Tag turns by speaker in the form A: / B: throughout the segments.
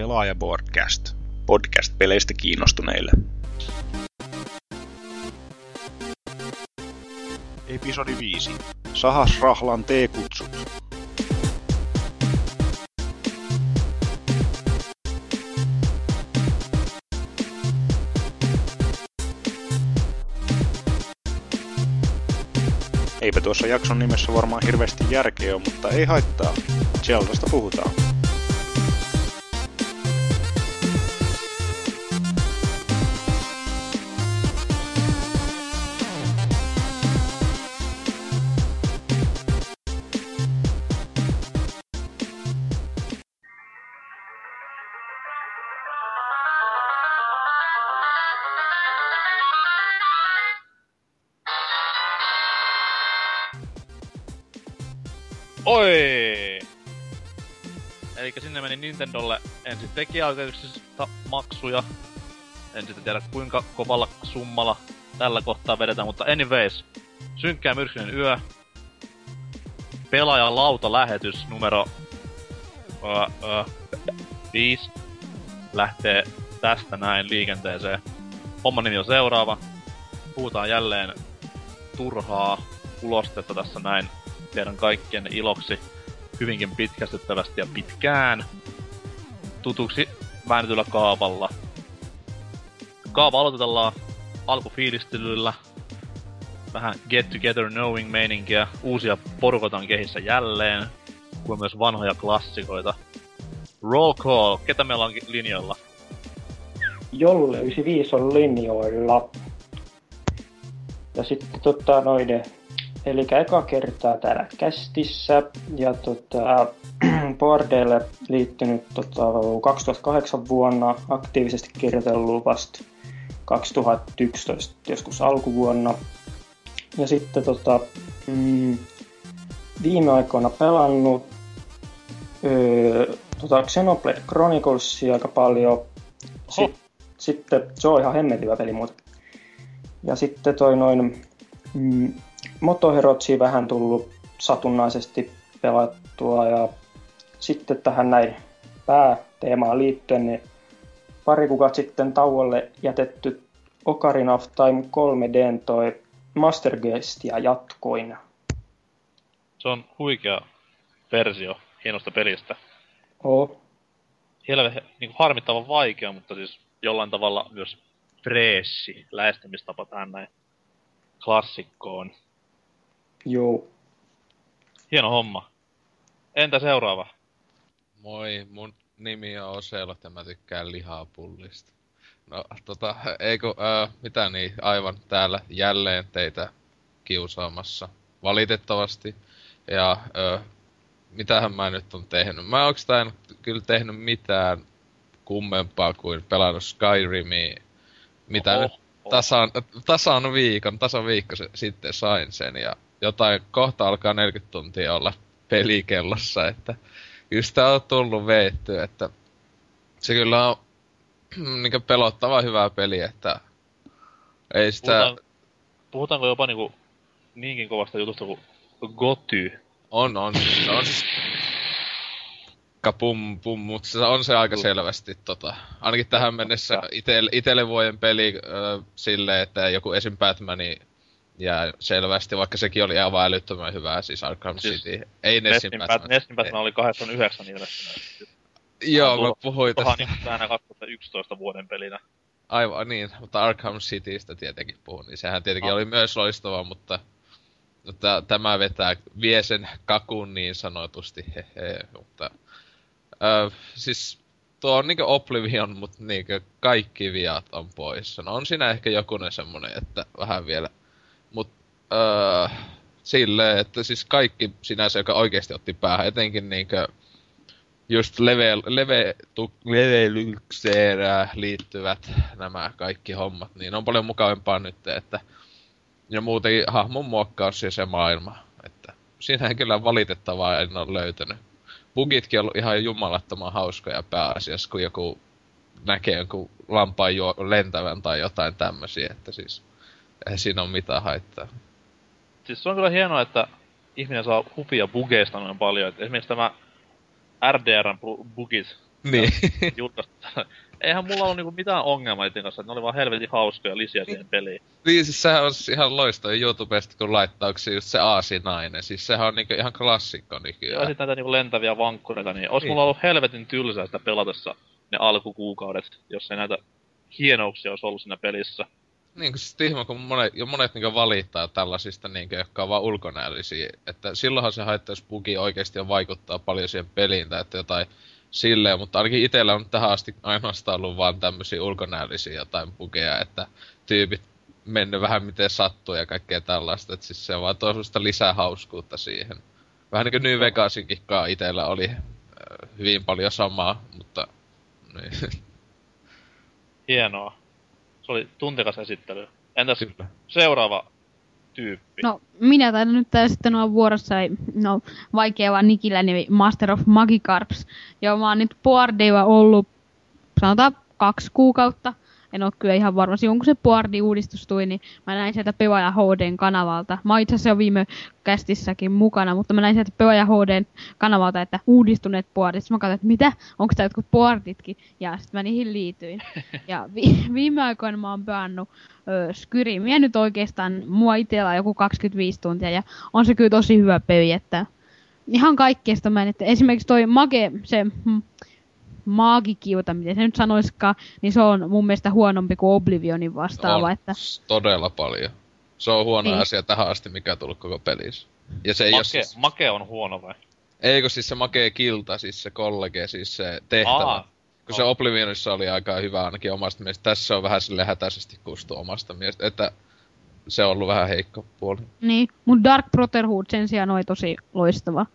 A: Pelaaja Podcast. Peleistä kiinnostuneille. Episodi 5. Sahas Rahlan T-kutsut. Eipä tuossa jakson nimessä varmaan hirveästi järkeä ole, mutta ei haittaa. Zeldasta puhutaan.
B: Nintendolle ensin tekijäoikeuksista maksuja. En sitten tiedä kuinka kovalla summalla tällä kohtaa vedetään, mutta anyways. Synkkää myrskyinen yö. Pelaajan lauta lähetys numero 5 lähtee tästä näin liikenteeseen. Homman nimi on seuraava. Puhutaan jälleen turhaa ulostetta tässä näin teidän kaikkien iloksi hyvinkin pitkästyttävästi ja pitkään tutuksi väännetyllä kaavalla. Kaava aloitetellaan alkufiilistelyllä. Vähän get together knowing meininkiä. Uusia porukotan kehissä jälleen. Kuin myös vanhoja klassikoita. Roll call. Ketä meillä on linjoilla?
C: Jolle 95 on linjoilla. Ja sitten tota noiden Eli eka kertaa täällä kästissä ja tota, Bordeille liittynyt tota, 2008 vuonna, aktiivisesti kirjoitellut vasta 2011 joskus alkuvuonna. Ja sitten tota, mm, viime aikoina pelannut öö, tota Xenoblade Chroniclesia aika paljon. Si- sitten se on ihan hemmetivä peli muuten. Ja sitten toi noin mm, Motoherotsia vähän tullut satunnaisesti pelattua ja sitten tähän näin pääteemaan liittyen, niin pari kuukautta sitten tauolle jätetty Ocarina of Time 3D toi Master Guestia jatkoina.
B: Se on huikea versio hienosta pelistä.
C: Oo.
B: Helve, niin harmittavan vaikea, mutta siis jollain tavalla myös freessi lähestymistapa tähän näin klassikkoon.
C: Joo.
B: Hieno homma. Entä seuraava?
D: Moi, mun nimi on Oselot ja mä tykkään lihapullista. No tota, eikö, äh, mitä niin, aivan täällä jälleen teitä kiusaamassa. Valitettavasti. Ja äh, mitähän mä nyt on tehnyt? Mä tää kyllä tehnyt mitään kummempaa kuin pelannut Skyrimia. Mitä Oho. nyt tasan, tasan viikon, tasan viikko sitten sain sen ja jotain, kohta alkaa 40 tuntia olla pelikellossa, että just tää on tullut veetty, että se kyllä on niin pelottava hyvä peli, että ei sitä...
B: Puhutaan, puhutaanko jopa niinku niinkin kovasta jutusta kuin Goty?
D: On, on. Se on siis kapum pum, mutta se on se aika selvästi tota, ainakin tähän mennessä itelle, itelle vuoden peli äh, silleen, että joku esim. Batmani jää selvästi, vaikka sekin oli aivan älyttömän hyvää, siis Arkham siis City. Ei Nessin Batman.
B: Nessin Batman oli 89 ilmestynyt.
D: Joo, mä puhuin
B: tästä. Niin 2011 vuoden pelinä.
D: Aivan niin, mutta Arkham Citystä tietenkin puhun, niin sehän tietenkin ah. oli myös loistava, mutta, mutta tämä vetää, vie sen kakun niin sanotusti, hehe, mutta ö, siis tuo on niinku Oblivion, mutta niinku kaikki viat on poissa. No on siinä ehkä jokunen semmonen, että vähän vielä öö, silleen, että siis kaikki sinänsä, joka oikeasti otti päähän, etenkin niinkö just level, leve, liittyvät nämä kaikki hommat, niin on paljon mukavampaa nyt, että ja muutenkin hahmon muokkaus ja se maailma, että siinähän kyllä valitettavaa en ole löytänyt. Bugitkin on ollut ihan jumalattoman hauskoja pääasiassa, kun joku näkee jonkun lampaan jo lentävän tai jotain tämmöisiä, että siis eihän siinä ole mitään haittaa
B: siis se on kyllä hienoa, että ihminen saa hupia bugeista noin paljon. Et esimerkiksi tämä RDRn bugit
D: Niin.
B: Eihän mulla ollut niinku mitään ongelmaa niiden kanssa, että ne oli vaan helvetin hauskoja lisiä siihen peliin.
D: niin siis sehän on ihan loistava YouTubesta, kun laittaa se just se aasinainen. Siis sehän on niinku ihan klassikko
B: Ja
D: nykyään.
B: sit näitä niinku lentäviä vankkureita, niin ois
D: Niin.
B: mulla ollut helvetin tylsää sitä pelatessa ne alkukuukaudet, jos ei näitä hienouksia olisi ollut siinä pelissä.
D: Niin kuin siis tihma, kun monet, jo monet niinku valittaa tällaisista niinku, jotka on vaan ulkonäöllisiä. Että silloinhan se haittaa, jos bugi oikeasti on vaikuttaa paljon siihen peliin tai että jotain silleen, mutta ainakin itsellä on tähän asti ainoastaan ollut vaan tämmöisiä ulkonäöllisiä jotain bugeja, että tyypit mennyt vähän miten sattuu ja kaikkea tällaista. Että siis se on vaan tuo lisää hauskuutta siihen. Vähän niin kuin New Vegasinkin itsellä oli äh, hyvin paljon samaa, mutta niin.
B: Hienoa. Se oli tuntikas esittely. Entäs
D: Kyllä.
B: seuraava tyyppi?
E: No, minä taidan nyt tää sitten olla vuorossa, ei- no vaikea vaan nikillä nimi Master of Magikarps. Ja mä oon nyt Boardilla ollut, sanotaan kaksi kuukautta. En oo kyllä ihan varma, silloin kun se Boardi-uudistus tuli, niin mä näin sieltä Pelaaja HDn kanavalta. Mä itse asiassa jo viime kästissäkin mukana, mutta mä näin sieltä Pelaaja HDn kanavalta, että uudistuneet Boardit. Sitten mä katsoin, että mitä, onko tää jotkut Boarditkin? Ja sitten mä niihin liityin. Ja vi- viime aikoina mä oon pelannut ö, Skyrimiä nyt oikeastaan, mua itsellä on joku 25 tuntia ja on se kyllä tosi hyvä peli, että ihan kaikkeesta mä en, että esimerkiksi toi Mage, se mm, maagikiuta, miten se nyt sanoisikaan, niin se on mun mielestä huonompi kuin Oblivionin vastaava,
D: on
E: että
D: todella paljon. Se on huono
E: Niin.
D: asia tähän asti, mikä on tullut koko pelissä. Ja se
B: Make,
D: siis,
B: make on huono vai?
D: eikö siis se makee kilta, siis se kollege, siis se tehtävä.
B: Aa,
D: kun se. Oblivionissa oli aika hyvä ainakin omasta mielestä. Tässä on vähän sille hätäisesti kustu omasta mielestä, että se on ollut vähän heikko puoli.
E: niin, mun Dark Brotherhood sen sijaan oli tosi loistava.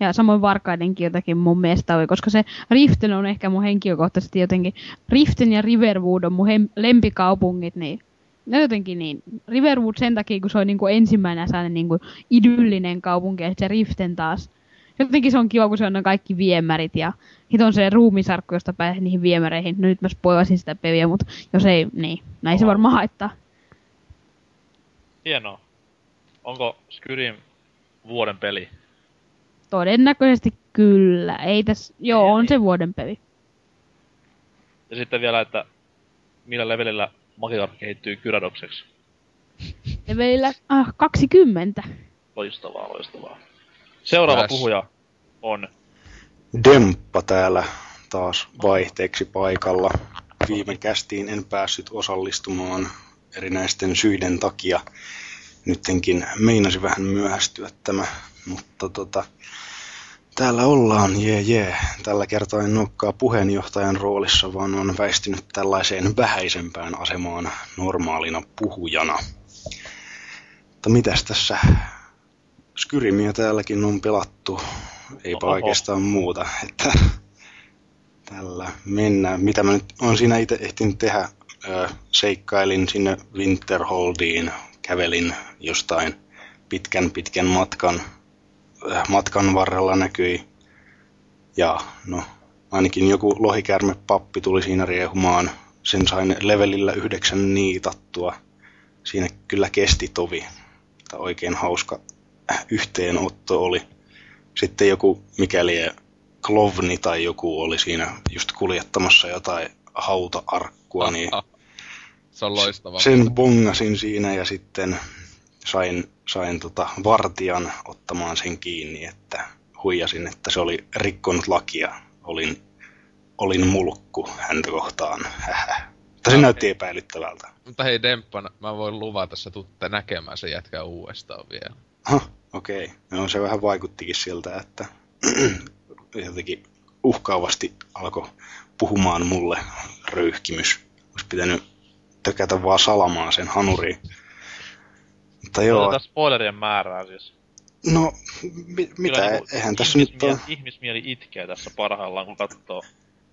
E: Ja samoin Varkaiden jotakin mun mielestä oli, koska se Riften on ehkä mun henkilökohtaisesti jotenkin, Riften ja Riverwood on mun hem- lempikaupungit, niin ne jotenkin niin, Riverwood sen takia, kun se on niinku ensimmäinen sellainen niinku idyllinen kaupunki, sit se Riften taas. Jotenkin se on kiva, kun se on ne kaikki viemärit ja hiton se ruumisarkku, josta pääsee niihin viemäreihin. No nyt mä spoilasin sitä peliä, mutta jos ei, niin, näin se varmaan haittaa.
B: hienoa. Onko Skyrim vuoden peli?
E: Todennäköisesti kyllä. Ei tässä, joo, on se vuoden peli.
B: Ja sitten vielä, että millä levelillä Magikarp kehittyy Kyradokseksi.
E: Levelillä ah, 20.
B: Loistavaa, loistavaa. Seuraava
D: Pääs.
B: puhuja on
A: Demppa täällä taas vaihteeksi paikalla. Viime kästiin en päässyt osallistumaan erinäisten syiden takia. Nyttenkin meinasi vähän myöhästyä tämä, mutta tota, täällä ollaan, jee jee. Tällä kertaa en olekaan puheenjohtajan roolissa, vaan on väistynyt tällaiseen vähäisempään asemaan normaalina puhujana. Mutta mitäs tässä Skyrimiä täälläkin on pelattu, eipä
B: Oho.
A: oikeastaan muuta, että tällä mennään. Mitä mä nyt on siinä itse ehtinyt tehdä, seikkailin sinne Winterholdiin, kävelin jostain pitkän pitkän matkan, matkan varrella näkyi. Ja no, ainakin joku lohikärme pappi tuli siinä riehumaan. Sen sain levelillä yhdeksän niitattua. Siinä kyllä kesti tovi. Mutta oikein hauska yhteenotto oli. Sitten joku mikäli klovni tai joku oli siinä just kuljettamassa jotain hauta-arkkua, niin
D: Se on loistava.
A: sen bongasin siinä ja sitten sain, sain tota vartijan ottamaan sen kiinni, että huijasin, että se oli rikkonut lakia. Olin, olin mulkku häntä kohtaan. Hähä. Mutta se näytti epäilyttävältä.
D: Mutta hei Demppa, mä voin luvata, sä tuutte näkemään sen jätkää uudestaan vielä.
A: Aha, okei. Okay. No se vähän vaikuttikin siltä, että jotenkin uhkaavasti alkoi puhumaan mulle röyhkimys. Olisi pitänyt tökätä vaan salamaa sen hanuriin. Mutta joo,
B: Otetaan spoilerien määrää siis.
A: no mi- mitä,
B: Kyllä niinku
A: eihän tässä nyt
B: ihmismieli,
A: ole,
B: ihmismieli itkee tässä parhaillaan, kun katsoo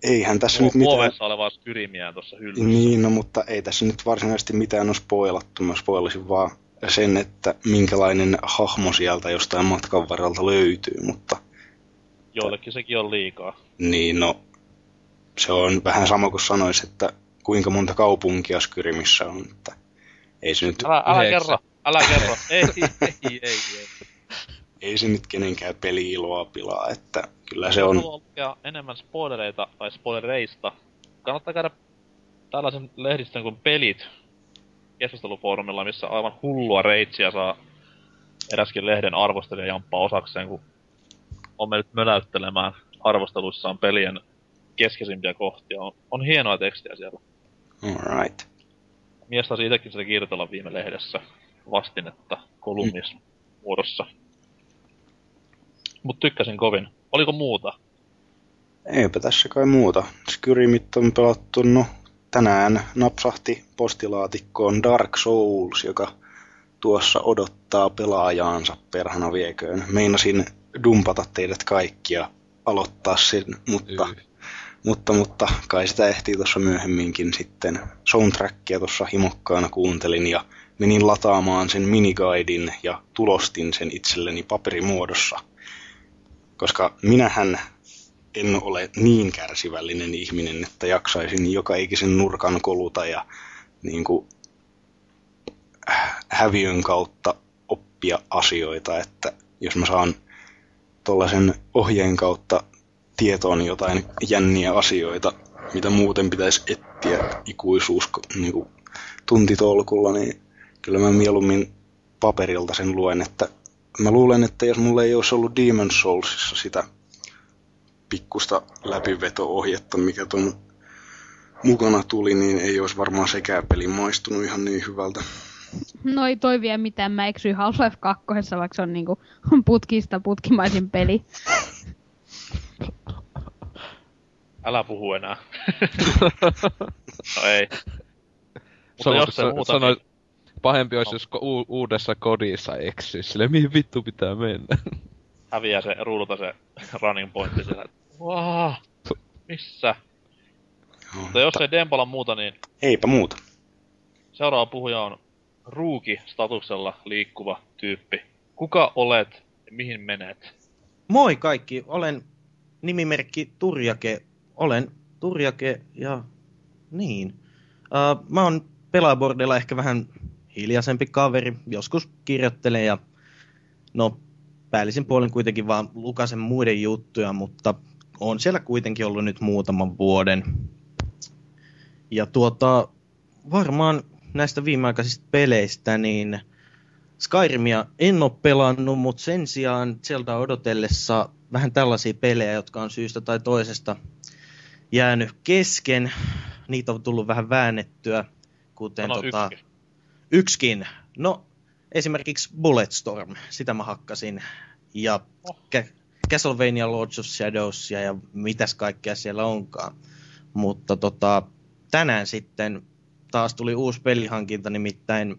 A: eihän tässä nyt mitään,
B: muoveissa olevaa Skyrimiä tuossa hyllyssä.
A: niin no, mutta ei tässä nyt varsinaisesti mitään ole spoilattu. Mä spoilasin vaan sen, että minkälainen hahmo sieltä jostain matkan varrelta löytyy, mutta
B: Joillekin sekin on liikaa.
A: Niin no, se on vähän sama kuin sanois, että kuinka monta kaupunkia Skyrimissä on. Että ei se nyt,
B: Älä, älä kerro, älä kerro. ei, ei, ei, ei.
A: ei se nyt kenenkään peli-iloa pilaa, että kyllä se on...
B: Haluaa lukea enemmän spoilereita tai spoilereista. Kannattaa käydä tällaisen lehdistön kuin Pelit keskustelufoorumilla, missä aivan hullua reitsiä saa eräskin lehden arvostelija jamppaa osakseen, kun on mennyt möläyttelemään arvosteluissaan pelien keskeisimpiä kohtia. On, on hienoa tekstiä siellä.
A: Alright.
B: Mies taisi itsekin sitä kirjoitella viime lehdessä vastinetta kolumnis muodossa. Mut tykkäsin kovin. Oliko muuta?
A: Eipä tässä kai muuta. Skyrimit on pelattu, no tänään napsahti postilaatikkoon Dark Souls, joka tuossa odottaa pelaajaansa perhana vieköön. Meinasin dumpata teidät kaikkia aloittaa sen, mutta, mutta, mutta kai sitä ehtii tuossa myöhemminkin sitten. Soundtrackia tuossa himokkaana kuuntelin ja menin lataamaan sen miniguidin ja tulostin sen itselleni paperimuodossa. Koska minähän en ole niin kärsivällinen ihminen, että jaksaisin joka ikisen nurkan koluta ja niin kuin, häviön kautta oppia asioita, että jos mä saan tuollaisen ohjeen kautta tietoon jotain jänniä asioita, mitä muuten pitäisi etsiä ikuisuus niin kuin tuntitolkulla, niin kyllä mä mieluummin paperilta sen luen, että mä luulen, että jos mulla ei olisi ollut Demon Soulsissa sitä pikkusta läpiveto-ohjetta, mikä ton mukana tuli, niin ei olisi varmaan sekään peli maistunut ihan niin hyvältä.
E: No ei toi vie mitään, mä eksyin Half-Life 2, vaikka se on niinku putkista putkimaisin peli.
B: Älä puhu enää. no ei. Mutta
D: Sano-
B: jos
D: sa-
B: muuta,
D: sanoi-
B: niin
D: Pahempi olisi,
B: No.
D: jos u- uudessa kodissa eksyisi. Sille mihin vittu pitää mennä.
B: häviää se ruudulta se running pointti siellä. Vaa, missä? Mutta jos ei Dempalla muuta, niin
A: Eipä muuta.
B: seuraava puhuja on Ruuki-statuksella liikkuva tyyppi. Kuka olet ja mihin menet?
F: Moi kaikki, olen nimimerkki Turjake. Olen Turjake ja niin. Uh, mä oon pelaabordilla ehkä vähän hiljaisempi kaveri. Joskus kirjoittelen ja no päällisin puolin kuitenkin vaan lukasen muiden juttuja, mutta on siellä kuitenkin ollut nyt muutaman vuoden. Ja tuota, varmaan näistä viimeaikaisista peleistä, niin Skyrimia en ole pelannut, mutta sen sijaan Zelda odotellessa vähän tällaisia pelejä, jotka on syystä tai toisesta jäänyt kesken. Niitä on tullut vähän väännettyä, kuten
B: Sano
F: tota.
B: Yksikin.
F: No, esimerkiksi Bulletstorm, sitä mä hakkasin. Ja
B: Oh.
F: Ca- Castlevania Lords of Shadows ja mitäs kaikkea siellä onkaan. Mutta tota, tänään sitten taas tuli uusi pelihankinta, nimittäin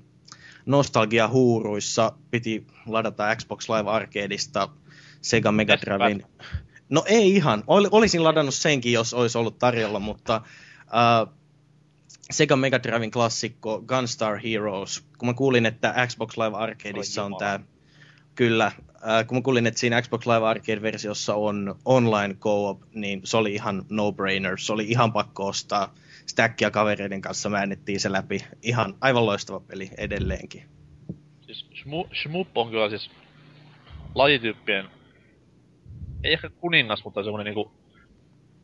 F: Nostalgia huuruissa piti ladata Xbox Live Arcadeista Sega Mega Driven. No ei ihan. Ol, olisin ladannut senkin, jos olisi ollut tarjolla, mutta uh, Sega Mega Driven klassikko Gunstar Heroes. Kun mä kuulin, että Xbox Live Arcadeissa
B: Oi
F: on tämä Kyllä. Äh, kun mä kuulin, että siinä Xbox Live Arcade-versiossa on online co-op, niin se oli ihan no-brainer. Se oli ihan pakko ostaa. Stackia kavereiden kanssa väännettiin se läpi. Ihan aivan loistava peli edelleenkin.
B: Siis Shmu, Shmup on kyllä siis lajityyppien, ei ehkä kuningas, mutta semmonen niinku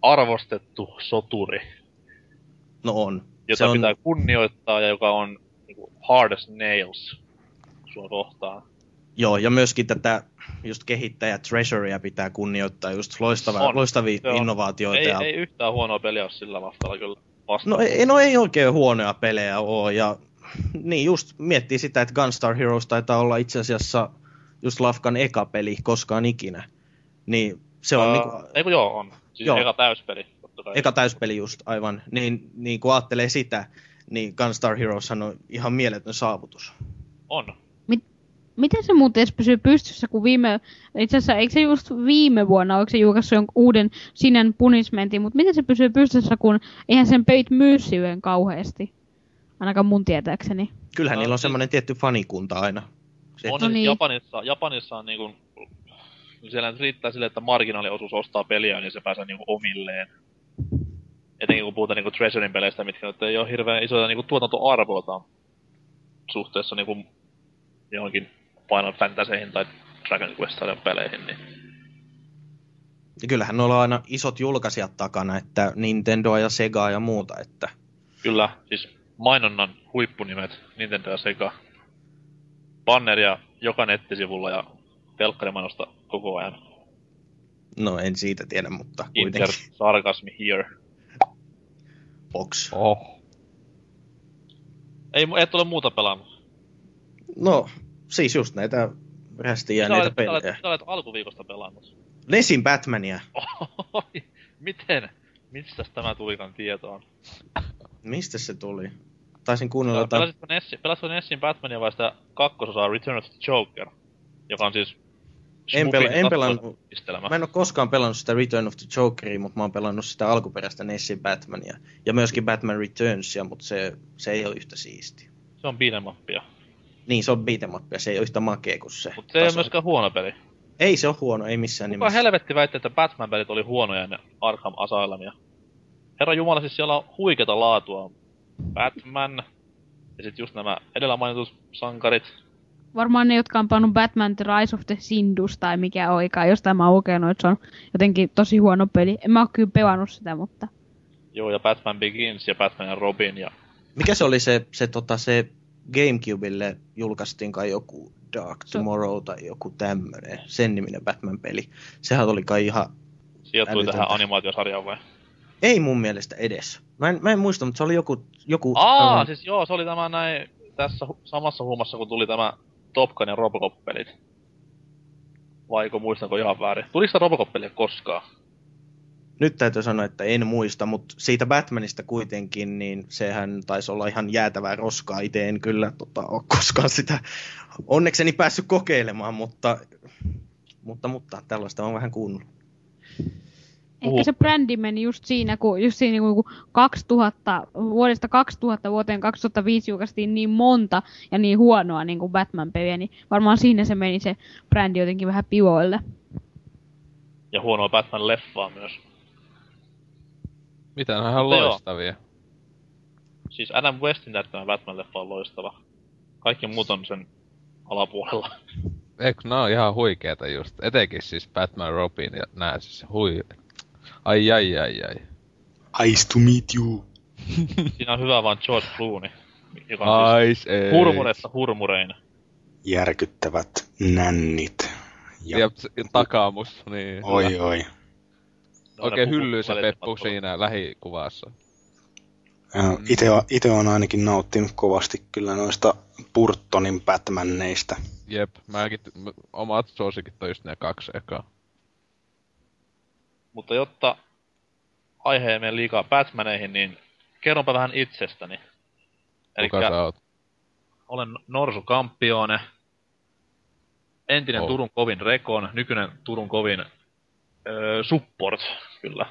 B: arvostettu soturi,
F: No on.
B: Jota
F: on,
B: pitää kunnioittaa ja joka on niinku hard as nails sua kohtaan.
F: Joo, ja myöskin tätä just kehittäjä Treasurea pitää kunnioittaa. Just loistava,
B: On.
F: loistavia
B: on.
F: innovaatioita.
B: Ei,
F: ja...
B: ei yhtään huonoa peliä ole sillä vastalla kyllä vastaan.
F: No ei, no ei oikein huonoja pelejä ole, ja niin just miettii sitä, että Gunstar Heroes taitaa olla itse asiassa just Lafkan eka peli koskaan ikinä. Niin se on
B: Ää,
F: niinku,
B: Ei kun joo, on. Siis
F: Joo.
B: eka täyspeli, kai.
F: eka täyspeli just aivan, niin, niin kun ajattelee sitä, niin Gunstar Heroes on ihan mieletön saavutus.
B: On.
E: Miten se muuten edes pysyy pystyssä, kun viime... Itse asiassa, eikö se just viime vuonna, oliko se julkaissut jonkun uuden Sinen Punishmentin, mutta miten se pysyy pystyssä, kun eihän sen peit myy kauheasti? Ainakaan mun tietääkseni.
F: Kyllähän
B: No,
F: niillä on
B: siis-
F: semmoinen tietty fanikunta aina. Se,
B: On
E: No
B: no
E: niin.
B: Japanissa, Japanissa on niinku, siellä nyt riittää sille, että marginaaliosuus ostaa peliä, niin se pääsee niinku omilleen. Etenkin kun puhutaan niinku Treasurin peleistä, mitkä nyt ei ole hirveän isoja niinku tuotantoarvoiltaan suhteessa niinku johonkin Final Fantasyihin tai Dragon quest peleihin, niin
F: Ja kyllähän noilla on aina isot julkaisijat takana, että Nintendoa ja Segaa ja muuta, että
B: kyllä, siis mainonnan huippunimet, Nintendo ja Sega. Banneria joka nettisivulla ja telkkarimainosta koko ajan.
F: No en siitä tiedä, mutta
B: Inter
F: kuitenkin
B: sarcasm here.
F: box.
D: Oh.
B: Ei, mu- et ole muuta pelannut.
F: No, siis just näitä rästi
B: Sä
F: jääneitä
B: olet, sä, olet,
F: pelejä.
B: sä olet alkuviikosta pelannut.
F: Nesin Batmania.
B: Oi, miten? Mistä tämä tulikaan tietoon?
F: Mistä se tuli? Taisin kuunnella jotain...
B: Pelasitko, Nessi, pelasitko Nessin Batmania vai sitä kakkososaa Return of the Joker? Joka on siis...
F: En, pela, en pelannut... Mä en ole koskaan pelannut sitä Return of the Jokeria, mutta mä oon pelannut sitä alkuperäistä Nessin Batmania. Ja myöskin Batman Returnsia, mutta se, se ei ole yhtä siisti.
B: Se on beat'em
F: Niin, se on beat'em up, ja se ei ole yhtä makea kuin se.
B: Mutta se ei ole myöskään huono peli.
F: Ei se ole huono, ei missään
B: Kuka
F: nimessä.
B: helvetti väitti, että Batman-pelit oli huonoja ennen Arkham Asylumia? Herra Jumala, siis siellä on huikeata laatua. Batman, ja sitten just nämä edellä mainitut sankarit.
E: Varmaan ne, jotka on pannut Batman The Rise of the Sindus tai mikä oikaan, jostain mä oon lukenut, että se on jotenkin tosi huono peli. En mä oo kyllä pelannut sitä, mutta...
B: Joo, ja Batman Begins ja Batman ja Robin ja...
F: Mikä se oli se, se, tota, se Gamecubelle julkaistiin kai joku Dark Tomorrow tai joku tämmönen, sen niminen Batman-peli. Sehän oli kai ihan,
B: Sieltä tuli
F: Älytöntä.
B: tähän animaatiosarjaan vai?
F: ei mun mielestä edes. Mä en, mä en muista, mutta se oli joku... joku
B: Aa,
F: ähm,
B: siis joo, se oli tämä näin tässä samassa huumassa, kun tuli tämä Top Gun ja Robocop-pelit. Vaiko muistanko ihan väärin? Tuliko sitä Robocop-peliä koskaan?
F: Nyt täytyy sanoa, että en muista, mutta siitä Batmanista kuitenkin, niin sehän taisi olla ihan jäätävää roskaa. Itse en kyllä tota, ole koskaan sitä onnekseni päässyt kokeilemaan, mutta, mutta, mutta tällaista on vähän kuunnellut.
E: Ehkä se brändi meni just siinä, kun just siinä niin kun 2000, vuodesta 2000 vuoteen 2005 julkaistiin niin monta ja niin huonoa niin kuin Batman-peliä, niin varmaan siinä se meni se brändi jotenkin vähän pivoille.
B: Ja huonoa Batman-leffaa myös.
D: Mitä ne on ihan
B: Mutta joo.
D: loistavia.
B: Siis Adam Westin täyttämä Batman-leffa on loistava. Kaikki muut on sen alapuolella.
D: Eikö nää on ihan huikeeta just. Etenkin siis Batman, Robin ja nää siis hui. Ai ai ai ai.
A: Ice to meet you.
B: Siinä on hyvä vaan George Clooney, joka on siis
D: Ais ei.
B: hurmuressa hurmureina.
A: Järkyttävät nännit.
D: Ja,
A: Ja,
D: ja takaamus, niin.
A: oi
D: hyvä.
A: oi.
D: Oikein se
B: välittömät
D: Peppu siinä lähikuvassa.
A: Itse on, ite on ainakin nauttinut kovasti kyllä noista Burtonin Batmaneista.
D: Jep, mäkin, omat suosikit on just ne kaksi ekaa.
B: Mutta jotta aihe ei mene liikaa Batmaneihin, niin kerronpa vähän itsestäni.
D: Kuka
B: Elikkä
D: sä oot?
B: olen Norsu Kampioone, entinen
D: Oh.
B: Turun kovin Rekon, nykyinen Turun kovin öö, support, kyllä.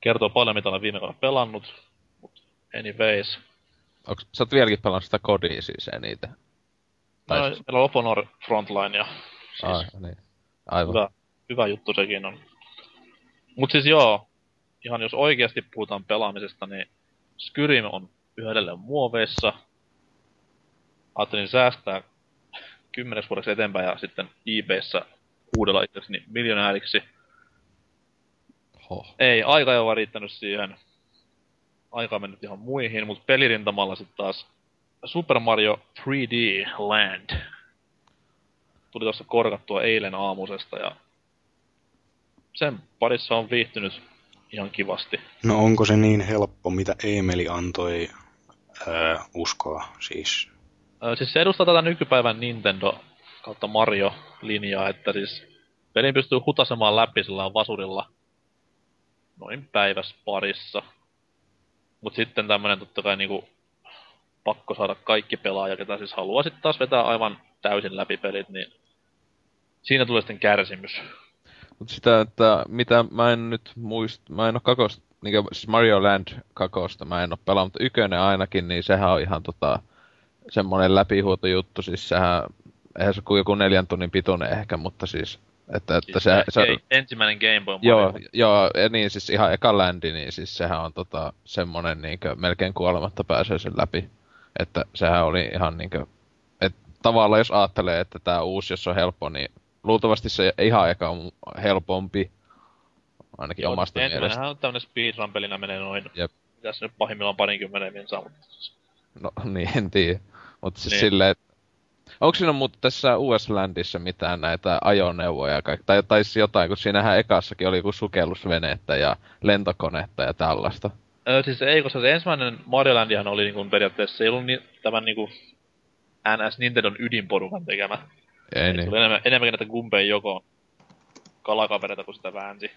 B: Kertoo paljon, mitä olen viime kaudella pelannut, mutta anyways.
D: Onks, sä oot vieläkin pelannut sitä kodia siis eniten? Tai
B: No,
D: siis-
B: meillä on Oponor Frontline ja siis
D: Ai, niin. Aivan.
B: hyvä, hyvä juttu sekin on. Mut siis joo, ihan jos oikeasti puhutaan pelaamisesta, niin Skyrim on yhä edelleen muoveissa. Ajattelin säästää kymmeneksi vuodeksi eteenpäin ja sitten eBayssä huudella itselleni miljonääriksi.
D: Hoh.
B: Ei, aika ei ole riittänyt siihen. Aika on mennyt ihan muihin, mutta pelirintamalla sitten taas Super Mario 3D Land. Tuli tuossa korkattua eilen aamusesta ja sen parissa on viihtynyt ihan kivasti.
A: No onko se niin helppo, mitä Emeli antoi öö, uskoa siis?
B: Ö, siis se edustaa tätä nykypäivän Nintendo kautta Mario-linjaa, että siis pelin pystyy hutasemaan läpi sillä vasurilla noin päivässä parissa. Mut sitten tämmönen totta kai niinku pakko saada kaikki pelaajat, ketä siis haluaa sitten taas vetää aivan täysin läpi pelit, niin siinä tulee sitten kärsimys.
D: Mut sitä, että mitä mä en nyt muist, mä en oo kakosta, niinku siis Mario Land kakosta mä en oo pelannut, mutta ykönen ainakin, niin sehän on ihan tota, semmonen läpihuutojuttu, siis sehän, eihän se kuin joku neljän tunnin pituinen ehkä, mutta siis, että, että
B: Siis
D: se, se,
B: ei, ensimmäinen Game Boy
D: Joo, joo, ja niin siis ihan eka ländi, niin siis sehän on tota, semmonen niinkö melkein kuolematta pääsee sen läpi. Että sehän oli ihan niinkö, et tavallaan jos ajattelee, että tämä uusi, jos on helppo, niin luultavasti se ihan eka on helpompi. Ainakin
B: Joo,
D: omasta mielestä.
B: Ensimmäinenhän on tämmönen speedrun-pelinä menee noin,
D: Jep.
B: mitäs nyt pahimmillaan parinkymmenen minsaa, mutta
D: No niin, en tiedä. Mutta siis
B: Niin.
D: silleen, onko siinä muuten tässä US Landissa mitään näitä ajoneuvoja ja kaikki, tai taisi jotain, kun siinähän ekassakin oli joku sukellusvenettä ja lentokonetta ja tällaista.
B: Öö, siis ei, koska se ensimmäinen Mario Landihan oli niinku periaatteessa, se ei ollut ni, tämän niinku NS Nintendon ydinporukan tekemä.
D: Ei niin.
B: oli enemmän, enemmänkin näitä Gumpeen joko kalakavereita, kun sitä väänsi.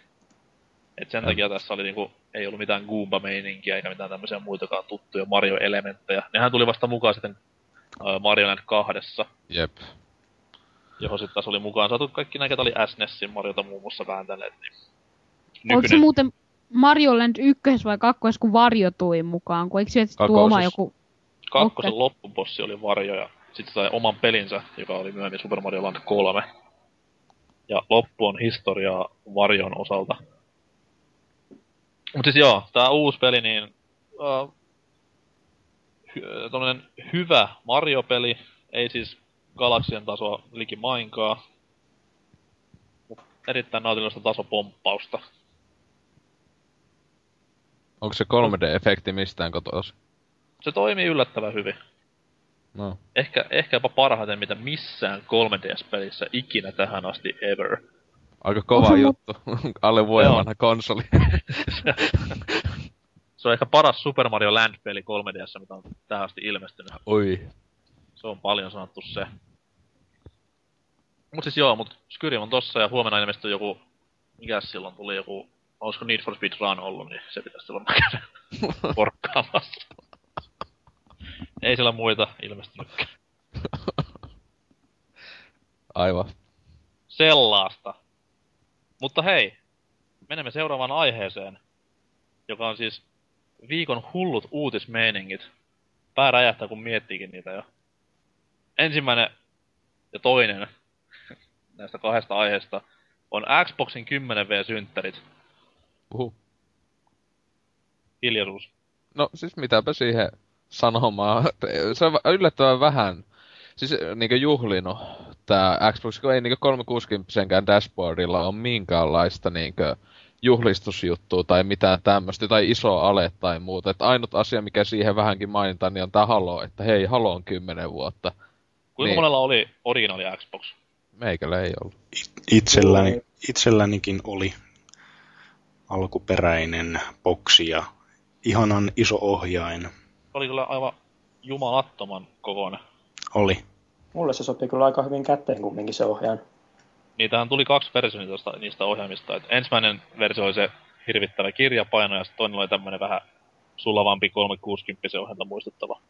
B: Et sen
D: Jep.
B: takia tässä oli niinku, ei ollut mitään Goomba-meininkiä eikä mitään tämmöisiä muitakaan tuttuja Mario-elementtejä. Nehän tuli vasta mukaan sitten uh, Mario Land kahdessa,
D: Jep.
B: johon sitten taas oli mukaan saatu kaikki näitä, oli SNESin Mariota muun muassa vääntäneet. Niin
E: Oliko se muuten Mario Land 1 vai 2, kun Varjo tuli mukaan? Kun eikö se tuo oma joku...
B: kakkosen
E: Okei.
B: loppubossi oli Varjo ja sitten sai oman pelinsä, joka oli myöhemmin Super Mario Land 3. Ja loppu on historiaa Varjon osalta. Mutta siis joo, tää uusi peli, niin... Uh, hy- hyvä Mario-peli, ei siis galaksien tasoa likimainkaan. Mut erittäin nautinnollista tasopomppausta.
D: Onko se 3D-efekti mistään kotoisin?
B: Se toimii yllättävän hyvin.
D: No.
B: Ehkä, ehkä jopa parhaiten mitä missään 3DS-pelissä ikinä tähän asti ever.
D: Aika kova
E: se
D: juttu. Alle vuoden vanha konsoli.
B: Se on ehkä paras Super Mario Land-peli 3DS, mitä on tähän asti ilmestynyt.
D: Oi.
B: Se on paljon sanottu se. Mut siis joo, mut Skyrim on tossa ja huomenna ilmestyy joku... Mikäs silloin tuli joku... Olisiko Need for Speed Run ollut, niin se pitäisi silloin käydä porkkaamassa. Ei siellä muita ilmestynytkään.
D: Aivan.
B: Sellaista. Mutta hei, menemme seuraavaan aiheeseen, joka on siis viikon hullut uutismeiningit. Pää räjähtää, kun miettiikin niitä jo. Ensimmäinen ja toinen näistä kahdesta aiheesta on Xboxin 10V-synttärit.
D: Uhu.
B: Hiljaisuus.
D: No siis mitäpä siihen sanomaan. Se on yllättävän vähän. Siis niinkö juhlinut tää Xbox, kun ei niinkö 360 dashboardilla on minkäänlaista niinkö juhlistusjuttua tai mitään tämmöstä, tai iso ale tai muuta. Et ainut asia, mikä siihen vähänkin mainitaan, niin on tää Halo, että hei, Halo on 10 vuotta.
B: Kuinka
D: Niin.
B: monella oli originaali Xbox?
D: Meikällä ei ollut.
A: Itselläni, itsellänikin oli alkuperäinen boksi ja ihanan iso ohjain.
B: Oli kyllä aivan jumalattoman kokoinen.
A: Oli.
C: Mulle se sopii kyllä aika hyvin kätteen kumminkin se ohjaan.
B: Niitähän tuli kaksi versiota tosta, niistä ohjaimista. Et ensimmäinen versio oli se hirvittävä kirjapaino ja sitten toinen oli tämmönen vähän sulavampi 360 ohjelta muistuttava.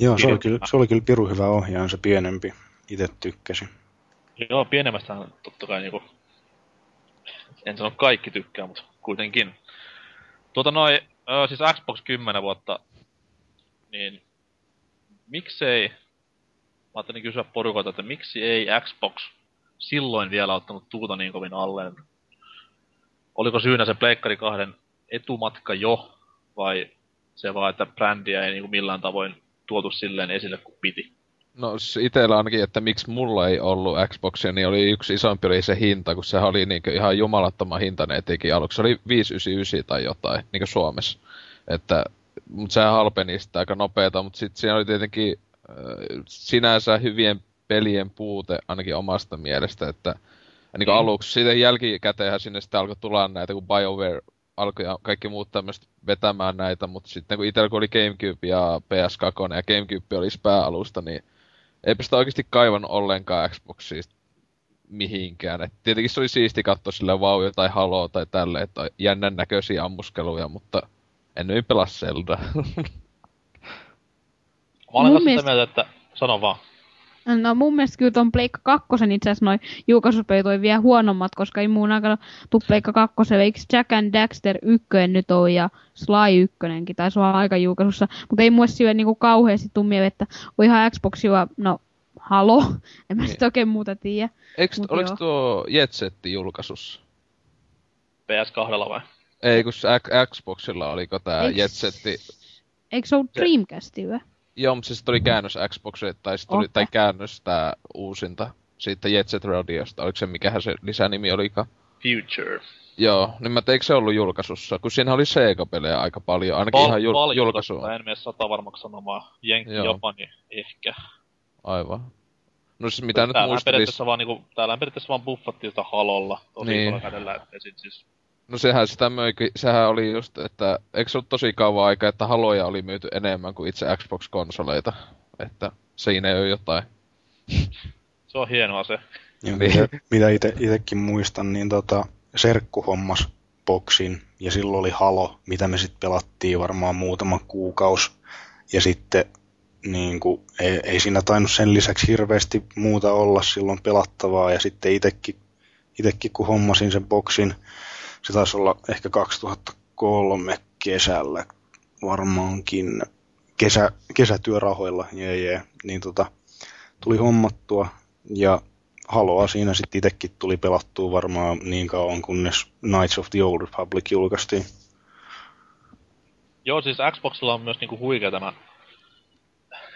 A: Joo, se oli, kyllä, se oli kyllä piru hyvä ohjaan, se pienempi. Itse tykkäsin.
B: Joo, pienemmästähän totta kai niinku... En sano kaikki tykkää, mutta kuitenkin. Tuota noi, ö, siis Xbox 10 vuotta, niin miksei, mä ajattelin kysyä porukolta, että miksi ei Xbox silloin vielä ottanut tuuta niin kovin alleen? Oliko syynä se Pleikkari kahden etumatka jo, vai se vaan, että brändiä ei niinku millään tavoin tuotu silleen esille kuin piti?
D: No s- itellä ainakin, että miksi mulla ei ollut Xboxia, niin oli yksi isompi oli se hinta, kun sehän oli niinkö ihan jumalattoman hintainen etenkin aluksi. Se oli 599 tai jotain, niinkö Suomessa. Että, mutta sehän halpeni sitä aika nopeeta, mutta sitten siinä oli tietenkin äh, sinänsä hyvien pelien puute ainakin omasta mielestä, että niin
B: Mm.
D: aluksi, sitten jälkikäteenhän sinne sitten alkoi tulla näitä, kun BioWare alkoi ja kaikki muut tämmöistä vetämään näitä, mutta sitten kun itsellä kun oli Gamecube ja PS2 ja Gamecube olisi pääalusta, niin eipä sitä oikeasti kaivannut ollenkaan Xboxia mihinkään. Et tietenkin se oli siisti katsoa sillä vau tai Halo tai tälle, että jännän näköisiä ammuskeluja, mutta en nyt pelaa Zelda.
B: Mä olen kanssa sitä
E: mielestä-
B: mieltä, että sano vaan.
E: No mun mielestä kyllä ton Pleikka 2 itse asiassa noin julkaisupelit toi vielä huonommat, koska ei muun aikana tuu Pleikka 2. Eikö Jack and Daxter 1 nyt ole ja Sly 1 taisi olla aika julkaisussa. Mutta ei muista syö niinku kauheasti tuu mieleen, että on ihan Xboxilla, no halo, en mä
D: Niin.
E: sit oikein muuta tiedä.
D: Eikö, oliko
E: joo.
D: tuo Jetsetti julkaisussa?
B: PS2 vai?
D: Ei, kun Xboxilla oliko tää
E: Eiks-
D: Jetsetti?
E: Eikö se ollut Dreamcastilla?
D: Joo, mutta siis tuli käännös Xboxille, tai tuli, tai käännös tää uusinta siitä Jet Set Radiosta. Oliko se, mikähän se lisänimi olikaan?
B: Future.
D: Joo, niin mä eikö se ollut julkaisussa? Kun siinä oli Sega-pelejä aika paljon, ainakin
B: Val-
D: ihan jul-
B: paljon,
D: julkaisu.
B: mutta En mene sata varmaksi sanomaan. Jenkki,
D: Joo.
B: Japani, ehkä.
D: Aivan. No siis mitä nyt
B: Täällähän
D: muistelis...
B: periaatteessa vaan niinku, täällähän periaatteessa vaan buffattiin sitä halolla tosi
D: Niin.
B: niin. kädellä, ettei sit siis...
D: No sehän sitä möikin, sehän oli just, että eikö se ollut tosi kauan aikaa, että haloja oli myyty enemmän kuin itse Xbox-konsoleita. Että siinä ei ole jotain.
B: Se on hienoa se.
A: Ja
D: Niin.
A: mitä, mitä ite, itekin muistan, niin tota, Serkku hommas boksin ja silloin oli Halo, mitä me sitten pelattiin varmaan muutama kuukaus. Ja sitten niin kuin, ei, ei siinä tainnut sen lisäksi hirveästi muuta olla silloin pelattavaa. Ja sitten itekin, itekin kun hommasin sen boksin, se taisi olla ehkä 2003 kesällä varmaankin kesä, kesätyörahoilla, jee, jee, niin tota, tuli hommattua ja Haloa siinä sitten itsekin tuli pelattua varmaan niin kauan, kunnes Knights of the Old Republic julkaistiin.
B: Joo, siis Xboxilla on myös niinku huikea tämä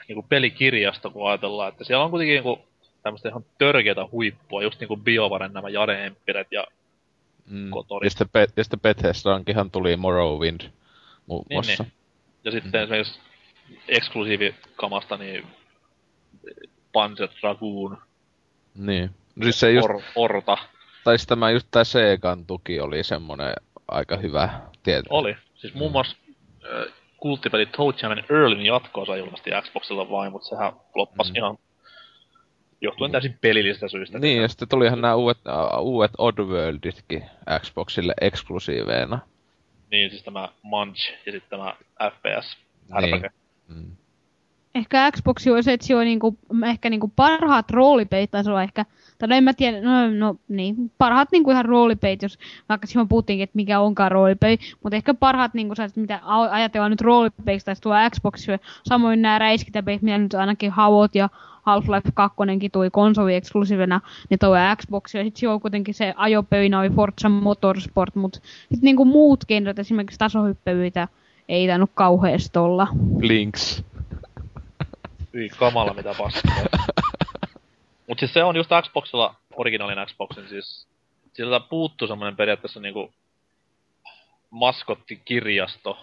B: niinku pelikirjasto, kun ajatellaan, että siellä on kuitenkin niinku tämmöistä ihan törkeätä huippua, just niinku Biovaren nämä Jade Empiret ja
D: Mm.
B: Kotorit.
D: Ja sitten, Be- ja sitten Bethesdaankinhan tuli Morrowind muun
B: Niin,
D: muassa.
B: Ja sitten mm. esimerkiksi eksklusiivikamasta, niin Panzer Dragoon,
D: Niin. No siis se just,
B: Or, Orta,
D: tai siis tämä just tää Segan tuki oli semmonen aika hyvä tieto.
B: oli. Siis muun muassa äh, kulttipeli Toe Jamin Earlin jatkoosa julkaistiin Xboxilla vain, mutta sehän loppasi
D: Mm.
B: mm. ihan johtuen täysin pelillisistä syistä.
D: Niin, ja sitten tulihan nämä uudet, uh, uudet Oddworlditkin Xboxille eksklusiiveina.
B: Niin, siis tämä Munch ja sitten tämä FPS.
D: Niin. Mm.
E: Ehkä Xbox olisi se, että se on niinku, ehkä niinku parhaat roolipeit taisi olla ehkä, tai no en mä tiedä, no, no niin, parhaat niinku ihan roolipeit, jos vaikka silloin puhuttiinkin, että mikä onkaan roolipei, mutta ehkä parhaat niinku sellaiset, mitä ajatellaan nyt roolipeiksi taisi tuolla Xboxilla, samoin nämä räiskintäpeit, mitä nyt ainakin Havot ja Half-Life 2 tuli konsoli eksklusiivina, niin toi Xbox, ja sitten siellä on kuitenkin se ajopöinä oli Forza Motorsport, mutta sitten niinku muut genret, esimerkiksi tasohyppelyitä, ei tainnut kauheasti olla.
D: Blinks.
B: Hyi kamala mitä paskaa. Mut siis se on just Xboxilla, originaalin Xboxin siis, siltä puuttuu semmonen periaatteessa niinku maskottikirjasto,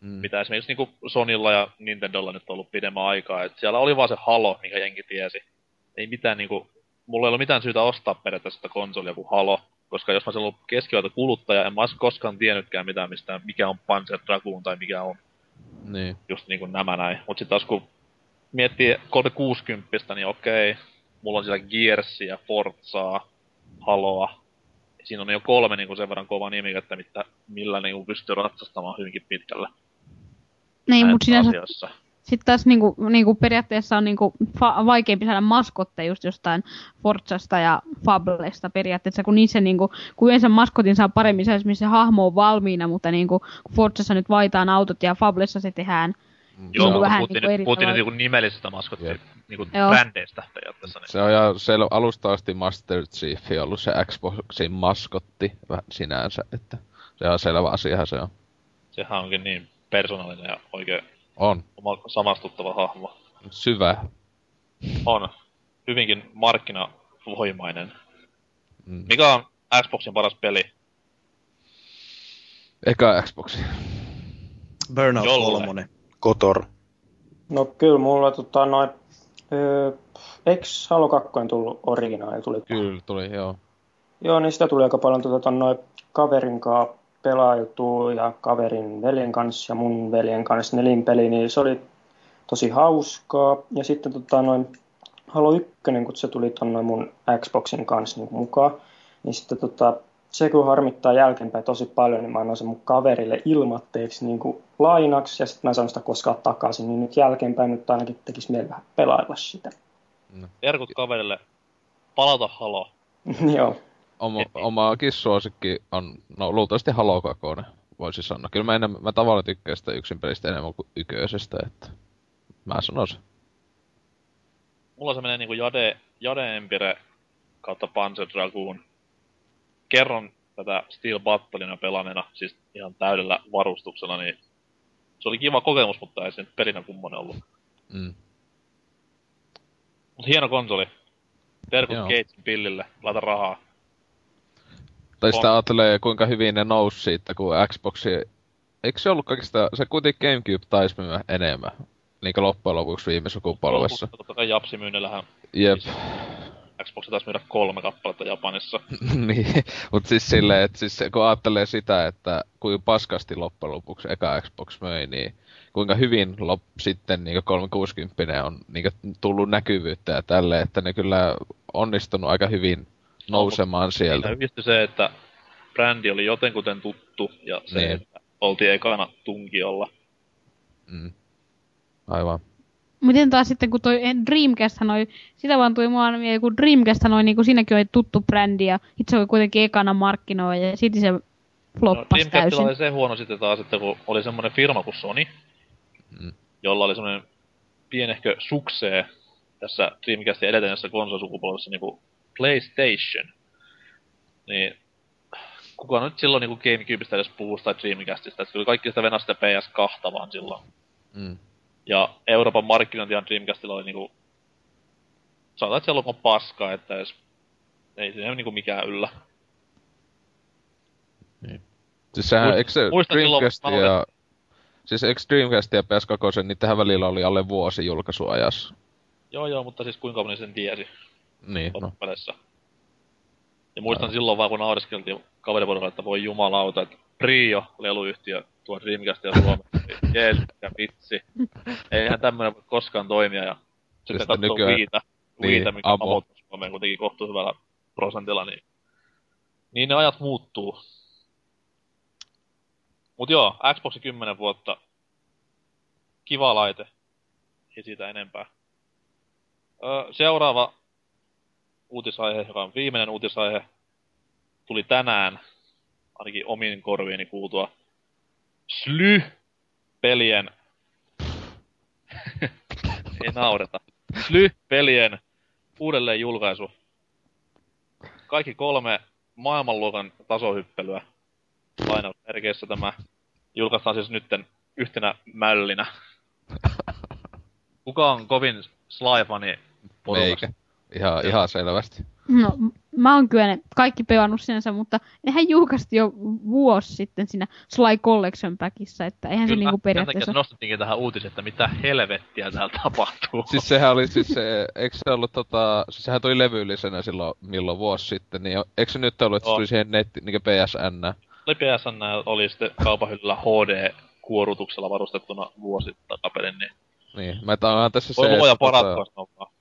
D: Mm.
B: mitä esimerkiksi niinku Sonilla ja Nintendolla nyt on ollut pidemmän aikaa. Et siellä oli vaan se Halo, mikä jengi tiesi. Ei mitään niinku, mulla ei ollut mitään syytä ostaa periaatteessa sitä konsolia kuin Halo, koska jos mä olisin ollut keskivalta kuluttaja, en mä olisi koskaan tiennytkään mitään mistään, mikä on Panzer Dragoon tai mikä on
D: Niin.
B: just niinku nämä näin. Mut sit taas kun miettii 360, niin okei, mulla on siellä Gearsia, Forzaa, Haloa. Siinä on jo kolme niinku sen verran kova nimikettä, mitä, millä niinku pystyy ratsastamaan hyvinkin pitkälle.
E: Niin, mutta sinänsä
B: asioissa.
E: sitten taas niinku, niinku periaatteessa on niinku fa- vaikeampi saada maskotteja just jostain Forzasta ja Fablesta periaatteessa, kun niissä niinku, kun yleensä maskotin saa paremmin sellaisessa, missä se hahmo on valmiina, mutta niinku, kun Forzassa nyt vaitaan autot ja Fablessa se tehdään
B: Joo,
E: niinku
B: mutta
E: vähän
B: puhuttiin,
E: niinku
B: nyt, puhuttiin nyt niinku nimellisestä maskottia,
D: Jep.
B: niinku
E: Joo.
B: brändeistä periaatteessa. Niin.
D: Se on ja siellä alusta asti Master Chief ollut se Xboxin maskotti vähän sinänsä, että se on selvä asiahan se on.
B: Sehän onkin niin persoonallinen ja oikein
D: On.
B: oma samastuttava hahmo.
D: Syvä.
B: On hyvinkin markkinavoimainen.
D: Mm.
B: Mikä on Xboxin paras peli?
D: Eka Xboxi.
F: Burnout
B: Jolle.
F: 3.
A: Kotor.
C: No kyllä mulla tota noin... Öö, eikö Halo 2 tullut originaali? Tuli
D: Kyllä tuli, joo.
C: Joo, niin sitä tuli aika paljon tota, noin kaverin kanssa pelaajutua ja kaverin veljen kanssa ja mun veljen kanssa nelinpeli, niin se oli tosi hauskaa. Ja sitten tota, noin Halo 1, kun se tuli noin mun Xboxin kanssa niin mukaan, niin sitten tota, se kun harmittaa jälkeenpäin tosi paljon, niin mä annoin sen mun kaverille ilmatteeksi niin kuin lainaksi ja sitten mä saanut sitä koskaan takaisin, niin nyt jälkeenpäin nyt ainakin tekisi mieli vähän pelailla sitä.
B: Terkut kaverille, palata Halo.
C: Joo.
D: Oma, omaakin suosikki on, no luultavasti Halo 2, voisi sanoa. Kyllä mä, enemmän, mä tavallaan tykkään sitä yksin pelistä enemmän kuin yköisestä, että mä sanon se.
B: Mulla se menee niinku Jade, Jade Empire kautta Panzer Dragoon. Kerron tätä Steel Battlina pelaneena, siis ihan täydellä varustuksella, niin se oli kiva kokemus, mutta ei se nyt pelinä kummonen ollut.
D: Mm.
B: Mut hieno konsoli. Terkut. Gatesin pillille, laita rahaa.
D: Tai
B: On.
D: sitä ajattelee, kuinka hyvin ne nousi siitä, kun Xboxi... Eikö se ollut kaikista... Se kuitenkin Gamecube taisi myydä enemmän. Niinkö loppujen lopuksi viime sukupolvessa.
B: Totta kai Japsi-myynnillähän
D: Jep.
B: Xbox taisi myydä kolme kappaletta Japanissa.
D: niin, mutta siis silleen, että siis se- kun ajattelee sitä, että kuinka paskasti loppujen lopuksi eka Xbox möi, niin kuinka hyvin lop, sitten niin 360 on niin tullut näkyvyyttä ja tälleen, että ne kyllä onnistunut aika hyvin nousemaan sieltä.
B: Siinä se, että brändi oli jotenkuten tuttu ja se,
D: Niin.
B: että oltiin ekana tunkiolla.
D: Mm. Aivan.
E: Miten taas sitten, kun toi Dreamcast oli, sitä vaan tuli mua mieleen, kun Dreamcast oli, niin kuin siinäkin oli tuttu brändi ja itse oli kuitenkin ekana markkinoilla ja sitten se floppasi
B: Dreamcastilla
E: täysin.
B: No, oli se huono sitten taas, että kun oli semmoinen firma kuin Sony,
D: Mm.
B: jolla oli semmoinen pienehkö suksee tässä Dreamcastin edeltäneessä konsolisukupolvessa niinku PlayStation. Niin kuka nyt silloin niinku Gamecubeista edes puhuu tai Dreamcastista, että kyllä kaikki sitä venää sitä PS2 vaan silloin.
D: Mm.
B: Ja Euroopan markkinointihan Dreamcastilla oli niinku... Sanotaan, että se on paskaa, että edes... Ei siinä niinku mikään yllä.
D: Siis sehän,
B: Muist-
D: eikö se Dreamcast
B: mä olen-
D: ja... Siis eikö Dreamcast ja PS2, niin tähän välillä oli alle vuosi julkaisuajassa?
B: Joo joo, mutta siis kuinka moni sen tiesi
D: Niin, no.
B: Ja muistan silloin vaan, kun naureskeltiin kaveriporukalla, että voi jumalauta, että Prio, leluyhtiö, tuo Dreamcast ja Suomessa. Jees, mikä vitsi. Eihän tämmönen voi koskaan toimia. Ja sitten
D: Siis
B: katsoo
D: nykyään-
B: Viitä,
D: niin,
B: Viitä, mikä
D: amo.
B: avoitus Suomeen kuitenkin kohtuu hyvällä prosentilla, niin, niin ne ajat muuttuu. Mut joo, Xbox 10 vuotta. Kiva laite. Ei siitä enempää. Öö, seuraava uutisaihe, joka on viimeinen uutisaihe, tuli tänään, ainakin omiin korviini kuultua, Sly-pelien, ei naureta, Sly-pelien uudelleen julkaisu. Kaikki kolme maailmanluokan tasohyppelyä lainausmerkeissä tämä julkaistaan siis nytten yhtenä mällinä. Kuka on kovin Sly-fani porukasta?
D: Ihan, ihan selvästi.
E: No, mä oon kyllä ne kaikki pelannut sinänsä, mutta nehän julkaistiin jo vuosi sitten siinä Sly Collection Packissa, että eihän se niinku periaatteessa...
B: se nostettiinkin tähän uutiseen, että mitä helvettiä täällä tapahtuu.
D: Siis sehän oli siis se, eikö se ollut tota, siis sehän tuli levyllisenä silloin, milloin vuosi sitten, niin eikö se nyt ollut, että se tuli siihen netti, niin PSN?
B: Oli PSN oli sitten kaupahyllyllä HD-kuorutuksella varustettuna vuosi takaperin, niin
D: Niin, mä onhan tässä
B: voi
D: se,
B: luoja
D: että
B: parattua
D: tota.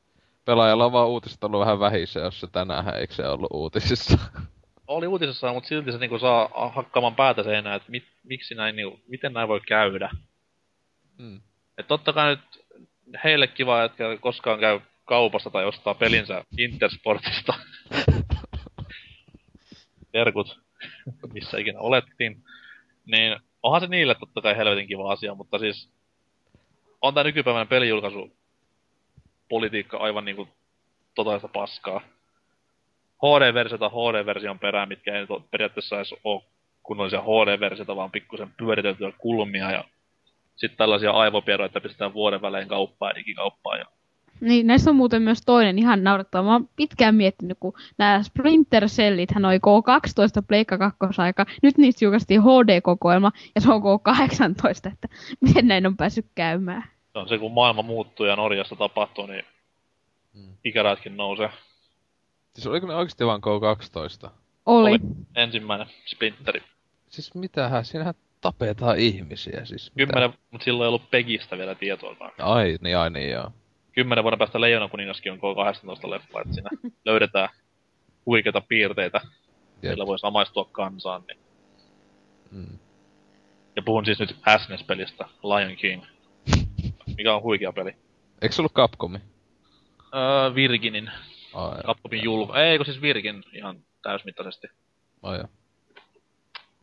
D: Pelaajalla on vaan uutiset ollut vähän vähissä, jos se tänään eikö se ollut uutisissa?
B: Oli uutisessa, mutta silti se niinku saa hakkaamaan päätä seinään, että mit, miksi näin, niinku, miten näin voi käydä.
D: Mm.
B: Et totta kai nyt heille kiva, että koskaan käy kaupasta tai ostaa pelinsä Intersportista. Terkut, missä ikinä olettiin. Niin onhan se niille totta kai helvetin kiva asia, mutta siis on tää nykypäivänä pelijulkaisu politiikka aivan niinku totaalista paskaa. HD-versiota HD-version perään, mitkä ei periaatteessa edes oo kunnollisia HD-versioita, vaan pikkusen pyöriteltyjä kulmia ja sitten tällaisia aivopieroja, että pistetään vuoden välein kauppaan ja digikauppaan. Ja...
E: Niin, näissä on muuten myös toinen ihan naurettava. Mä oon pitkään miettinyt, kun nämä Splinter Cellit, hän oli K12 Pleikka 2 aika. Nyt niistä julkaistiin HD-kokoelma ja se on K18, että miten näin on päässyt käymään.
B: Se on se, kun maailma muuttuu ja Norjassa tapahtuu, niin
D: Mm.
B: ikäraatkin nousee.
D: Siis oliko ne oikeesti vaan K12?
E: Oli.
B: Oli. Ensimmäinen Splinteri.
D: Siis mitähän, siinähän tapetaan ihmisiä siis. mitä?
B: Kymmenen, mutta silloin ei ollut Pegistä vielä tietoa.
D: Ai, niin ai niin joo.
B: Kymmenen vuoden päästä Leijonan kuningaskin on K18 leffa, että siinä löydetään huikeita piirteitä,
D: Jep.
B: millä voi samaistua kansaan. Niin.
D: Mm.
B: Ja puhun siis nyt SNES-pelistä, Lion King, mikä on huikea peli.
D: Eikö se ollut Capcomi?
B: Öö, Virginin,
D: Ai.
B: Capcomin julko... Ei, kun siis Virgin ihan täysmittaisesti.
D: Ai, joo.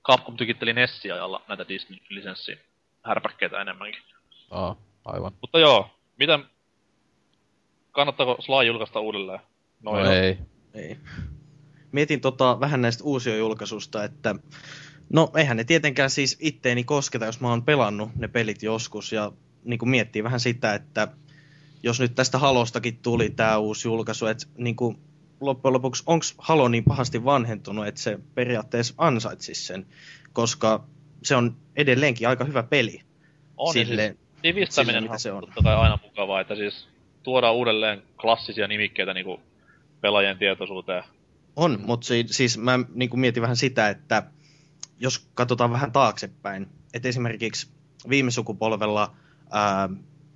B: Capcom tykitteli Nessia ajalla näitä Disney-lisenssin härpäkkeitä enemmänkin.
D: Aa, aivan.
B: Mutta joo, miten... Kannattaako Sly julkaista uudelleen?
D: No,
B: joo.
D: ei.
F: Ei. Mietin tota, vähän näistä uusiojulkaisusta, että no eihän ne tietenkään siis itteeni kosketa, jos mä oon pelannut ne pelit joskus ja niin kuin miettii vähän sitä, että jos nyt tästä Halostakin tuli tämä uusi julkaisu, että niin kuin, loppujen lopuksi onko Halo niin pahasti vanhentunut, että se periaatteessa ansaitsisi sen, koska se on edelleenkin aika hyvä peli.
B: On, ja
F: Silleen-
B: siis nivistäminen
F: sille, mitä se on.
B: totta kai aina mukavaa, että siis tuodaan uudelleen klassisia nimikkeitä niinku pelaajien tietoisuuteen.
F: On, mutta si- siis mä niin kuin mietin vähän sitä, että jos katsotaan vähän taaksepäin, että esimerkiksi viime sukupolvella ää,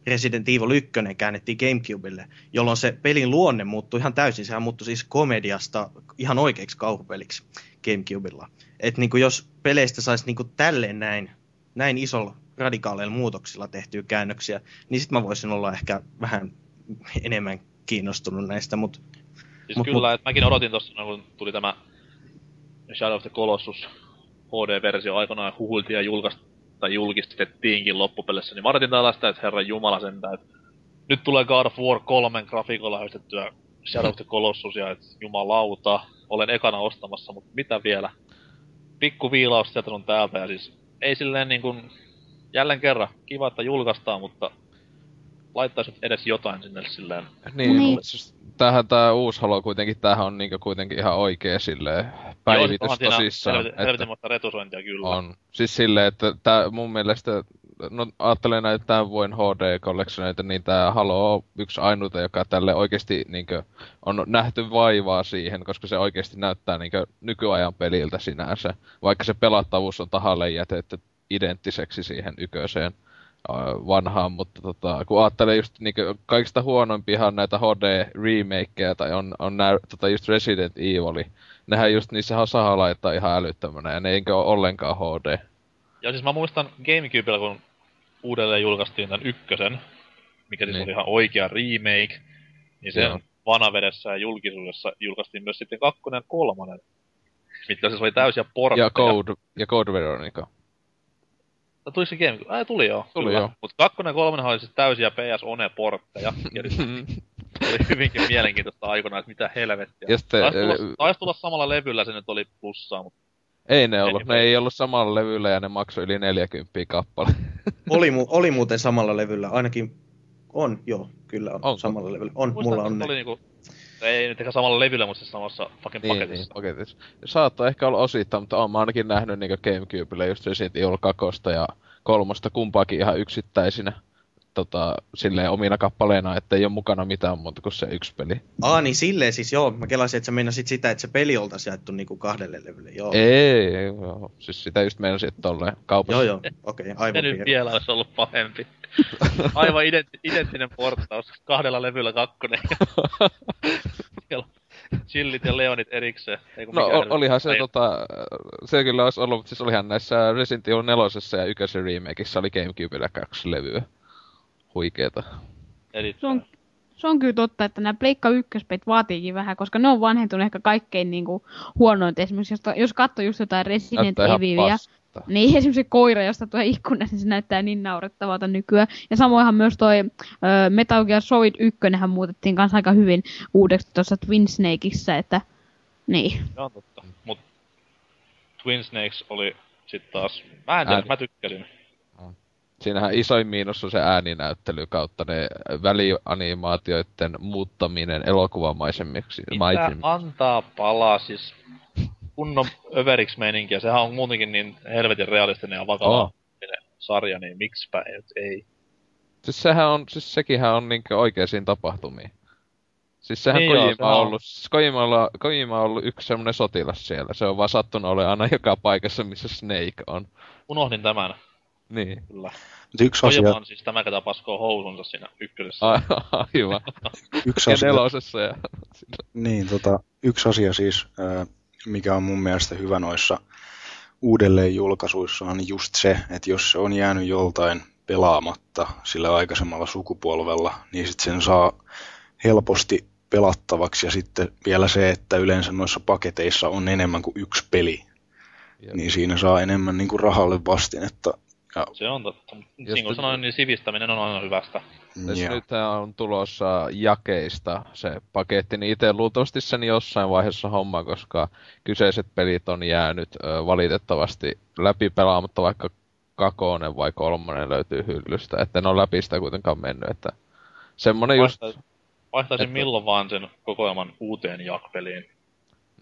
F: Resident Evil 1 käännettiin Gamecubelle, jolloin se pelin luonne muuttui ihan täysin. Sehän muuttui siis komediasta ihan oikeaksi kauhupeliksi Gamecubella. Että niin jos peleistä saisi niin tälleen näin, näin isolla radikaaleilla muutoksilla tehtyä käännöksiä, niin sitten mä voisin olla ehkä vähän enemmän kiinnostunut näistä, mutta
B: Siis
F: Mut-
B: kyllä, että mäkin odotin tossa, no, kun tuli tämä Shadow of the Colossus HD-versio aikanaan huhuiltiin ja julkaist, tai julkistettiinkin loppupelissä, niin odotin tällaista, että herran jumala sentään, että nyt tulee God of War 3 grafiikolla höystettyä Shadow of the Colossus ja että jumalauta, olen ekana ostamassa, mutta mitä vielä? Pikku viilaus sieltä sun täältä ja siis ei silleen niin kuin, jälleen kerran, kiva, että julkaistaan, mutta laittaisit edes jotain sinne silleen.
D: Niin,
E: Niin.
D: mutta siis tämähän tää uusi Halo kuitenkin, tämähän on niinku kuitenkin ihan oikee silleen päivitys
B: Joo, siis onhan
D: tosissaan.
B: siinä helvetin-
D: että
B: retusointia kyllä.
D: on. Siis silleen, että tää mun mielestä, no ajattelen näitä tämän vuoden HD-kollektioneita, niin tää Halo on yksi ainuta, joka tälle oikeesti niinkö on nähty vaivaa siihen, koska se oikeesti näyttää niinkö nykyajan peliltä sinänsä. Vaikka se pelattavuus on tahalle jätetty identtiseksi siihen yköiseen vanhaan, mutta tota, kun ajattelee just niinkö kaikista huonompiahan näitä HD-remakeja, tai on, on nää, tota just Resident Evil, nehän just niissä osaa laittaa ihan älyttömänä, ja ne eikä ole ollenkaan HD.
B: Ja siis mä muistan Gamecubella, kun uudelleen julkaistiin tämän ykkösen, mikä siis
D: Niin.
B: oli ihan oikea remake, niin sen
D: Joo.
B: vanavedessä ja julkisuudessa julkaistiin myös sitten kakkonen ja kolmonen, mitkä siis oli täysiä portteja.
D: Ja Code, ja Code Veronica.
B: No, Tuliko se Gamecube? Ai tuli joo.
D: Tuli
B: kyllä.
D: joo.
B: Mut kakkonen ja kolmonen oli siis täysiä PS One-portteja. ja siis oli hyvinkin mielenkiintoista aikoinaan, että mitä helvettiä.
D: Ja sitten,
B: Taisi tulla,
D: eh,
B: taisi tulla samalla levyllä, se nyt oli plussaa, mutta
D: ei ne ollut, ne
B: ei.
D: ollut samalla levyllä ja ne maksoi yli 40 kappale.
F: Oli, mu- oli muuten samalla levyllä, ainakin on, joo, kyllä on
D: Onko?
F: samalla levyllä. On,
B: muistan,
F: mulla on ne.
B: oli niinku, ei nyt ehkä samalla levyllä, mutta siis samassa fucking
D: niin,
B: paketissa.
D: niin, paketissa. Saattaa ehkä olla osittain, mutta oon mä ainakin nähnyt niinku Gamecubelle just Resident Evil 2 ja kolmosta kumpaakin ihan yksittäisinä tota, silleen omina kappaleina, että ei ole mukana mitään muuta kuin se yksi peli.
F: Aa, niin silleen siis joo, mä kelasin, että sä meinasit sitä, että se peli oltaisi jaettu niinku kahdelle levylle, joo.
D: Ei, ei, joo. siis sitä just meinasin, että tolleen kaupassa.
F: Joo, joo, okei, okay,
B: Se nyt
F: aivan
B: vielä olisi ollut pahempi. Aivan ident- identtinen portaus. Kahdella levyllä kakkonen. Chillit ja Leonit erikseen. Ei kun
D: No olihan se
B: Ei,
D: tota, se kyllä olisi ollut, mutta siis olihan näissä Resident Evil 4 ja 1 remakeissa oli Gamecubella kaksi levyä. Huikeeta.
B: Eli
E: Se on, se on kyllä totta, että nämä Pleikka ykköspeit vaatiikin vähän, koska ne on vanhentunut ehkä kaikkein niinku huonoin. Esimerkiksi jos, jos katsoo just jotain Resident Evilia, niin esimerkiksi se koira, josta tulee ikkunasta, niin se näyttää niin naurettavalta nykyään. Ja samoinhan myös toi ö, Metal Gear Solid 1 muutettiin kanssa aika hyvin uudeksi tuossa Twin Snakeissa, että niin.
B: se on totta. Mut Twin Snakes oli sit taas... Mä en tiedä, mä tykkäsin.
D: Siinähän isoin miinus on se ääninäyttely kautta ne välianimaatioiden muuttaminen elokuvamaisemmiksi.
B: Mitä
D: maisemmiksi.
B: antaa palaa siis kunnon överiksi meininkiä. Sehän on muutenkin niin helvetin realistinen ja vakava
D: Oh.
B: sarja, niin miksipä ei, nyt ei.
D: Siis sehän on, siis sekinhän on niinkö oikeisiin tapahtumiin. Siis sehän
B: Niin joo,
D: Kojima,
B: sehän
D: on
B: on.
D: ollut, siis Kojima, Kojima on ollut yksi semmonen sotilas siellä. Se on vaan sattunut olemaan aina joka paikassa, missä Snake on.
B: Unohdin tämän,
D: Niin.
B: kyllä.
A: Mut yksi asia,
B: Kojima on siis tämä, ketä paskoo housunsa siinä ykkösessä.
D: Aivan.
A: yksi
D: Ja
A: asia,
D: nelosessa ja...
A: niin, tota, yksi asia siis, mikä on mun mielestä hyvä noissa uudelleen julkaisuissa on just se, että jos se on jäänyt joltain pelaamatta sillä aikaisemmalla sukupolvella, niin sitten sen saa helposti pelattavaksi ja sitten vielä se, että yleensä noissa paketeissa on enemmän kuin yksi peli,
D: Jep.
A: niin siinä saa enemmän niin kuin rahalle vastinetta. Ja,
B: Se on totta. Niin kuin
D: te-
B: sanoin, niin sivistäminen on aina hyvästä.
D: Tässä
A: ja,
D: nyt on tulossa jakeista se paketti, niin itse luultavasti sen jossain vaiheessa homma, koska kyseiset pelit on jäänyt ö, valitettavasti läpi pelaamatta, vaikka kakonen vai kolmonen löytyy hyllystä, että en ole läpi sitä kuitenkaan mennyt, että Semmonen just...
B: Vaihtaisin, vaihtaisin
D: että-
B: milloin vaan sen kokoelman uuteen jakpeliin.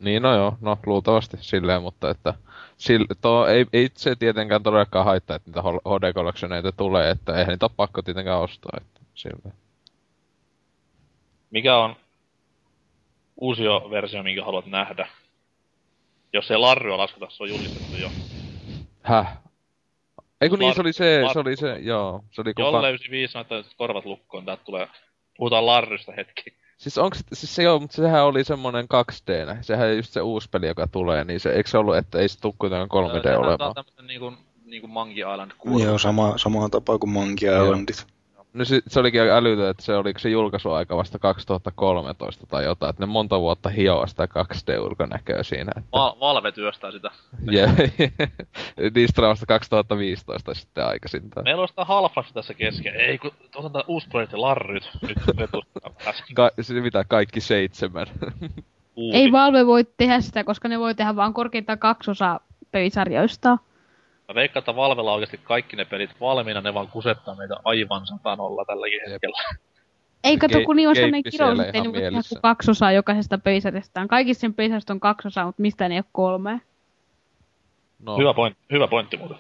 D: Niin no joo, no luultavasti silleen, mutta että... Sille, tuo, ei, ei se tietenkään todellakaan haittaa, että niitä HD Collectioneita tulee, että eihän niitä ole pakko tietenkään ostaa, että silleen.
B: Mikä on uusio versio, minkä haluat nähdä? Jos ei Larrya lasketa, se on julistettu jo.
D: Häh? Ei kun niin, se oli se,
B: Lar-
D: se oli se, joo. Se oli
B: Jolle
D: kuka...
B: 95 sanoo, että korvat lukkoon, täältä tulee... Puhutaan Larrysta hetki.
D: Siis onks, siis se joo, mutta sehän oli semmonen 2D, sehän on just se uusi peli, joka tulee, niin se, eikö se ollut, että ei se tuu kuitenkaan 3D
B: Sehän
D: olemaan?
B: saa tämmösen niinku, niinku Monkey Island kuulun.
A: Joo, sama, samaa tapaa kuin Monkey Islandit.
D: No se, se olikin aika älytön, että se oliko se julkaisuaika vasta 2013 tai jotain, että ne monta vuotta hioa sitä 2D-ulkonäköä siinä. Että...
B: Val- Valve työstää sitä.
D: Yeah. Niistä vasta 2015 sitten aikaisintaan.
B: Meillä on sitä half tässä kesken. Ei, kun otan tää uusi projekti Larryt. Nyt.
D: Ka- se mitä kaikki seitsemän.
B: Uusi.
E: Ei Valve voi tehdä sitä, koska ne voi tehdä vaan korkeintaan kaksi osaa pelisarjoista.
B: Mä veikkaan, että Valvella on oikeasti kaikki ne pelit valmiina, ne vaan kusettaa meitä aivan satanolla tälläkin
D: Jep.
B: hetkellä.
E: Ei kato, kun niin on sellainen kirous, että ne voi tehdä
D: mielessä.
E: kuin kaksi osaa jokaisesta pelisarjastaan. Kaikissa sen pelisarjasta on kaksi osaa, mutta mistään ei ole kolme.
D: No,
B: Hyvä, point, hyvä pointti muuten.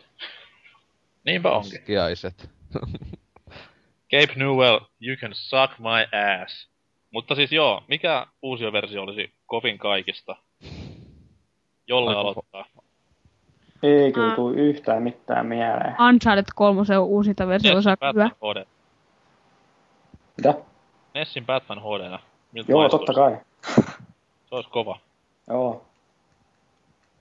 B: Niinpä onkin.
D: Skiaiset.
B: Gabe Newell, you can suck my ass. Mutta siis joo, mikä uusi versio olisi kovin kaikista? Jolle
D: Aika-
B: aloittaa.
C: Ei kyllä
E: Ah.
C: tule yhtään mitään mieleen.
E: Uncharted 3 on uusinta versio, kyllä.
B: Batman HD.
C: Mitä?
B: Nessin Batman HD. Miltä
C: Joo,
B: maistuisi?
C: totta kai.
B: Se olisi kova.
C: Joo.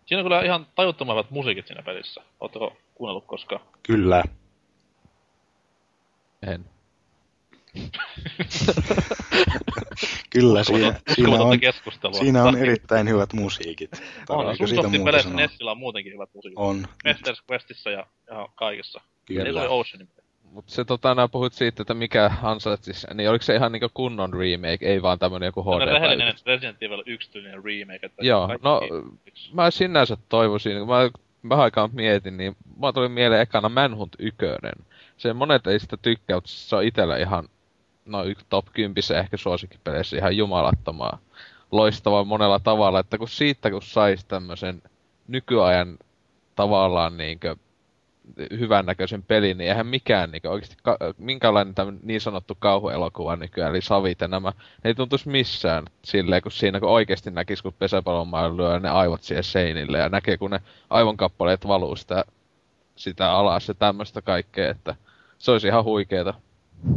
B: Siinä on kyllä ihan tajuttoman hyvät musiikit siinä pelissä. Oletteko kuunnellut koskaan?
A: Kyllä.
D: En.
A: Kyllä, siinä, siinä,
B: Uskomatonta
A: on,
B: keskustelua.
A: siinä on erittäin hyvät musiikit.
B: On,
A: Tarviiko siitä
B: Ubisoftin
A: muuta
B: peleissä
A: sanoa?
B: Nessillä on muutenkin hyvät musiikit.
A: On,
B: Masters Questissä ja ihan kaikessa.
A: Kyllä.
B: toi Oceanin peli.
D: Mut se tota, nää puhuit siitä, että mikä ansaitsisi, niin oliko se ihan niinku kunnon remake, ei vaan tämmönen joku HD
B: rehellinen Resident Evil 1 tyylinen remake. Että
D: Joo,
B: kaikki
D: no
B: yksi.
D: mä sinänsä toivoisin, kun mä vähän aikaa mietin, niin mä tuli mieleen ekana Manhunt 1. Se monet ei sitä tykkää, mutta se on itellä ihan, no top 10 ehkä suosikkipeleissä ihan jumalattomaa. Loistavaa monella tavalla, että kun siitä kun sais tämmösen nykyajan tavallaan niinkö hyvännäköisen pelin, niin eihän mikään niin oikeasti, ka- minkälainen tämmönen niin sanottu kauhuelokuva nykyään, eli savit ja nämä, ne ei tuntuisi missään silleen, kun siinä kun oikeasti näkisi, kun pesäpallomailla lyö ne aivot siihen seinille ja näkee, kun ne aivonkappaleet valuu sitä, sitä alas ja tämmöistä kaikkea, että se olisi ihan huikeeta.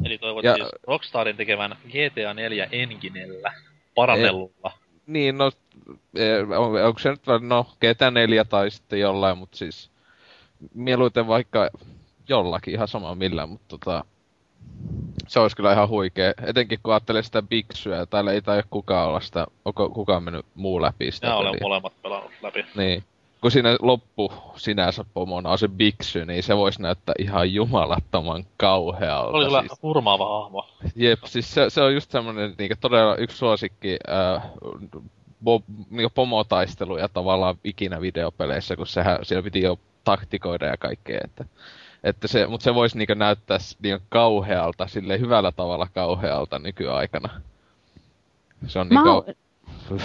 B: Eli toivot
D: Ja-
B: siis Rockstarin tekevän GTA 4 Enginellä. Parannellulla.
D: Niin, no, e, on, onko se nyt, no, GTA4 tai sitten jollain, mutta siis mieluiten vaikka jollakin, ihan sama millään, mutta tota, se olisi kyllä ihan huikea. Etenkin kun ajattelee sitä Bigsyä, täällä ei taida kukaan olla sitä, onko kukaan mennyt muu läpi sitä
B: Minä olen
D: peliä.
B: molemmat pelannut läpi.
D: Niin. Kun siinä loppu sinänsä pomona on se Bigsy, niin se voisi näyttää ihan jumalattoman kauhealta.
B: Oli kyllä
D: siis.
B: hurmaava hahmo.
D: Jep, siis se, se on just semmonen niinku todella yksi suosikki äh, bo, niinku pomotaisteluja tavallaan ikinä videopeleissä, kun sehän siellä piti jo taktikoida ja kaikkea, että, että se, mut se voisi niinku näyttää niinku kauhealta, sille hyvällä tavalla kauhealta nykyaikana. Se on
E: Mä,
D: niinku...
E: hau-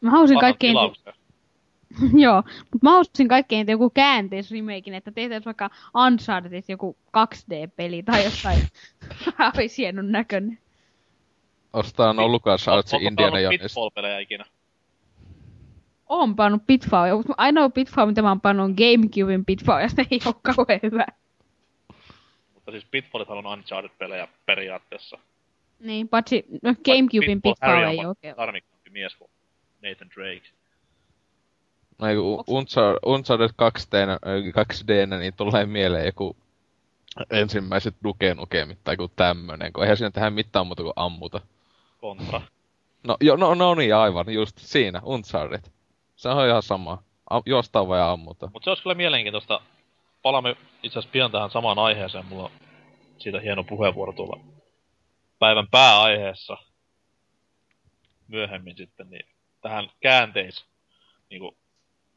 E: mä halusin
B: Pahat
E: kaikkein...
B: tilauksia.
E: Joo, mutta mä halusin kaikkein joku käänteisremakein, että tehtäisiin vaikka Unchartedista joku 2D-peli tai jostain olisi hienon näköinen.
D: Ostaa no Lucas Artsin
B: Ootko
D: Indiana Jones.
B: Pitfall-pelejä ikinä?
E: Oon pannut Pitfallia, mutta ainoa Pitfall, mitä mä oon pannut on Gamecubein Pitfall, ja se ei ole kauhean hyvä.
B: Mutta siis Pitfallithan on Uncharted-pelejä periaatteessa.
E: Niin, paitsi no, Gamecubein Pitfall
B: Harry
E: ei ole.
B: tarmikkaampi mies kuin Nathan Drake.
D: No kun Uncharted, Uncharted 2D, 2D, niin tulee mieleen joku ensimmäiset Duke Nukemit tai joku tämmönen, kun eihän siinä tehdä mitään muuta kuin ammuta.
B: Kontra.
D: No, jo, no, no niin, aivan, just siinä, Uncharted. Se on ihan sama. Am, juostaan vai ammuta.
B: Mutta se olisi kyllä mielenkiintoista. Palaamme itse asiassa pian tähän samaan aiheeseen. Mulla on siitä hieno puheenvuoro tuolla päivän pääaiheessa myöhemmin sitten, niin tähän käänteis niinku,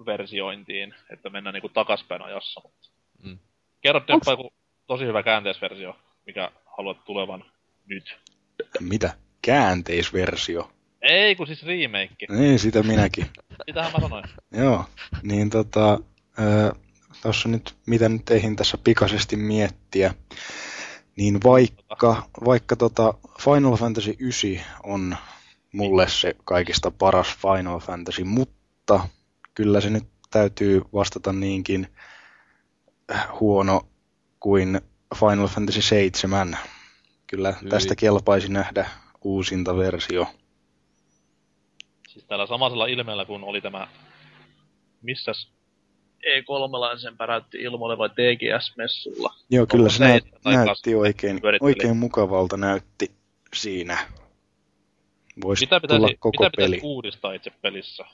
B: versiointiin, että mennään niinku takaspäin ajassa. Mutta
D: Mm.
B: Kerro
E: Onks-
B: joku tosi hyvä käänteisversio, mikä haluat tulevan nyt.
A: Mitä? Käänteisversio.
B: Ei, kun siis remake.
A: Niin, sitä minäkin.
B: Sitähän mä sanoin.
A: Joo, niin tota, tuossa nyt, mitä nyt eihin tässä pikaisesti miettiä, niin vaikka, vaikka tota Final Fantasy 9 on mulle se kaikista paras Final Fantasy, mutta kyllä se nyt täytyy vastata niinkin huono kuin Final Fantasy 7. Kyllä
D: Hyi.
A: tästä kelpaisi nähdä uusinta versio.
B: Siis tällä samaisella ilmeellä, kun oli tämä... Missäs E3 sen päräytti ilmoille vai TGS-messulla?
A: Joo, kyllä se näyt,
B: se tai
A: näytti oikein, oikein mukavalta näytti siinä. Voisi
B: Mitä
A: tulla
B: pitäisi,
A: koko
B: mitä
A: peli.
B: pitäisi uudistaa itse pelissä?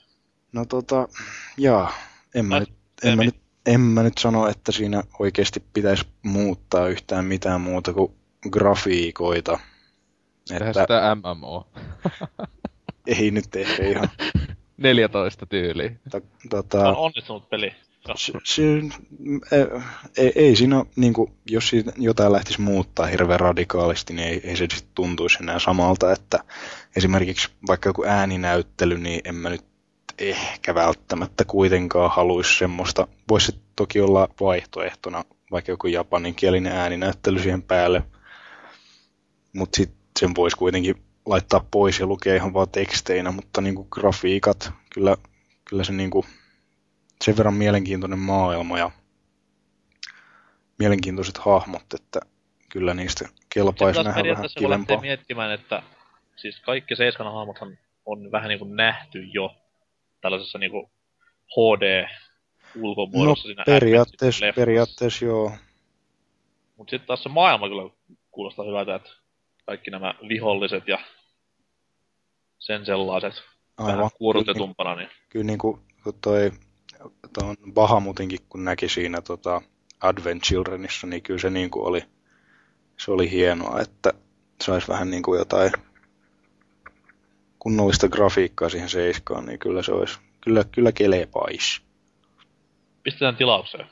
A: No tota, jaa, en mä,
B: Ai,
A: nyt, en, mä nyt, en mä nyt sano, että siinä oikeasti pitäisi muuttaa yhtään mitään muuta kuin grafiikoita.
D: Tehdään
A: Että
D: sitä MMO.
A: ei nyt ehkä ihan.
D: 14 tyyliä.
A: Ta,
B: Se on
A: tota,
B: onnistunut peli. No,
A: se, se, ei, ei siinä, niin kuin, jos siitä jotain lähtisi muuttaa hirveän radikaalisti, niin ei, ei se sitten tuntuisi enää samalta, että esimerkiksi vaikka joku ääninäyttely, niin en mä nyt ehkä välttämättä kuitenkaan haluaisi semmoista. Voisi toki olla vaihtoehtona vaikka joku japaninkielinen ääninäyttely siihen päälle, mutta sitten sen voisi kuitenkin laittaa pois ja lukea ihan vaan teksteinä, mutta niinku grafiikat, kyllä, kyllä se niinku, sen verran mielenkiintoinen maailma ja mielenkiintoiset hahmot, että kyllä niistä kelpaisi nähdä vähän kivempaa.
B: miettimään, että siis kaikki seiskan hahmothan on vähän niin kuin nähty jo tällaisessa niin kuin HD
A: No
B: ulkomuodossa siinä
A: periaatteessa, periaatteessa joo.
B: Mutta sitten taas se maailma kyllä kuulostaa hyvältä, että kaikki nämä viholliset ja sen sellaiset vähän
A: Aivan.
B: kuorutetumpana, niin
A: Kyllä niin kuin toi, tuon Bahamutinkin kun näki siinä tota Advent Childrenissa, niin kyllä se niin kuin oli, se oli hienoa, että saisi vähän niin kuin jotain kunnollista grafiikkaa siihen seiskaan, niin kyllä se olisi, kyllä, kyllä kelepais.
B: pistetään tilaukseen.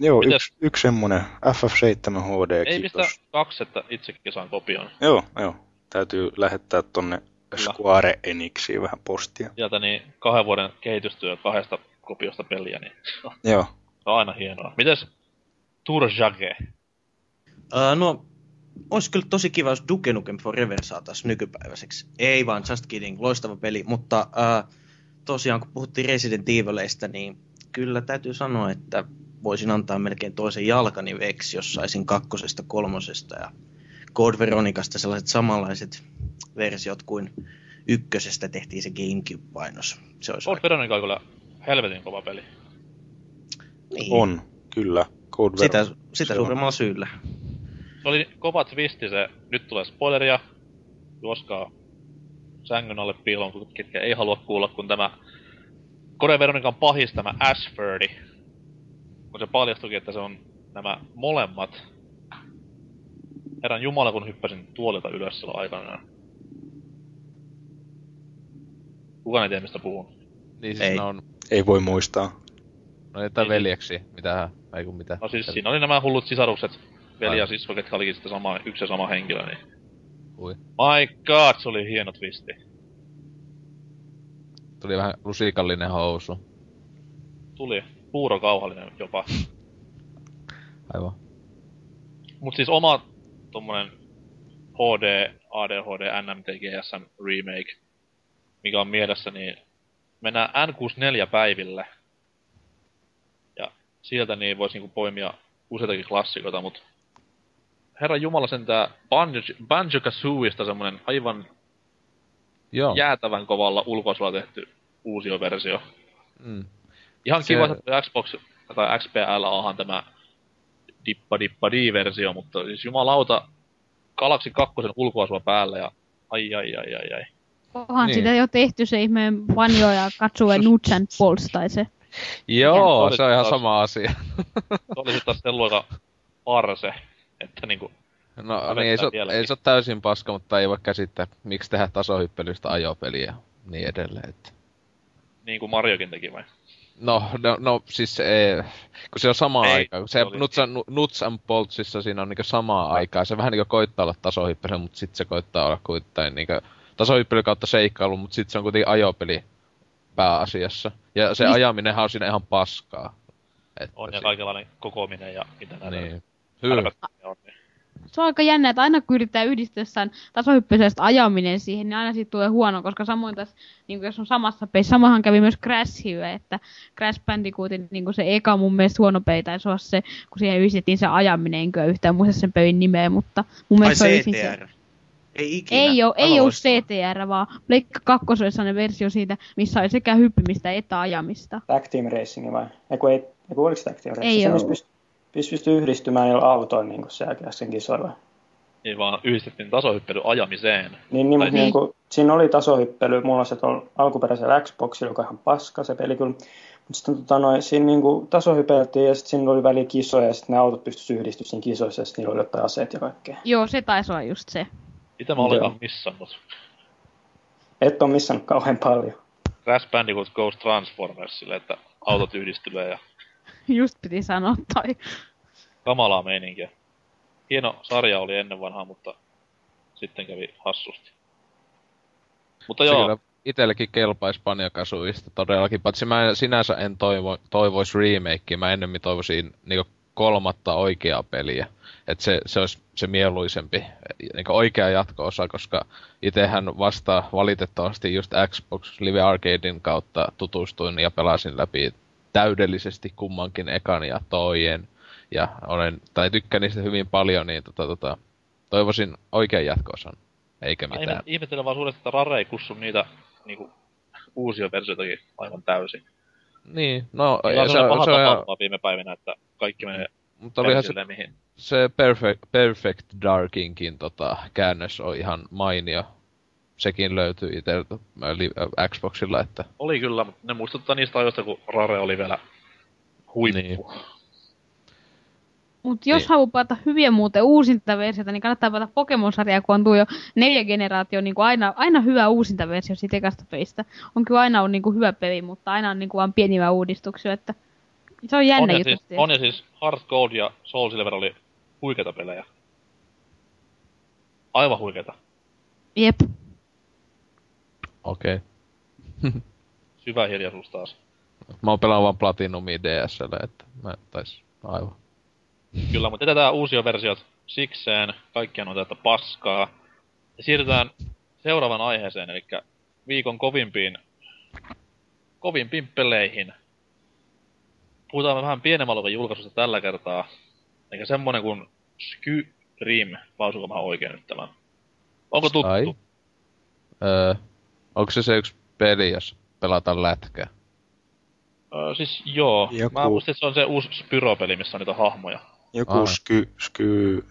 A: Joo,
B: Mitäs-
A: yksi, yksi semmonen FF7 HD,
B: Ei pistä
A: kiitos.
B: kaksi, että itsekin saan kopion.
A: Joo, joo. Täytyy lähettää tonne
B: Kyllä.
A: Square Enixiin vähän postia.
B: Sieltä niin kahden vuoden kehitystyö kahdesta kopiosta peliä, niin
A: Joo.
B: se on aina hienoa. Mites Turjage?
F: Uh, no, olisi kyllä tosi kiva, jos Duke Nukem Forever saataisiin nykypäiväiseksi. Ei vaan, just kidding, loistava peli. Mutta uh, tosiaan, kun puhuttiin Resident Evileistä, niin kyllä täytyy sanoa, että voisin antaa melkein toisen jalkani veksi, jos saisin kakkosesta, kolmosesta ja Code Veronicasta sellaiset samanlaiset versiot kuin ykkösestä tehtiin se Gamecube-painos. Se olisi
B: Code Veronica on kyllä helvetin kova peli.
F: niin.
A: On, kyllä. Code
F: Sitä,
A: Veronica.
F: sitä
A: on.
F: suuremmalla syyllä.
B: Se oli kova twisti se, nyt tulee spoileria, juoskaa sängyn alle piilon, kun ketkä ei halua kuulla, kun tämä Code Veronican pahis tämä Ashfordi, kun se paljastuikin, että se on nämä molemmat. Herran Jumala, kun hyppäsin tuolilta ylös silloin aikanaan. Kukaan ei tiedä, mistä puhun.
D: Niin siis
F: Ei.
D: on,
A: Ei voi muistaa.
D: no niitä
B: Niin.
D: veljeksi, mitähän, ei kun mitä.
B: No siis siinä oli nämä hullut sisarukset, veli ja sisko, ketkä olikin sitten sama, yksi ja sama henkilö, niin...
D: Ui.
B: My god, se oli hieno twisti.
D: Tuli vähän lusikallinen housu.
B: Tuli puurokauhallinen jopa.
D: Aivan.
B: Mut siis oma tommonen HD, ADHD, NMTGSM remake, mikä on mielessä, niin mennään N64 päiville. Ja sieltä niin voisi niinku poimia useitakin klassikoita, mut Herra Jumala sentää Banjo, Banjo Kazooista semmonen aivan
D: Joo.
B: jäätävän kovalla ulkoasulla tehty uusioversio.
D: Mm.
B: Ihan
D: Se-
B: kiva, että Xbox tai XPLAhan tämä dippa dippa versio, mutta siis jumalauta Galaxy 2 ulkoasua päällä ja ai ai ai ai ai.
E: Onhan
D: Niin.
E: sitä jo tehty se ihmeen Vanjo ja Katsue Nuts and Balls tai se.
D: Joo, se on ihan
B: Taas-
D: sama asia.
B: Se oli sitten taas sen luokan parse, että niinku,
D: No niin, ei se,
B: vieläkin.
D: ei se ole täysin paska, mutta ei voi käsittää, miksi tehdä tasohyppelystä ajopeliä ja niin edelleen. Että.
B: niin kuin Mariokin teki vai?
D: No, no, no siis ei, kun se on sama
B: Ei,
D: aika. Kun se
B: se oli-
D: Nuts, and, Nuts and Boltsissa siinä on niinku samaa aikaa. Se vähän niinku koittaa olla tasohyppely, mutta sitten se koittaa olla kuitenkin niinku tasohyppely kautta seikkailu, mutta sitten se on kuitenkin ajopeli pääasiassa. Ja se
E: Mis-
D: ajaminenhan on siinä ihan paskaa. Että
B: On ja kaikenlainen kokoaminen ja mitä näitä
D: Niin. Hyvä.
B: on. Niin.
E: Se on aika jännä, että aina kun yrittää yhdistää jossain tasohyppyisestä ajaminen siihen, niin aina siitä tulee huono, koska samoin tässä, niin jos on samassa peissä, samahan kävi myös Crash Hive, että Crash Bandicootin niin se eka mun mielestä huono peli taisi olla se, kun siihen yhdistettiin se ajaminen, enkä yhtään muista sen pelin nimeä, mutta mun
F: Ai
E: mielestä se siis se-
F: CTR. Ei ikinä.
E: Ei ole, ei ole. CTR, vaan Pleikka 2 oli sellainen versio siitä, missä oli sekä hyppimistä että ajamista.
C: Tag Team Racing vai? Eiku, ei, eiku oliko se Tag Team Racing?
E: Ei
C: se,
E: ollut.
C: missä pyst- missä pystyy yhdistymään niillä autoilla niin se äsken kisoilla.
B: Niin vaan yhdistettiin tasohyppely ajamiseen.
C: Niin, niin,
B: Tai
C: mutta niin. kuin, siinä oli tasohyppely, mulla se tuolla alkuperäisellä Xboxilla, joka on ihan paska se peli kyllä. Mutta sitten tota, noin, siinä niin kuin, tasohypeltiin ja sitten siinä oli väli kisoja ja sitten ne autot pystyisivät yhdistymään siinä kisoissa ja sitten niillä oli jotain aseet ja kaikkea.
E: Joo, se taisi olla just se.
B: Mitä mä olen missannut?
C: Et ole missannut kauhean paljon.
B: Crash Bandicoot Goes Transformersille, että autot yhdistylee ja
E: Just piti sanoa toi.
B: kamalaa meininkiä. Hieno sarja oli ennen vanhaa, mutta sitten kävi hassusti. Mutta
D: Se
B: joo,
D: kyllä itellekin kelpaisi Banjakasuista todellakin, paitsi mä en- sinänsä en toivo, toivois remakea, mä ennemmin toivoisin niinku kolmatta oikeaa peliä. Että se, se olisi se mieluisempi niinku oikea jatko-osa, koska itehän vasta valitettavasti just Xbox Live Arcadein kautta tutustuin ja pelasin läpi täydellisesti kummankin ekan ja toien. Ja olen, tai tykkään niistä hyvin paljon, niin tota, tota, toivoisin oikean jatko-osan, eikä
B: mä
D: mitään.
B: ihme- ihmettelen vaan suuresti, että Rare ei kussu niitä niinku, uusia versioitakin aivan täysin.
D: Niin, no
B: on
D: se,
B: sellainen paha
D: se, on,
B: viime päivinä, että kaikki menee
D: mutta olihan se,
B: mihin.
D: se Perfect, Perfect Darkinkin tota, käännös on ihan mainio. Sekin löytyy itseltä äh, Xboxilla, että
B: Oli kyllä, mutta ne muistuttaa niistä ajoista, kun Rare oli vielä huippu.
D: Niin.
E: Mutta jos
D: Niin.
E: haluaa pelata hyviä muuten uusinta versiota, niin kannattaa pelata Pokemon-sarjaa, kun on tuo jo neljä generaatio, niin kuin aina, aina hyvä uusinta versio siitä ekasta pelistä. On kyllä aina on niin kuin hyvä peli, mutta aina on niin kuin vain pieniä uudistuksia, että se on jännä
B: on, ja
E: juttu.
B: siis, on ja siis Heart Gold ja Soul Silver oli huikeita pelejä. Aivan huikeita.
E: Jep.
D: Okei. Okay.
B: Syvä hiljaisuus taas.
D: Mä oon pelannut vaan Platinumia DSL, että mä tais aivan.
B: Kyllä, mutta jätetään uusia versiot sikseen. Kaikkia on tätä paskaa. Ja siirrytään seuraavan aiheeseen, eli viikon kovimpiin, kovimpiin peleihin. Puhutaan vähän pienemmän luokan julkaisusta tällä kertaa. Eikä semmonen kuin Skyrim, lausuko mä oikein nyt tämän. Onko tuttu?
D: Öö, onko se se yksi peli, jos pelataan lätkää?
B: Öö, siis joo.
A: Joku-
B: Mä muistin, että se on se uusi Spyro-peli, missä on niitä hahmoja.
A: Joku
D: Ai.
A: sky, sky,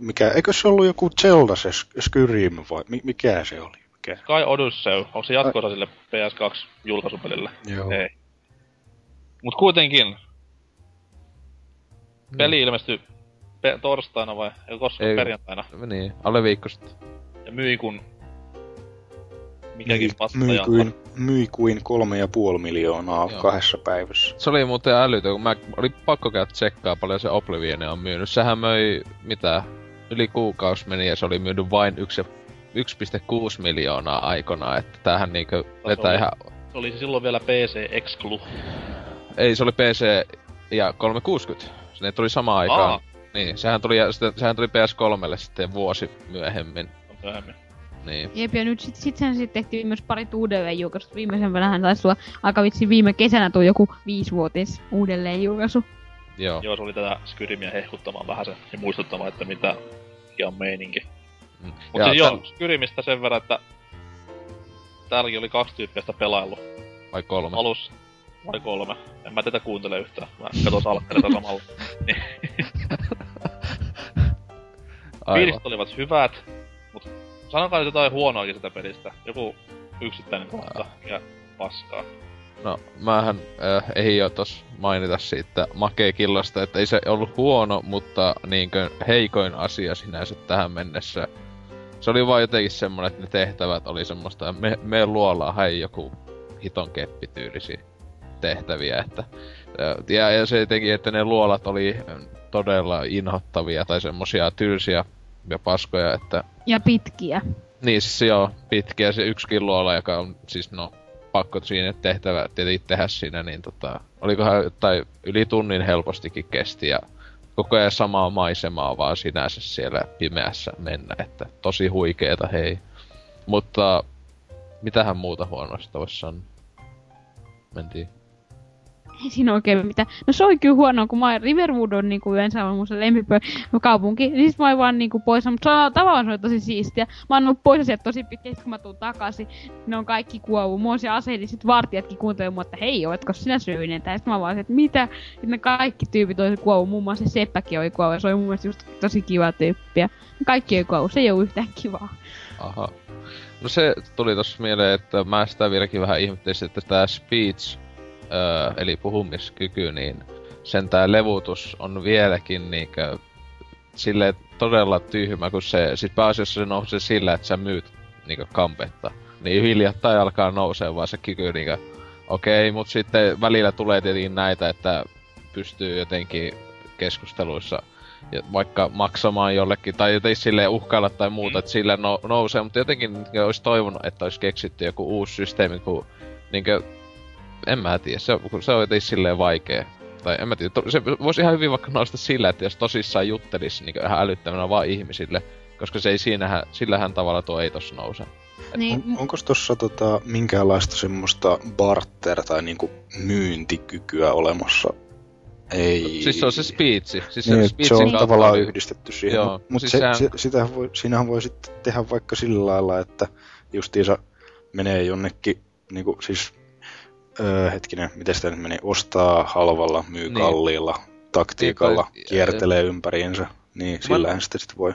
A: mikä, eikö se ollut joku Zelda se Sk- Skyrim vai mi, mikä se oli? Mikä?
B: Sky Odyssey, onko se jatko sille PS2-julkaisupelille?
A: Joo.
B: Ei. Mut kuitenkin,
D: Mm.
B: peli ilmestyi pe- torstaina vai ei koska
D: Ei.
B: perjantaina.
D: Niin, alle viikko sitten.
B: Ja myi kun mikäkin pasta
A: myi,
B: ja
A: kuin, myi kuin kolme ja puoli miljoonaa
D: Joo.
A: kahdessa päivässä.
D: Se oli muuten älytön, kun mä oli pakko käydä tsekkaa paljon se Oblivion on myynyt. Sehän möi, mitä, yli kuukausi meni ja se oli myynyt vain yksi- 1,6 miljoonaa aikona, että tämähän niinkö vetää
B: oli-
D: ihan...
B: se oli silloin vielä PC Exclu.
D: Ei, se oli PC ja 360. Ne tuli samaan aikaan.
B: Aa.
D: Niin, sehän tuli, sehän tuli PS3lle sitten vuosi myöhemmin.
B: Myöhemmin.
D: Niin.
E: Jep, ja nyt sit, sit sen sitten tehtiin myös parit uudelleen julkaisut. Viimeisempänähän taisi tulla aika vitsi viime kesänä tuo joku viisivuotis uudelleen julkaisu.
D: Joo.
B: Joo, se oli tätä Skyrimiä hehkuttamaan vähän se ja muistuttamaan, että mitä on meininki.
D: Mm.
B: Mutta
D: Ja
B: siis joo,
D: täl-
B: Skyrimistä sen verran, että täälläkin oli kaksi tyyppiä sitä pelaillut.
D: Vai kolme.
B: Alussa vai kolme. En mä tätä kuuntele yhtään. Mä katson salkkareita samalla. Niin.
D: Aivan.
B: Fiilikset olivat hyvät, sanokaa nyt jotain huonoakin sitä pelistä. Joku yksittäinen kohta, mikä paskaa.
D: No, mähän äh, ei jo tos mainita siitä makeekillosta, että ei se ollut huono, mutta niinkö heikoin asia sinänsä tähän mennessä. Se oli vaan jotenkin semmonen, että ne tehtävät oli semmoista, me, me luolaa hei joku hiton keppityylisiä. tehtäviä, että ja, ja se etenkin, että ne luolat oli todella inhottavia tai semmosia tylsiä ja paskoja, että...
E: Ja pitkiä.
D: Niin, siis joo, pitkiä se yksikin luola, joka on siis no pakko siinä tehtävä tietenkin tehdä siinä, niin tota, olikohan tai yli tunnin helpostikin kesti ja koko ajan samaa maisemaa vaan sinänsä siellä pimeässä mennä, että tosi huikeeta hei. Mutta mitähän muuta huonoista voisi sanoa? Mentiin
E: ei siinä oikein mitään. No se on kyllä huono, kun mä Riverwood on niinku yleensä on mun se. Niin sit mä oon vaan niinku pois, mutta se on tavallaan se on tosi siistiä. Mä oon ollut pois sieltä tosi pitkään, kun mä tuun takaisin. Ne on kaikki kuollut. Mulla on se aseidi, sit vartijatkin kuuntelee mua, että hei, ootko sinä syyinen? Ja sit mä vaan että mitä? Sitten ne kaikki tyypit oli kuollut. Muun muassa se Seppäkin oli kuollut. Se oli mun mielestä just tosi kiva tyyppiä. Kaikki ei kuollut. Se ei ole yhtään kivaa.
D: Aha. No se tuli tossa mieleen, että mä sitä vieläkin vähän ihmettelisin, että tämä speech öö, eli puhumiskyky, niin sen tää levutus on vieläkin niinkö sille todella tyhmä, kun se, sit pääasiassa se nousee sillä, että sä myyt niinkö kampetta. Niin hiljattain alkaa nousee vaan se kyky niinkö, okei, okay, mut sitten välillä tulee tietenkin näitä, että pystyy jotenkin keskusteluissa ja vaikka maksamaan jollekin, tai jotenkin silleen uhkailla tai muuta, että sillä no, nousee, mutta jotenkin olisi toivonut, että olisi keksitty joku uusi systeemi, kun niinkö en mä tiedä, se, se on jotenkin silleen vaikea. Tai en mä tiedä, to, se voisi ihan hyvin vaikka nousta sillä, että jos tosissaan juttelisi niin ihan älyttävänä vaan ihmisille, koska se ei siinähän, sillähän tavalla tuo ei tossa nouse.
A: Niin. On, onko tuossa tota, minkäänlaista semmoista barter- tai niinku myyntikykyä olemassa? Ei.
D: Siis se on se speechi. Siis
A: niin, se, se on tavallaan yhdistetty siihen. Joo, mutta siis se, sehän... se, sitä voi, siinähän voi sitten tehdä vaikka sillä lailla, että justiinsa menee jonnekin, niinku, siis öö, hetkinen, miten sitä nyt meni, ostaa halvalla, myy niin. kalliilla taktiikalla, niin, kiertelee ympäriinsä, niin sillähän sitä sitten voi.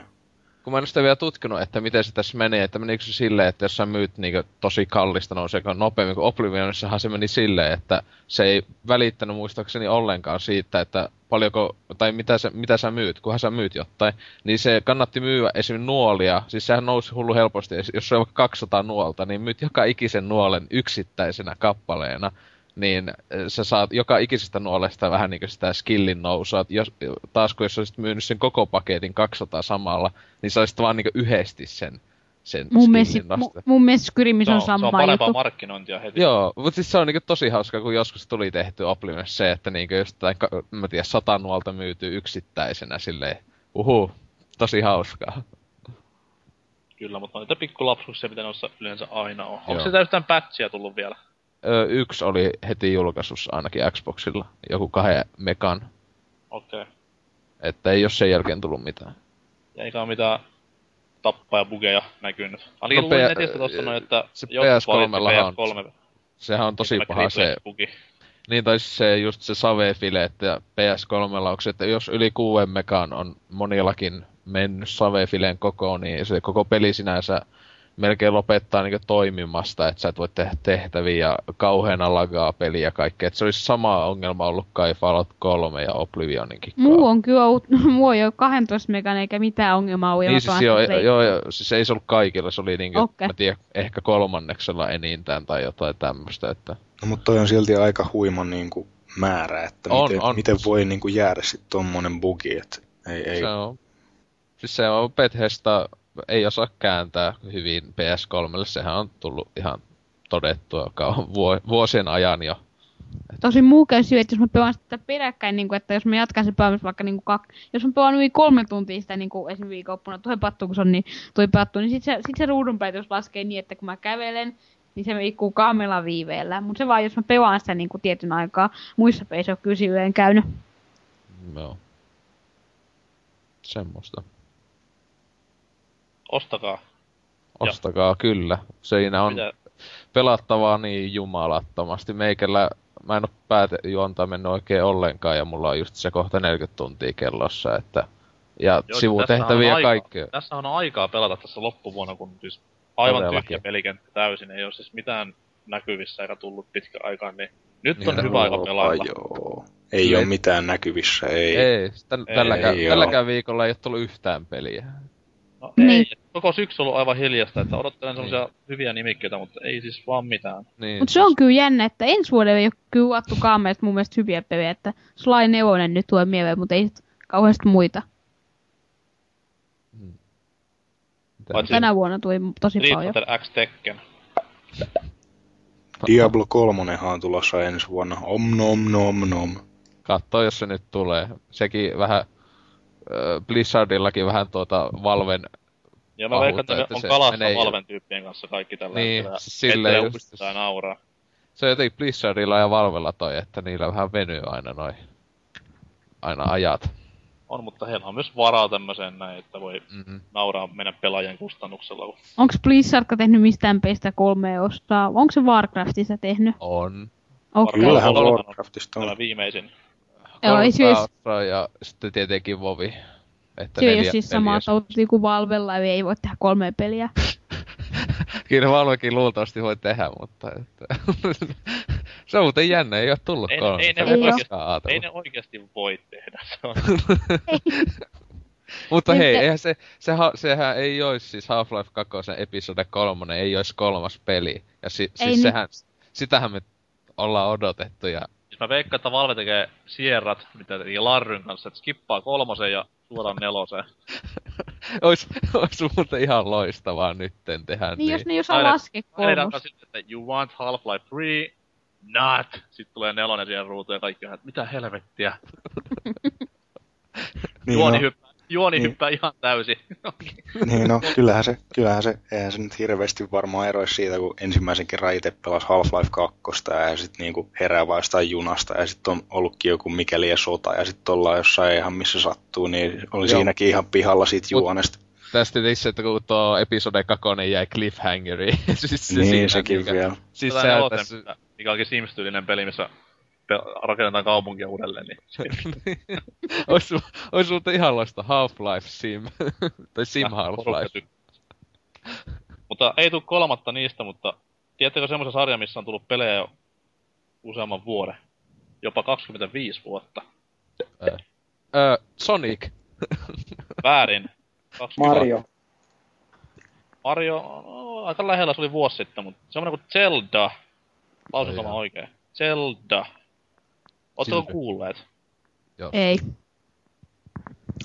D: Kun mä en sitä vielä tutkinut, että miten se tässä menee, että menikö se silleen, että jos sä myyt niin tosi kallista, nouseeko nopeammin kuin Oblivionissahan se meni silleen, että se ei välittänyt muistaakseni ollenkaan siitä, että paljonko, tai mitä sä, mitä sä myyt, kunhan sä myyt jotain, niin se kannatti myyä esim. nuolia, siis sehän nousi hullu helposti, jos se on 200 nuolta, niin myyt joka ikisen nuolen yksittäisenä kappaleena, niin eh, sä saat joka ikisestä nuolesta vähän niin kuin sitä skillin nousua. Jos, taas kun jos olisit myynyt sen koko paketin 200 samalla, niin sä olisit vaan niin yhdesti sen sen
E: mun mielestä, mu, mun mielestä Skyrimis on sama
B: Se on parempaa juttu. markkinointia heti.
D: Joo, mutta siis se on niinku tosi hauska, kun joskus tuli tehty Oblivionissa se, että niinku jostain, mä tiedän, sata nuolta myytyy yksittäisenä silleen, uhu, tosi hauskaa.
B: Kyllä, mutta noita pikkulapsuuksia, mitä noissa yleensä aina on. Onko se yhtään patchia tullut vielä?
D: Öö, yksi oli heti julkaisussa ainakin Xboxilla, joku kahden mekan.
B: Okei. Okay.
D: Että ei ole sen jälkeen tullut mitään.
B: Ja eikä ole mitään tappaa ja bugeja näkynyt. Ainakin no, luin netistä tuossa noin, että
D: se PS3 on, sehän on tosi paha se, bugi. niin tai se just se savefile, että PS3 onko se, että jos yli 6 megan on monillakin mennyt savefileen kokoon, niin se koko peli sinänsä melkein lopettaa niin toimimasta, että sä et voi tehdä tehtäviä ja kauheana lagaa peliä ja kaikkea. Että se olisi sama ongelma ollut kai Fallout 3 ja Oblivioninkin.
E: Muu on kyllä ollut, muu on jo 12 megan eikä mitään ongelmaa ollut.
D: Niin siis joo, joo, joo, siis ei se ollut kaikilla, se oli niin okay. mä tiedän, ehkä kolmanneksella enintään tai jotain tämmöistä. Että...
A: No mutta toi on silti aika huima niin kuin määrä, että on, miten, on. miten voi niin kuin jäädä sitten tommonen bugi, että ei, ei.
D: Se on. Siis se on Bethesda ei osaa kääntää hyvin PS3. Sehän on tullut ihan todettua vuosien ajan jo.
E: Tosi muu käy syy, että jos mä pelaan sitä peräkkäin, niin kuin, että jos mä jatkan se pelaamista vaikka niin kuin kak... jos mä pelaan yli kolme tuntia sitä niin kuin esimerkiksi viikonloppuna, toi pattu, kun se on niin, toi pattu, niin sit se, sit se ruudun jos laskee niin, että kun mä kävelen, niin se liikkuu kaamella viiveellä. Mutta se vaan, jos mä pelaan sitä niin kuin tietyn aikaa, muissa peissä on kyllä käynyt.
D: Joo. Semmoista.
B: Ostakaa.
D: Ostakaa, ja. kyllä. Siinä on Mitä? pelattavaa niin jumalattomasti. Meikällä, mä en ole juontaa mennyt oikein ollenkaan ja mulla on just se kohta 40 tuntia kellossa, että ja Joo, sivutehtäviä ja kaikkea.
B: Tässä on aikaa pelata tässä loppuvuonna, kun siis aivan Todellakin. tyhjä pelikenttä täysin. Ei ole siis mitään näkyvissä eikä tullut pitkä aikaan, niin nyt on niin, hyvä aika pelailla.
A: Joo. Ei ole mitään näkyvissä, ei.
D: Ei, tälläkään, ei, tälläkään viikolla ei ole tullut yhtään peliä.
B: No niin. ei, koko syksy ollut aivan hiljasta, että odottelen semmoisia hyviä nimikkeitä, mutta ei siis vaan mitään.
D: Niin,
E: Mutta se on kyllä jännä, että ensi vuodella ei ole kyllä uattu kaameista mun mielestä hyviä pelejä, että Sly Neonen nyt tulee mieleen, mutta ei kauheasti muita.
B: Paitsi
E: Tänä vuonna tuli tosi
B: Street
E: paljon.
B: X Tekken.
A: Diablo 3 on tulossa ensi vuonna. Om nom nom nom.
D: Kattoo, jos se nyt tulee. Sekin vähän, äh, Blizzardillakin vähän tuota Valven
B: Ja mä veikkaan, että
D: että
B: on kalassa
D: menee
B: Valven tyyppien kanssa kaikki tällä
D: Niin,
B: hetkellä. Ettelee
D: just-
B: nauraa.
D: se on jotenkin Blizzardilla ja Valvella toi, että niillä vähän venyy aina noin aina ajat.
B: On, mutta heillä on myös varaa tämmöiseen näin, että voi
D: Mm-hmm.
B: nauraa mennä pelaajien kustannuksella.
E: Onko Blizzardka tehnyt mistään peistä kolme osaa? Onko se Warcraftissa tehnyt?
D: On.
E: Okei.
B: Kyllä.
A: Kyllähän Warcraftista on.
B: Tämä viimeisin.
E: Joo, ei
D: osaa ja sitten tietenkin Vovi. Että
E: ei
D: neljä,
E: ole siis samaa
D: neljäs.
E: tautia kuin Valvella, eli ei voi tehdä kolme peliä.
D: Kyllä Valvekin luultavasti voi tehdä, mutta... Että... se on muuten jännä, ei ole tullut
B: Ei,
D: kolme.
B: ei, ne
E: Ei oo.
B: oikeasti, ei ne oikeasti voi tehdä. Se on,
D: Mutta hei,
E: te-
D: eihän se, se, ha- sehän ei olisi siis Half-Life 2 episode 3, ei olisi kolmas peli. Ja si-
E: Ei
D: siis
E: niin.
D: sehän, sitähän me ollaan odotettu ja
B: siis mä veikkaan, että Valve tekee Sierrat, mitä teki Larryn kanssa, että skippaa kolmosen ja suoraan neloseen.
D: ois, ois muuten ihan loistavaa nytten tehdä
E: Niin, jos ne ei osaa laskea
B: alkaa sitten, että you want Half-Life 3? Not! Sitten tulee nelonen siihen ruutuun ja kaikki on, että mitä helvettiä.
A: Niin,
B: juoni
A: no,
B: hyppää, juoni
A: Niin.
B: hyppää ihan täysin.
A: niin no, kyllähän se, kyllähän se, eihän se nyt hirveästi varmaan eroisi siitä, kun ensimmäisen kerran itse pelasi Half-Life 2 ja sitten niinku herää vaan jostain junasta ja sitten on ollutkin joku mikäli ja sota ja sitten ollaan jossain ihan missä sattuu, niin oli
D: Joo.
A: siinäkin ihan pihalla siitä
D: Mut-
A: juonesta.
D: tästä tietysti se, että kun tuo episode 2 jäi cliffhangeriin. siis se
A: niin,
D: siinä,
A: sekin
D: mikä-
A: vielä.
D: Siis sehän
B: nelosen,
D: tässä...
B: mikä onkin Sims-tyylinen peli, missä pe- rakennetaan kaupunkia uudelleen, niin
D: ois, ois muuten ihan loista Half-Life Sim. tai Sim
B: porukka
D: Half-Life.
B: Mutta ei tule kolmatta niistä, mutta tiedättekö semmoisen sarjan, missä on tullut pelejä jo useamman vuoden? Jopa 25 vuotta.
D: Öö, Sonic.
B: Väärin. 20
C: Mario.
B: Mario, no, aika lähellä se oli vuosi sitten, mutta semmoinen kuin Zelda. Lausun sama oikein. Zelda.
D: Zelda.
B: kuulleet?
D: Joo.
E: Ei.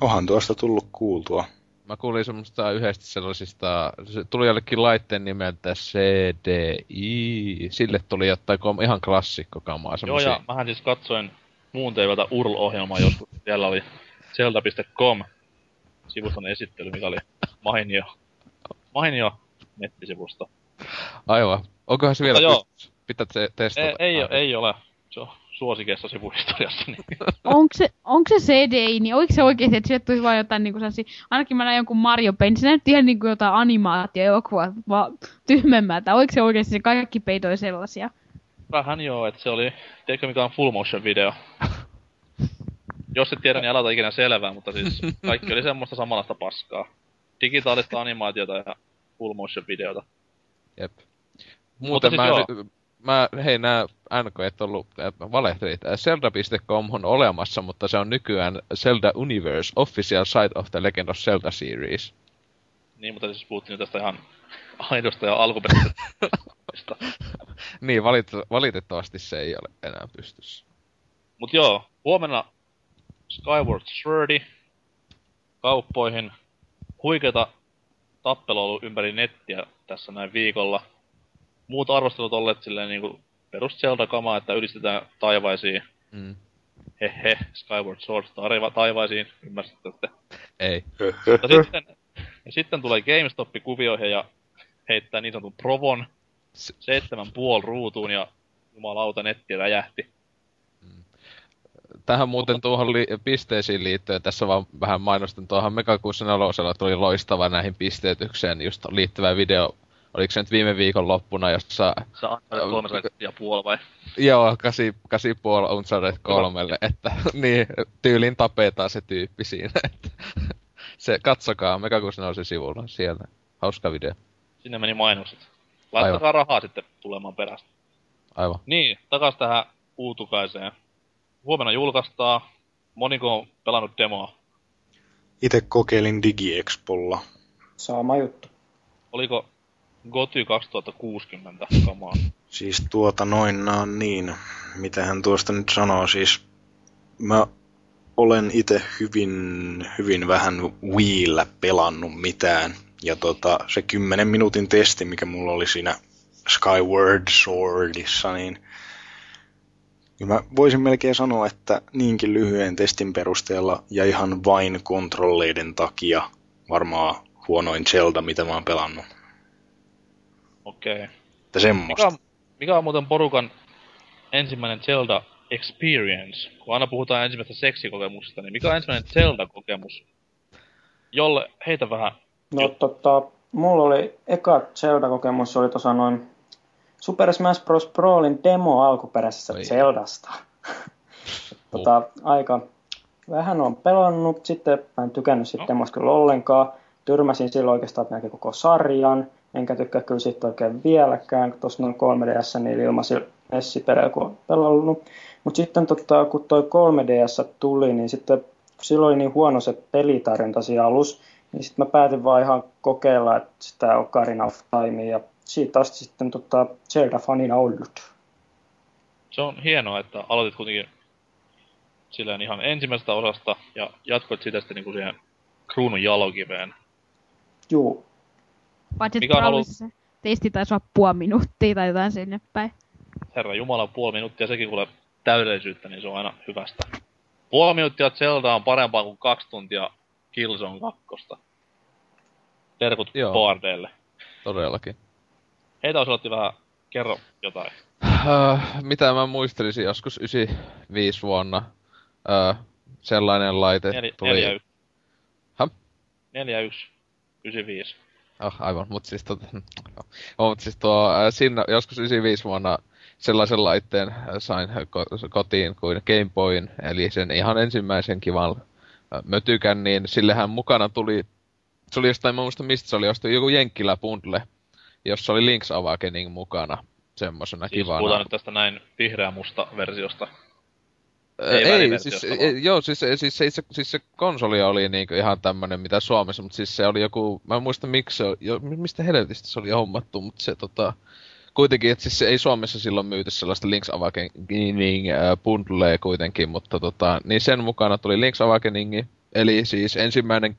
A: Onhan tuosta tullut kuultua.
D: Mä kuulin semmoista yhdestä sellaisista, se tuli jollekin laitteen nimeltä CDI, sille tuli jotain kom, ihan klassikkokamaa
B: Joo,
D: semmosia.
B: ja mähän siis katsoin muun TVltä URL-ohjelmaa joskus. Siellä oli zelda.com sivuston esittely, mikä oli mainio, mainio nettisivusto.
D: Aivan. Onkohan se vielä
B: joo.
D: Pitää se testata.
B: Ei, ei, ei ole. Se on suosikeissa sivuhistoriassa. Niin.
E: Onko se, onko se CDI, niin oliko se oikeesti, että sieltä tulisi vaan jotain niinku sellaisia, ainakin mä näin jonkun Mario Paint, se näytti ihan niinku jotain animaatio-elokuvaa, vaan tyhmemmältä. Oliko se oikeesti se kaikki peitoi sellaisia?
B: Vähän joo, että se oli, tiedätkö mikä on full motion video? Jos et tiedä, niin älä ikinä selvää, mutta siis kaikki oli semmoista samanlaista paskaa. Digitaalista animaatiota ja full motion videota.
D: Jep. Muuten
B: siis
D: mä,
B: joo.
D: Mä, hei nää NK et ollut, äh, valehtelit. Zelda.com on olemassa, mutta se on nykyään Zelda Universe, official site of the Legend of Zelda series.
B: Niin, mutta siis puhuttiin tästä ihan aidosta ja alkuperäisestä.
D: niin, valit, valitettavasti se ei ole enää pystyssä.
B: Mut joo, huomenna Skyward Swordi kauppoihin. Huikeeta tappelu ollut ympäri nettiä tässä näin viikolla. Muut arvostelut olleet silleen niinku perus Zelda-kamaa, että ylistetään taivaisiin.
D: Mm.
B: Hehe, Skyward Sword taiva, taivaisiin, ymmärsitte?
D: Ei.
B: Mutta sitten, ja sitten tulee GameStop kuvioihin ja heittää niin sanotun provon
D: Se-
B: seitsemän puol ruutuun ja jumalauta netti räjähti.
D: Tähän muuten tuohon li- pisteisiin liittyen, tässä vaan vähän mainostan tuohon Mega 64 tuli loistava näihin pisteytykseen just liittyvä video. Oliko se nyt viime viikon loppuna, jossa
B: Sä ansaitset 300 ja puoli vai?
D: Joo, 8, 8,5 Uncharted 3, että niin, tyylin tapetaan se tyyppi siinä. Että, se, katsokaa, Mega 64 sivulla siellä. Hauska video.
B: Sinne meni mainokset. Laittakaa rahaa sitten tulemaan perästä.
D: Aivan.
B: Niin, takas tähän uutukaiseen. Huomenna julkaistaan. Moniko on pelannut demoa?
A: Itse kokeilin DigiExpolla.
C: Sama juttu.
B: Oliko Goty 2060 kamaa?
A: Siis tuota noin naan niin, mitä hän tuosta nyt sanoo, siis mä olen itse hyvin, hyvin vähän Wiillä pelannut mitään. Ja tota, se 10 minuutin testi, mikä mulla oli siinä Skyward Swordissa, niin ja mä voisin melkein sanoa, että niinkin lyhyen testin perusteella ja ihan vain kontrolleiden takia varmaan huonoin Zelda, mitä mä oon pelannut.
B: Okei. Okay.
A: Että semmoista.
B: Mikä, on- mikä on muuten porukan ensimmäinen Zelda experience? Kun aina puhutaan ensimmäisestä seksikokemuksesta, niin mikä on ensimmäinen Zelda-kokemus? Jolle, heitä vähän.
C: No tota, mulla oli eka Zelda-kokemus, oli tuossa noin Super Smash Bros. Brawlin demo alkuperäisestä
D: Oi.
C: Zeldasta. tota, aika vähän on pelannut, sitten mä en tykännyt siitä
B: No.
C: demosta kyllä ollenkaan. Tyrmäsin silloin oikeastaan melkein koko sarjan, enkä tykkää kyllä siitä oikein vieläkään, kun tuossa noin 3DS niin ilmasi Nessi-pelejä, kun on pelannut. Mutta sitten tota, kun toi 3DS tuli, niin sitten silloin oli niin huono se pelitarjonta siinä alus, niin sitten mä päätin vaan ihan kokeilla että sitä Ocarina of Timea ja siitä asti sitten tota Zelda-fanina ollut.
B: Se on hienoa, että aloitit kuitenkin silleen ihan ensimmäisestä osasta ja jatkoit sitä sitten niinku siihen kruunun jalokiveen.
C: Juu,
E: Paitsi
B: Mikä
E: että
B: on ollut-
E: se testi taisi olla puoli minuuttia tai jotain sinne päin.
B: Herra Jumala, puoli minuuttia sekin kuule täydellisyyttä, niin se on aina hyvästä. Puoli minuuttia Zelda on parempaa kuin kaksi tuntia Killzone 2. Terkut
D: Joo.
B: boardeille.
D: Todellakin.
B: Heitä osoitti vähän, kerro jotain.
D: Äh, mitä mä muistelisin joskus 95 vuonna. Äh, sellainen laite
B: Nel,
D: tuli...
B: 4 1.
D: Häh?
B: 4 1. 95.
D: Oh, aivan, mutta siis, tota, oh, mut siis tuo, äh, siinä joskus 95 vuonna sellaisen laitteen äh, sain ko- kotiin kuin Game Boyn, eli sen ihan ensimmäisen kivan äh, mötykän, niin sillehän mukana tuli, se oli jostain, mä muista mistä se oli, jostain joku Jenkkilä bundle, jossa oli Link's Awakening mukana semmosena
B: Siis
D: kivana.
B: puhutaan nyt tästä näin vihreä-musta versiosta.
D: Ei,
B: Ei
D: siis,
B: väliversiosta
D: ei, joo, siis, siis, siis, se, siis se konsoli oli niinku ihan tämmönen mitä Suomessa, mutta siis se oli joku, mä en muista miksi se, jo, mistä helvetistä se oli hommattu, mutta se tota, kuitenkin, että siis se ei Suomessa silloin myyty sellaista Link's Awakening äh, bundlea kuitenkin, mutta tota, niin sen mukana tuli Link's Awakening, eli siis ensimmäinen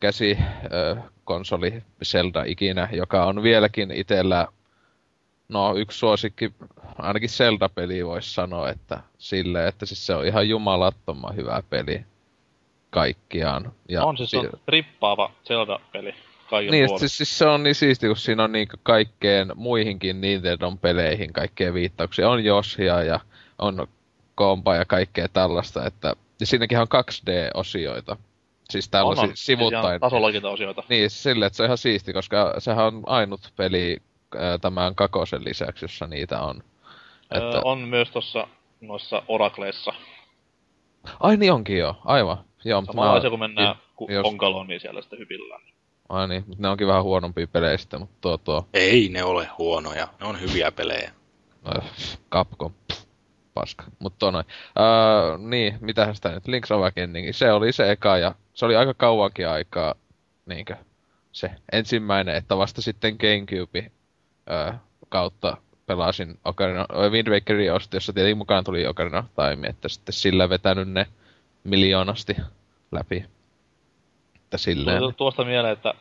D: käsi äh, konsoli Zelda ikinä, joka on vieläkin itellä no yksi suosikki, ainakin Zelda-peli voisi sanoa, että sille, että siis se on ihan jumalattoman hyvä peli kaikkiaan. Ja
B: on siis se on rippaava Zelda-peli
D: niin, siis, siis se on niin siisti, kun siinä on niin kaikkeen muihinkin Nintendon peleihin kaikkea viittauksia. On Yoshia ja on Kompa ja kaikkea tällaista, että ja siinäkin on 2D-osioita. Siis tällaisia
B: on, on.
D: sivuttain.
B: Siis tasologintaosioita.
D: Niin, sille, että se on ihan siisti, koska sehän on ainut peli tämän kakosen lisäksi, jossa niitä on.
B: Öö,
D: Että...
B: on myös tuossa noissa Oracleissa.
D: Ai niin onkin jo, aivan. Joo, mutta
B: Samanlaisia kun mennään ku-
D: jos-
B: onkaloon, niin siellä sitten hyvillään.
D: Ai niin, mutta ne onkin vähän huonompia pelejä sitten, mutta tuo tuo...
A: Ei ne ole huonoja, ne on hyviä pelejä.
D: Äh, Capcom. Paska. Mutta tuo noin. Öö, niin, mitähän sitä nyt, Link's Awakening, se oli se eka ja se oli aika kauankin aikaa niinkö se ensimmäinen, että vasta sitten Gamecube kautta pelasin Ocarina, Wind Wakerin osti, jossa tietenkin mukaan tuli Ocarina of Time, että sitten sillä vetänyt ne miljoonasti läpi. Että silleen.
B: Tuli tuosta mieleen, että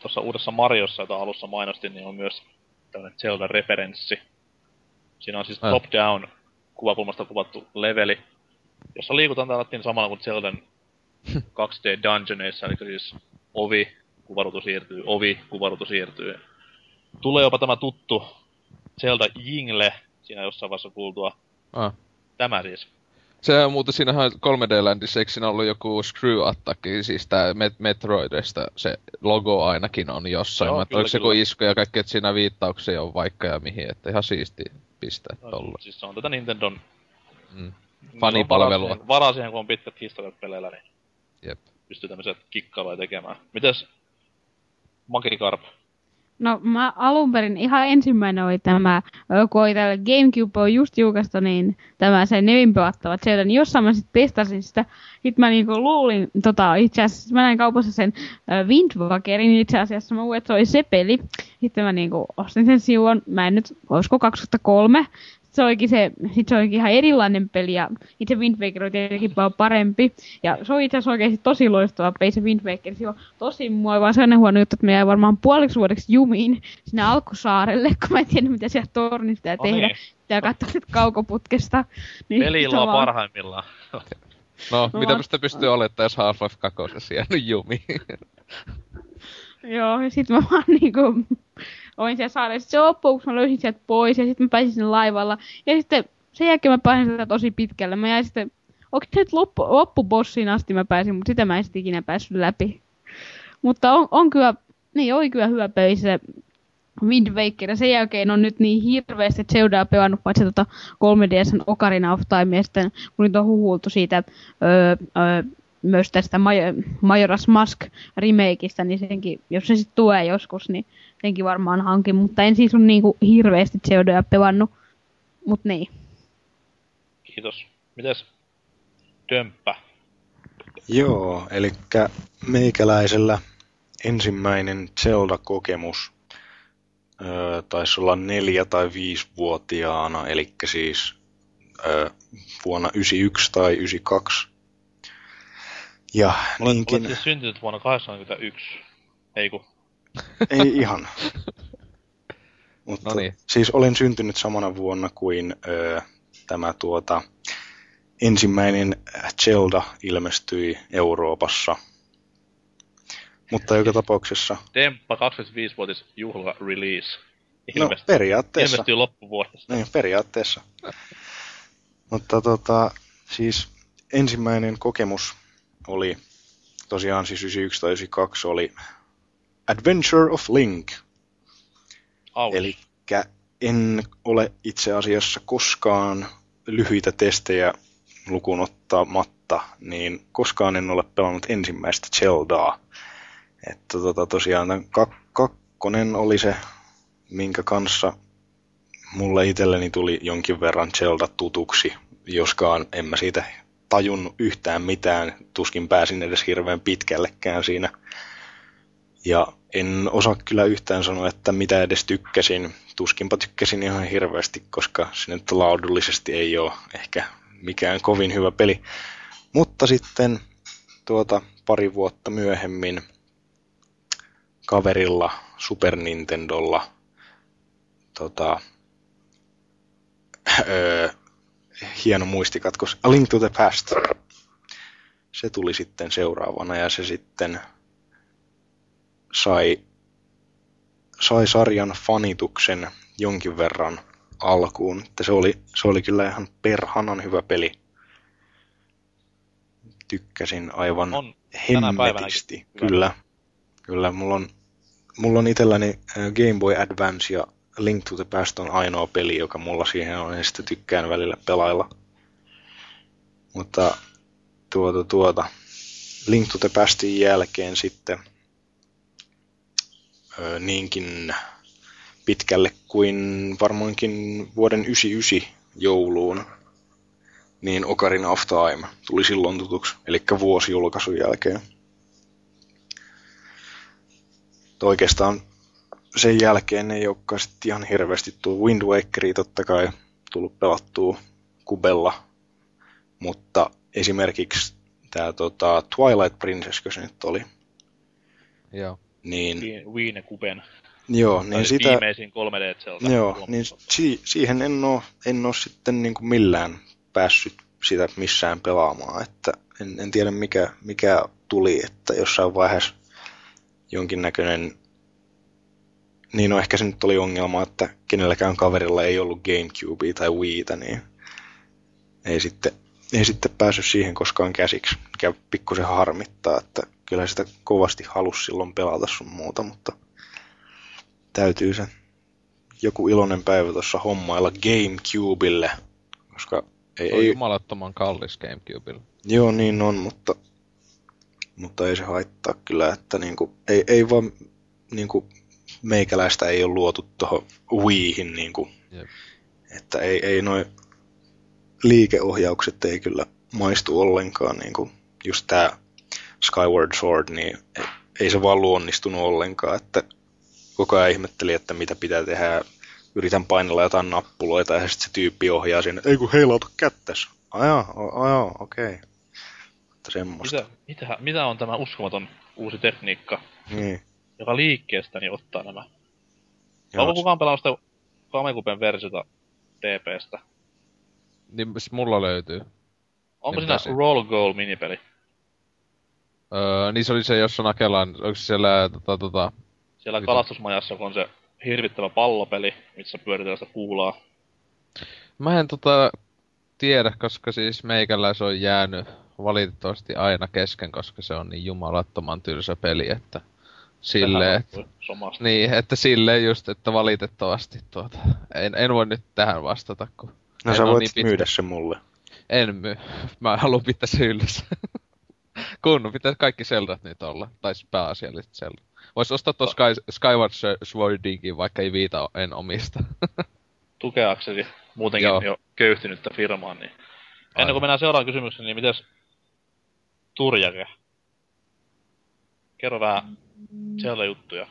B: tuossa uudessa Mariossa, jota alussa mainostin, niin on myös tämmöinen Zelda-referenssi. Siinä on siis
D: Ah.
B: top-down kuvakulmasta kuvattu leveli, jossa liikutaan tällä samalla kuin Zeldan 2D dungeoneissa, eli siis ovi, kuvaruutu siirtyy, ovi, kuvaruutu siirtyy. Tulee jopa tämä tuttu Zelda Jingle, siinä jossain vaiheessa kuultua.
D: Ah.
B: Tämä siis.
D: Se on muuten siinähän 3D-ländissä, eikö siinä ollut joku Screw Attack, siis tää Met- Metroidista se logo ainakin on jossain.
B: Joo, kyllä,
D: se joku isku ja kaikki, että siinä viittauksia on vaikka ja mihin, että ihan siisti pistää tolla.
B: Siis se on tätä Nintendon
D: Mm.
B: On
D: Fanipalvelua.
B: varaa siihen- Varaa siihen, kun on pitkät historiat peleillä, niin
D: Jep.
B: pystyy tämmöiset kikkailuja tekemään. Mites Magikarp?
E: No mä alun perin ihan ensimmäinen oli tämä, kun oli tällä Gamecube on just julkaistu, niin tämä se nevin pelattava Zelda, niin jossain mä sitten testasin sitä. Sitten mä niinku luulin, tota, itse asiassa mä näin kaupassa sen äh, Windwalkerin itse asiassa, mä luulin, että se oli se peli. Sitten mä niinku ostin sen sivuun, mä en nyt, olisiko 2003, se olikin se, sit se olikin ihan erilainen peli ja itse Wind Waker oli tietenkin paljon parempi. Ja se oli itse asiassa oikeasti tosi loistava peli se Wind Waker. Se on tosi mua vaan sellainen huono juttu, että me jäi varmaan puoliksi vuodeksi jumiin sinne alkusaarelle, kun mä en tiedä mitä siellä tornissa pitää
B: No
E: tehdä.
B: niin.
E: Pitää katsoa sit kaukoputkesta. Niin
B: Peli
E: se
B: on parhaimmillaan.
D: No,
E: No
D: mitä
E: on-
D: pystyy olettamaan, jos Half-Life 2 jäänyt jumiin?
E: Joo, ja sit mä vaan niinku olin siellä. Sitten se loppui, kun mä löysin sieltä pois ja sitten mä pääsin sinne laivalla. Ja sitten sen jälkeen mä pääsin sitä tosi pitkälle. Mä jäin sitten, se nyt loppu, loppubossiin asti mä pääsin, mutta sitä mä en sitten ikinä päässyt läpi. Mutta on, on kyllä, niin oli kyllä hyvä peli se Wind Waker. Ja sen jälkeen on nyt niin hirveästi Zeldaa pelannut, paitsi tota 3DSn Ocarina of Time, ja sitten kun nyt on huhultu siitä öö, öö, myös tästä Maj- Majora's Mask remakeista, niin senkin, jos se sitten tulee joskus, niin senkin varmaan hankin, mutta en siis ole niinku hirveästi Zeldaa pelannut. Mut niin.
B: Kiitos. Mites Dömppä?
A: Joo, eli meikäläisellä ensimmäinen Zelda-kokemus öö, taisi olla neljä- tai viisivuotiaana, eli siis öö, vuonna 91 tai 92. Ja
B: Olet,
A: niinkin,
B: olet siis syntynyt vuonna 81. Ei kun.
A: ei ihan. Mutta
D: No niin.
A: siis olin syntynyt samana vuonna kuin öö, tämä tuota, ensimmäinen Zelda ilmestyi Euroopassa. Mutta joka tapauksessa,
B: Demppa 25-vuotis juhla release.
A: no
B: Ilmest-
A: periaatteessa,
B: ilmestyy loppuvuodesta.
A: niin, periaatteessa. Mutta tota, siis ensimmäinen kokemus oli tosiaan siis 91 tai 92 oli Adventure of Link. Eli en ole itse asiassa koskaan lyhyitä testejä lukuun ottamatta, niin koskaan en ole pelannut ensimmäistä Zeldaa. Että tota, tosiaan tämän kak- kakkonen oli se, minkä kanssa mulle itselleni tuli jonkin verran Zelda tutuksi, joskaan en mä siitä tajunnut yhtään mitään, tuskin pääsin edes hirveän pitkällekään siinä. Ja en osaa kyllä yhtään sanoa, että mitä edes tykkäsin. Tuskinpa tykkäsin ihan hirveästi, koska nyt laadullisesti ei ole ehkä mikään kovin hyvä peli. Mutta sitten tuota pari vuotta myöhemmin kaverilla Super Nintendolla tota, öö, hieno muistikatkos A Link to the Past. Se tuli sitten seuraavana ja se sitten sai, sai sarjan fanituksen jonkin verran alkuun. Että se, oli, se oli kyllä ihan perhanan hyvä peli. Tykkäsin aivan
B: On
A: hemmetisti. Kyllä. Kyllä, mulla on, mulla on itselläni äh, Game Boy Advance ja Link to the Past on ainoa peli, joka mulla siihen on, ja sitten tykkään välillä pelailla. Mutta tuota, tuota, Link to the Pastin jälkeen sitten ö, niinkin pitkälle kuin varmaankin vuoden 99 jouluun, niin Ocarina of Time tuli silloin tutuksi, eli vuosi julkaisun jälkeen. Oikeastaan sen jälkeen ei olekaan sitten ihan hirveästi tullut Wind Wakeria totta kai tullut pelattua kubella, mutta esimerkiksi tämä tota, Twilight Princess, kun se nyt oli,
D: Joo.
A: niin
B: Wii Kuben.
A: joo, niin
B: Tai
A: sitä,
B: Viimeisin 3D Zelda.
A: Joo, niin si- siihen en oo, en oo sitten niin kuin millään päässyt sitä missään pelaamaan, että en, en tiedä mikä, mikä tuli, että jossain vaiheessa jonkinnäköinen, niin no ehkä se nyt oli ongelma, että kenelläkään kaverilla ei ollut Gamecubea tai Wiitä, niin ei sitten, ei sitten päässyt siihen koskaan käsiksi, mikä pikkusen harmittaa, että kyllä sitä kovasti halusi silloin pelata sun muuta, mutta täytyy se joku iloinen päivä tuossa hommailla Gamecubelle, koska ei,
D: Se on
A: ei,
D: jumalattoman kallis Gamecubella.
A: joo niin on, mutta, mutta ei se haittaa kyllä, että niinku, ei, ei vaan niinku, meikäläistä ei ole luotu tuohon Wiihin, niin kuin,
D: Jep.
A: että ei, ei noin liikeohjaukset ei kyllä maistu ollenkaan, niin kuin just tämä Skyward Sword, niin ei, ei se vaan luonnistunut ollenkaan, että koko ajan ihmetteli, että mitä pitää tehdä, yritän painella jotain nappuloita, ja sitten se tyyppi ohjaa sinne, ei kun heilauta kättäs. Ajaa, ajaa, okei. Semmoista.
B: Mitä, mitä, mitä on tämä uskomaton uusi tekniikka,
A: Niin.
B: Joka liikkeestäni ottaa nämä?
A: Joo,
B: Onko kukaan pelannut sitä Kamekupen versiota DPstä?
D: Niin s- mulla löytyy.
B: Onko
D: Niin
B: siinä
D: se-
B: Roll Goal minipeli?
D: Öö, niin se oli se, jossa nakellaan, onko se siellä tota, tota,
B: Siellä
D: Mitä?
B: kalastusmajassa, kun on se hirvittävä pallopeli, missä pyöritellään sitä kuulaa.
D: Mä en tota tiedä, koska siis meikällä on jäänyt valitettavasti aina kesken, koska se on niin jumalattoman tylsä peli, että silleen, että, niin, että silleen just, että valitettavasti tuota, en, en voi nyt tähän vastata, kun
A: No
D: en
A: sä voit
D: niin pitkä-
A: myydä se mulle.
D: En myy. Mä haluan pitää se yllessä. Kun pitäisi kaikki Zeldat nyt olla, tai pääasialliset Zeldat. Vois ostaa tuon Sky, Skyward Swordinkin, vaikka ei viita en omista.
B: tukeaksesi muutenkin
D: Joo.
B: jo köyhtynyttä firmaa, niin... Ennen
D: Aivan.
B: kuin mennään seuraavaan kysymykseen, niin mites Turjake? Kerro vähän siellä juttuja.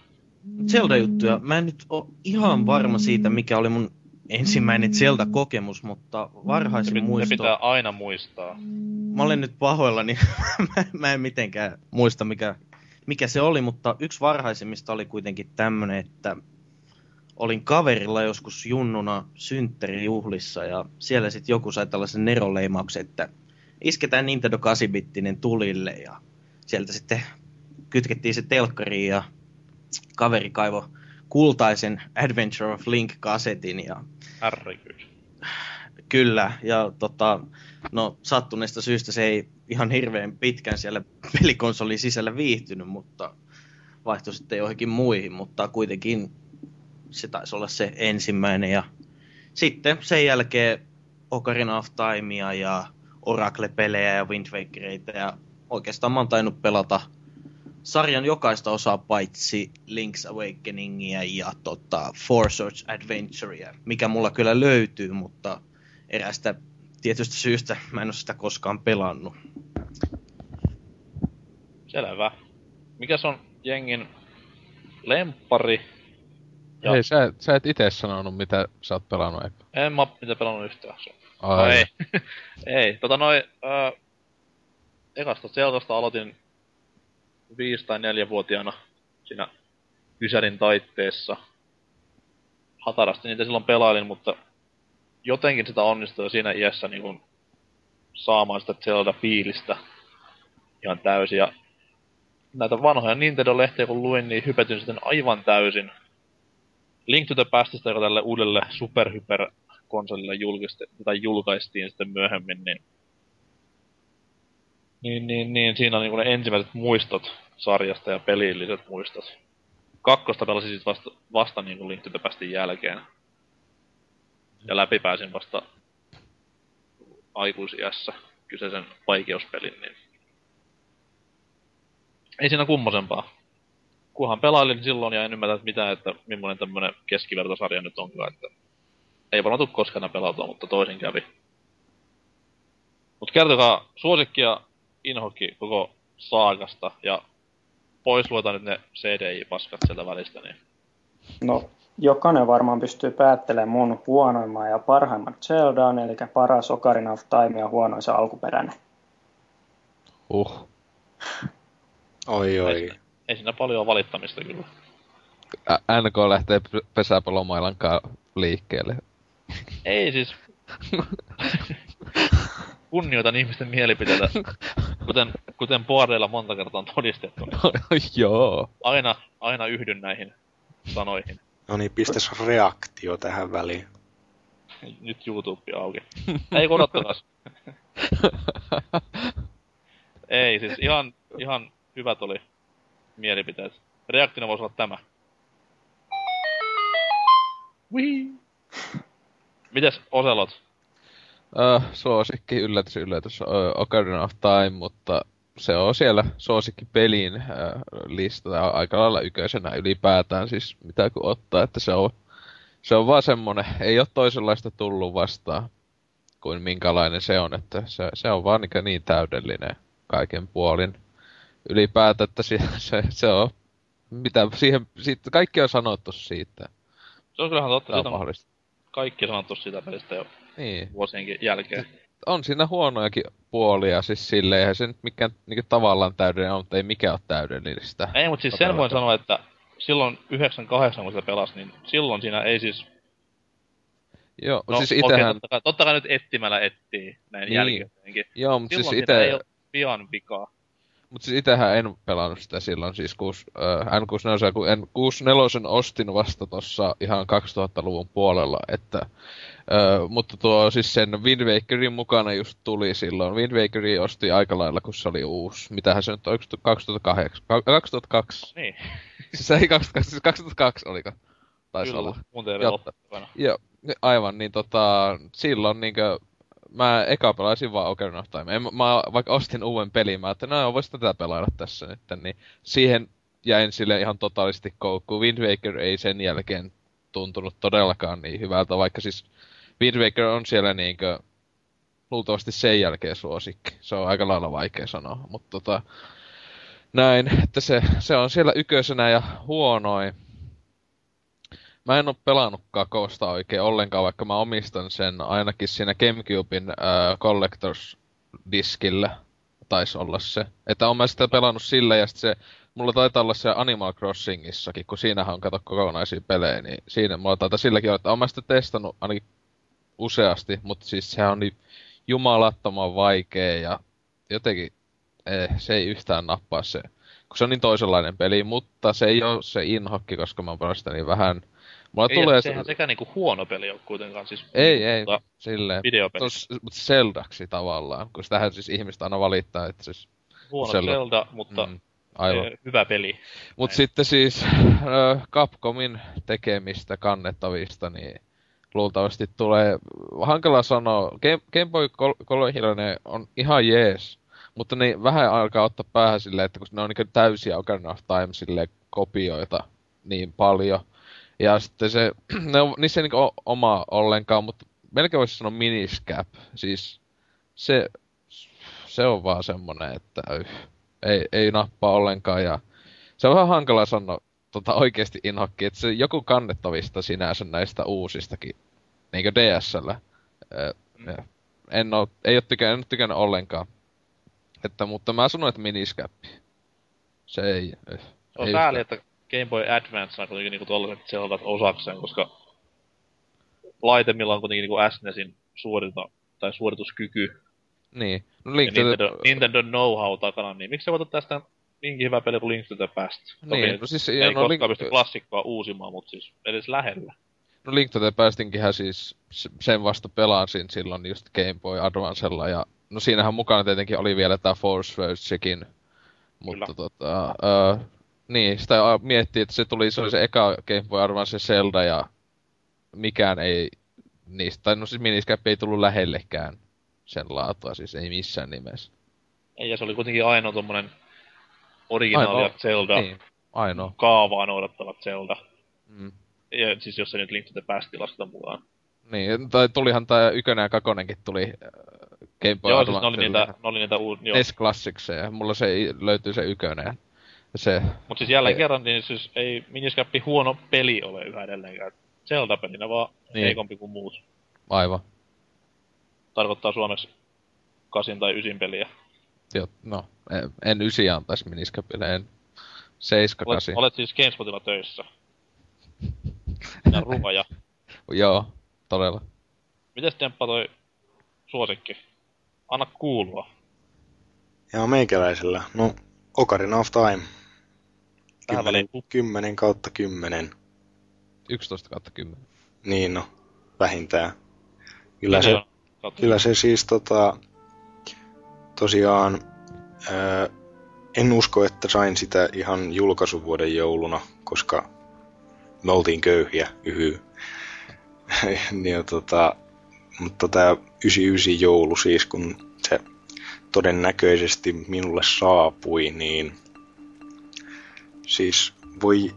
F: Zelda-juttuja. Mä en nyt ole ihan varma siitä, mikä oli mun ensimmäinen Zelda-kokemus, mutta varhaisin
B: se
F: muisto...
B: pitää aina muistaa.
F: Mä olen nyt pahoillani, mä, mä en mitenkään muista mikä, mikä se oli, mutta yksi varhaisimmista oli kuitenkin tämmönen, että olin kaverilla joskus junnuna synttärijuhlissa ja siellä sitten joku sai tällaisen neroleimauksen, että isketään Nintendo 8-bittinen tulille ja sieltä sitten kytkettiin se telkkariin ja kaveri kaivo kultaisen Adventure of Link-kasetin ja. Kyllä, ja tota, no sattuneesta syystä se ei ihan hirveän pitkän siellä pelikonsolin sisällä viihtynyt, mutta vaihtoi sitten johonkin muihin, mutta kuitenkin se taisi olla se ensimmäinen. Ja sitten sen jälkeen Ocarina of Timea ja Oracle-pelejä ja Wind Wakereita ja oikeastaan mä oon tainnut pelata sarjan jokaista osaa paitsi Link's Awakeningia ja tota, Four Swords Adventurea, mikä mulla kyllä löytyy, mutta erästä tietystä syystä mä en ole sitä koskaan pelannut.
B: Selvä. Mikäs on jengin lemppari? Ja-
D: Hei, sä, sä et itse sanonut, mitä sä oot pelannut, eikö?
B: En mä mitä pelannut yhtään. Se- No
D: Ai,
B: ei. ei. Tota noin, ö, ekasta Zeldasta aloitin viisi- tai neljävuotiaana siinä Ysärin taitteessa. Hatarasti niitä silloin pelailin, mutta jotenkin sitä onnistui siinä iässä niin kun saamaan sitä Zelda-fiilistä ihan täysin. Ja näitä vanhoja Nintendo-lehtiä kun luin, niin hypetyn sitten aivan täysin. Link to the Pastista, joka tälle uudelle superhyper konsolille julkaistiin sitten myöhemmin, niin, niin, niin, niin siinä on niin ne ensimmäiset muistot sarjasta ja pelilliset muistot. Kakkosta pelasin siis vasta, vasta niin Pastin jälkeen. Ja läpi pääsin vasta aikuisiässä kyseisen vaikeuspelin, niin ei siinä kummosempaa. Kunhan pelailin silloin ja en ymmärrä että mitä, että millainen tämmönen keskivertosarja nyt onkaan, että ei varmaan tule koskaan pelautua, mutta toisin kävi. Mut kertokaa suosikki ja inhokki koko saakasta ja pois luetaan nyt ne CDI-paskat sieltä välistä, niin
C: No, jokainen varmaan pystyy päättelemään mun huonoimman ja parhaimman Zeldaan, eli paras Ocarina of Time ja huonoin se alkuperäinen.
D: uh.
A: Oi oi.
B: ei siinä paljon valittamista kyllä.
D: Ä- NK lähtee p- pesäpallomailan kaa liikkeelle.
B: Ei siis... Kunnioitan ihmisten mielipiteitä, kuten, kuten Boardeilla monta kertaa on todistettu. Niin
D: Joo.
B: aina, aina yhdyn näihin sanoihin.
A: No niin, pistäs reaktio tähän väliin.
B: Nyt YouTube auki. Ei kun odottakas. Ei, siis ihan, ihan hyvät oli mielipiteet. Reaktina voisi olla tämä. Wii. Mites Oselot?
D: Öö, suosikki, yllätys, yllätys, öö, Ocarina of Time, mutta se on siellä suosikki pelin äh, listalla aika lailla yköisenä ylipäätään siis mitä kun ottaa, että se on, se on vaan semmonen, ei ole toisenlaista tullut vastaan kuin minkälainen se on, että se, se on vaan niin, niin täydellinen kaiken puolin. Ylipäätään, että se, se, se on, mitä siihen, siitä, kaikki on sanottu siitä.
B: Se on kyllähän totta,
D: on
B: siitä on kaikki sanottu siitä pelistä jo
D: Niin.
B: vuosienkin jälkeen.
D: on siinä huonojakin puolia, siis silleen, eihän se nyt mikään niinku tavallaan täydellinen on, mutta ei mikään ole täydellistä.
B: Ei, mutta siis sen voin sanoa, että silloin 98, kun sitä pelasi, niin silloin siinä ei siis...
D: Joo,
B: No,
D: siis
B: okei,
D: itähän,
B: totta, kai, totta kai nyt etsimällä etsii näin
D: Niin.
B: niin. jälkeenkin.
D: joo, mutta siis
B: siinä ei ole pian vikaa.
D: mut siis itähän en pelannut sitä silloin, siis kuus, äh, N64, kun en 64 ostin vasta tossa ihan 2000-luvun puolella, että äh, mutta tuo siis sen Wind Wakerin mukana just tuli silloin. Wind Wakeri osti aika lailla, kun se oli uusi. Mitähän se nyt on, 2008? Ka- 2002?
B: Niin,
D: Siis ei 2002, siis 2002 oliko? Taisi olla.
B: kyllä. Mun
D: Jotta.
B: ottavana.
D: Joo, ni- aivan, niin tota, silloin niinkö, mä eka pelasin vaan Ocarina of Time. En, mä vaikka ostin uuden pelin, mä ajattelin, no vois tätä pelailla tässä nyt, niin siihen jäin sille ihan totaalisesti koukkuun. Wind Waker ei sen jälkeen tuntunut todellakaan niin hyvältä, vaikka siis Wind Waker on siellä niinkö, luultavasti sen jälkeen suosikki. Se on aika lailla vaikea sanoa, mutta tota, näin, että se, se on siellä yköisenä ja huonoin. Mä en oo pelannut Kakosta oikein ollenkaan, vaikka mä omistan sen ainakin siinä Gamecubein äh, Collectors diskillä. Taisi olla se. Että oon mä sitä pelannut sillä ja se, mulla taitaa olla se Animal Crossingissakin, kun siinähän on kato kokonaisia pelejä, niin siinä mulla taitaa silläkin olla, että oon mä sitä testannut ainakin useasti, mutta siis sehän on niin jumalattoman vaikea ja jotenkin eh, se ei yhtään nappaa se, kun se on niin toisenlainen peli, mutta se ei ole se inhokki, koska mä oon sitä niin vähän. Mulla
B: Ei,
D: tulee
B: sehän sekä niinku huono peli on kuitenkaan siis.
D: Ei, ei,
B: Mutta
D: silleen.
B: videopeli.
D: Tos, mutta Zeldaksi tavallaan, kun sitähän siis ihmiset aina valittaa, että siis...
B: Huono
D: Zelda.
B: Zelda, mutta
D: Mm, aivan.
B: eh, hyvä peli.
D: Mut
B: näin.
D: sitten siis ö, Capcomin tekemistä kannettavista, niin luultavasti tulee, hankala sanoa, Game, Game Boy Col- Colorille on ihan jees, mutta niin vähän alkaa ottaa päähän silleen, että kun ne on niin täysiä Ocarina of Time silleen kopioita niin paljon. Ja sitten se, ne on, niissä ei niin ole oma ollenkaan, mutta melkein voisi sanoa miniscap. Siis se, se on vaan semmonen, että ei, ei nappaa ollenkaan ja se on vähän hankala sanoa tota oikeesti inhokki, että se joku kannettavista sinänsä näistä uusistakin, niinkö DSllä. Ö, ö, En oo, ei oo tykännyt, en oo tykännyt ollenkaan. Että, mutta mä sanoin, että miniskäppi. Se ei,
B: Se on
D: ei
B: sääli, että Game Boy Advance saa kuitenkin niinku tollaset Zeldat osakseen, koska laite, millä on kuitenkin niinku SNESin suorita, tai suorituskyky
D: Niin. No
B: ja
D: Link to the...
B: Nintendo, Nintendo know-how takana, niin miksi se voitat tästä niinkin hyvä peli kuin Link to the Past?
D: Niin, no siis,
B: ei
D: no
B: koskaan
D: Link,
B: pysty klassikkoa uusimaan, mutta siis edes lähellä.
D: no Link to the Pastinkinhän siis sen vasta pelasin silloin just Game Boy Advancella ja no siinähän mukana tietenkin oli vielä tää Force Vergekin. Mutta
B: Kyllä.
D: tota, ö, niin, sitä miettii, että se tuli, se oli se eka Game Boy Advance Zelda ja mikään ei niistä, tai no siis Miniscap ei tullut lähellekään sen laatua, siis ei missään nimessä.
B: Ei, ja se oli kuitenkin ainoa tommonen originaalia Zelda,
D: Niin, ainoa.
B: kaavaa noudattava Zelda.
D: Mm.
B: Ja, siis jos se nyt Link to the Past lasketa mukaan.
D: Niin, tai tulihan tää ykkönen ja kakonenkin tuli äh, Game Boy
B: joo, siis ne oli niitä, ne oli niitä uu... Joo.
D: NES Classicseja. Mulla se löytyy se ykönen. Se,
B: Mut siis jälleen
D: Ei.
B: kerran, niin siis ei Miniscappi huono peli ole yhä edelleenkään. Zelda-pelinä vaan
D: niin.
B: heikompi kuin muut.
D: aivan.
B: Tarkoittaa suomeksi kasin tai ysin peliä.
D: Jo, no, en, en ysi antaisi Miniscapille, en seiska
B: Olet,
D: kasi.
B: olet siis Gamespotilla töissä. Ja ruoja.
D: Joo, todella.
B: Mites Demppa toi suosikki? Anna kuulua.
A: Ja meikäläisellä, no Ocarina of Time.
B: Tähän
A: 10,
B: väliin
A: 10 kautta 10.
D: 11 kautta 10.
A: Niin no, vähintään. Kyllä se, kyllä se siis tota, tosiaan, ää, en usko, että sain sitä ihan julkaisuvuoden jouluna, koska me oltiin köyhiä, yhy. ja tota, mutta tämä 99 joulu siis, kun se todennäköisesti minulle saapui, niin siis voi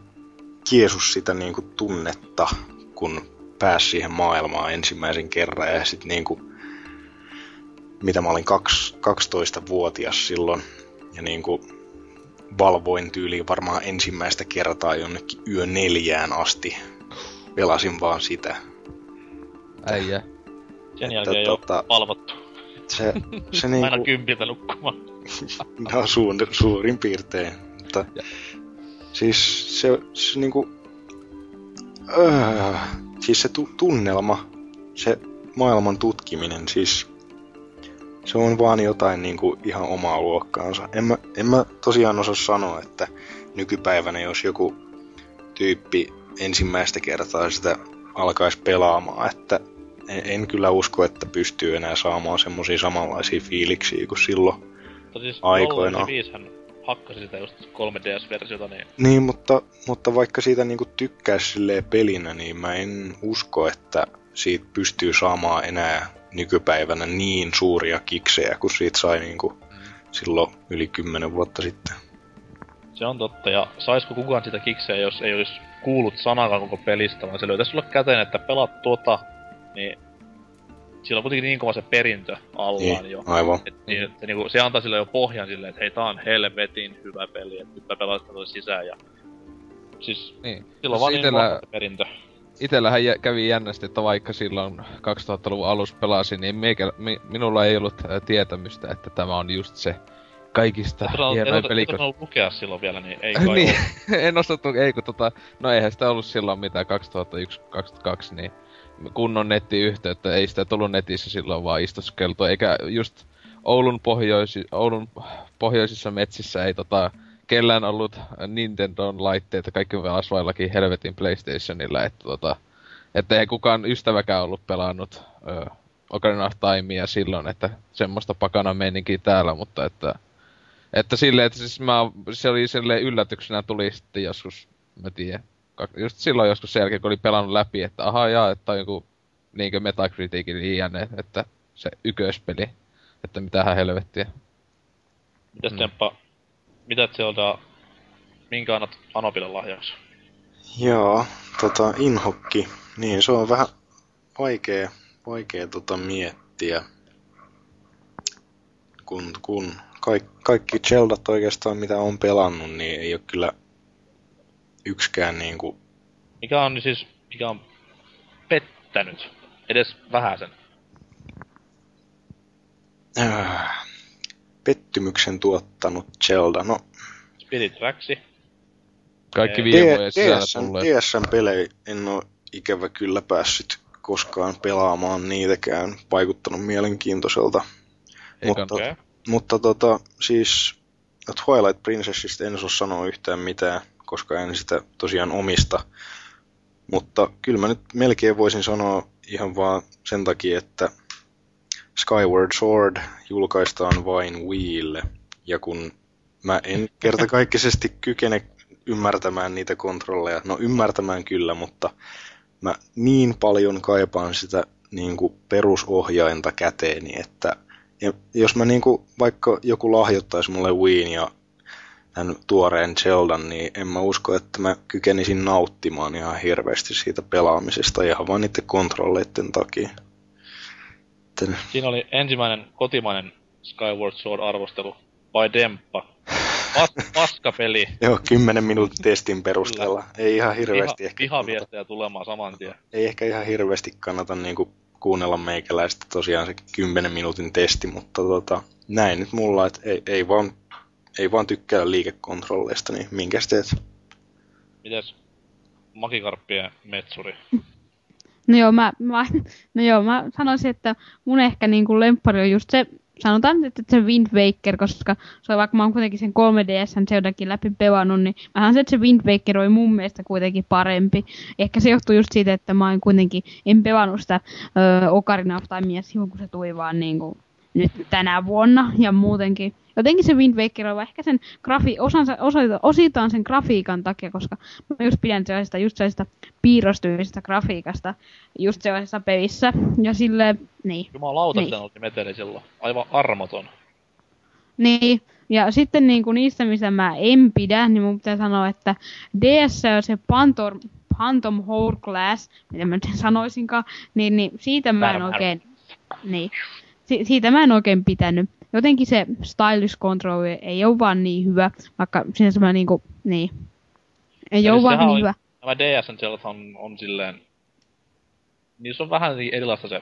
A: Jeesus sitä niinku tunnetta, kun pääsi siihen maailmaan ensimmäisen kerran ja sitten niinku, mitä mä olin kaksi, 12-vuotias silloin ja niinku valvoin tyyliin varmaan ensimmäistä kertaa jonnekin yö neljään asti. Pelasin vaan sitä.
D: Äijä.
B: Sen jälkeen ei tota, ole valvottu.
A: Se, se
B: Aina
A: niinku,
B: kympiltä nukkumaan.
A: no suun, suurin piirtein. Mutta,
D: Ja.
A: siis se, se niinku, öö, siis se tu, tunnelma, se maailman tutkiminen, siis se on vaan jotain niinku ihan omaa luokkaansa. En mä, en mä tosiaan osaa sanoa, että nykypäivänä jos joku tyyppi ensimmäistä kertaa sitä alkaisi pelaamaan, että en, en kyllä usko, että pystyy enää saamaan semmoisia samanlaisia fiiliksiä kuin silloin.
B: Mutta siis
A: Aikoinaan.
B: 095 hän hakkasi sitä just 3DS-versiota, niin
A: Niin, mutta, mutta vaikka siitä niinku tykkäisi silleen pelinä, niin mä en usko, että siitä pystyy saamaan enää nykypäivänä niin suuria kiksejä, kuin siitä sai niinku silloin yli kymmenen vuotta sitten.
B: se on totta. Ja saisiko kukaan sitä kikseä, jos ei olisi kuullut sanakaan koko pelistä, vaan se löytäisi sulle käteen, että pelaat tuota, niin sillä on kuitenkin niin kova se perintö allaan
A: Niin,
B: jo.
A: aivan.
B: Et, niin, että niinku, se antaa sille jo pohjan silleen, että hei, tää on helvetin hyvä peli, että nyt mä pelaan sitä sisään ja... Siis
D: Niin.
B: silloin
D: Jos
B: vaan niin
D: itellä-
B: perintö.
D: Itellähän jä- kävi jännästi, että vaikka silloin 2000-luvun alussa pelasin, niin meikä, mi, minulla ei ollut tietämystä, että tämä on just se kaikista hienoin peli.
B: et lukea silloin vielä, niin ei kai
D: niin, en osattu, ei kun tota, no eihän sitä ollut silloin mitään 2001-2002, niin kunnon nettiyhteyttä, ei sitä tullut netissä silloin vaan istuskeltu, eikä just Oulun, pohjoisi, Oulun pohjoisissa metsissä ei tota, kellään ollut Nintendon laitteita, kaikki pelas vaillakin helvetin Playstationilla, että tota, että ei kukaan ystäväkään ollut pelannut ö, Ocarina of Timea silloin, että semmoista pakana meininkiä täällä, mutta että että silleen, että siis mä, se oli silleen yllätyksenä tuli sitten joskus, mä tiedän, just silloin joskus sen jälkeen, kun oli pelannut läpi, että aha jaa, että on joku niinkö Metacriticin iänne, että se yköspeli, että mitähän helvettiä.
B: Mitäs
D: Mm.
B: Temppa, mitä sieltä, minkä annat Anopille lahjaksi?
A: Joo, tota, inhokki. Niin, se on vähän vaikea, vaikea tota miettiä. Kun, kun kaikki, kaikki Zeldat oikeastaan mitä on pelannut, niin ei ole kyllä yksikään niinku...
B: Mikä on siis, mikä on pettänyt? Edes vähäsen.
A: Äh, pettymyksen tuottanut Zelda. No,
B: Spirit Tracksi.
D: Kaikki
B: Ei.
D: viime vuoden sisällä
A: pelejä en ole ikävä kyllä päässyt koskaan pelaamaan niitäkään. Vaikuttanut mielenkiintoiselta.
D: Eikä
A: mutta-. Mutta tota, siis Twilight Princessista en osaa sanoa yhtään mitään, koska en sitä tosiaan omista. Mutta kyllä mä nyt melkein voisin sanoa ihan vaan sen takia, että Skyward Sword julkaistaan vain Wiille. Ja kun mä en kertakaikkisesti kykene ymmärtämään niitä kontrolleja, no ymmärtämään kyllä, mutta mä niin paljon kaipaan sitä niin kuin perusohjainta käteeni, että ja jos mä niinku, vaikka joku lahjoittaisi mulle Wiin ja tämän tuoreen Zeldan, niin en mä usko, että mä kykenisin nauttimaan ihan hirveästi siitä pelaamisesta ihan vaan niiden kontrolleiden takia. Joten,
B: Siinä oli ensimmäinen kotimainen Skyward Sword-arvostelu by Demppa. Pas, paskapeli.
A: joo, 10 minuutin testin perusteella. Ei ihan hirveästi
B: Viha,
A: ehkä,
B: vihaviestejä tulemaan saman tien.
A: ei ehkä ihan hirveästi kannata niinku kuunnella meikäläistä tosiaan se 10 minuutin testi, mutta tota, näin nyt mulla, että ei, ei, vaan, ei vaan tykkää liikekontrolleista, niin minkä teet?
B: Mites Makikarppien metsuri?
E: No joo, mä, mä, no joo, mä sanoisin, että mun ehkä niinku lemppari on just se, sanotaan että se Wind Waker, koska se on vaikka mä oon kuitenkin sen 3DSn Zeldakin läpi pelannut, niin mä sanon se, että se Wind Waker oli mun mielestä kuitenkin parempi. Ehkä se johtuu just siitä, että mä oon kuitenkin, en pelannut sitä ö, Ocarina of Timea silloin, kun se tuli vaan niinku nyt tänä vuonna ja muutenkin. Jotenkin se Wind Waker on ehkä sen grafi, osansa, osita, osittain sen grafiikan takia, koska mä just pidän sellaisesta, just sellaisesta piirrostyylisestä grafiikasta just sellaisessa pelissä. Ja sille niin.
B: Jumalauta,
E: Niin.
B: niin. oli meteli silloin. Aivan armoton.
E: Niin, ja sitten niin kuin niistä, mistä mä en pidä, niin mun pitää sanoa, että DS on se Phantom, Phantom Hourglass, mitä mä nyt sanoisinkaan, niin, niin siitä mä en oikein, niin, si- siitä mä en oikein pitänyt. Jotenkin se stylish control ei ole vaan niin hyvä, vaikka sinänsä mä niinku, niin, ei ole vaan niin
B: oli-
E: hyvä.
B: Nämä DSn on, on silleen... Niissä on vähän erilaista se,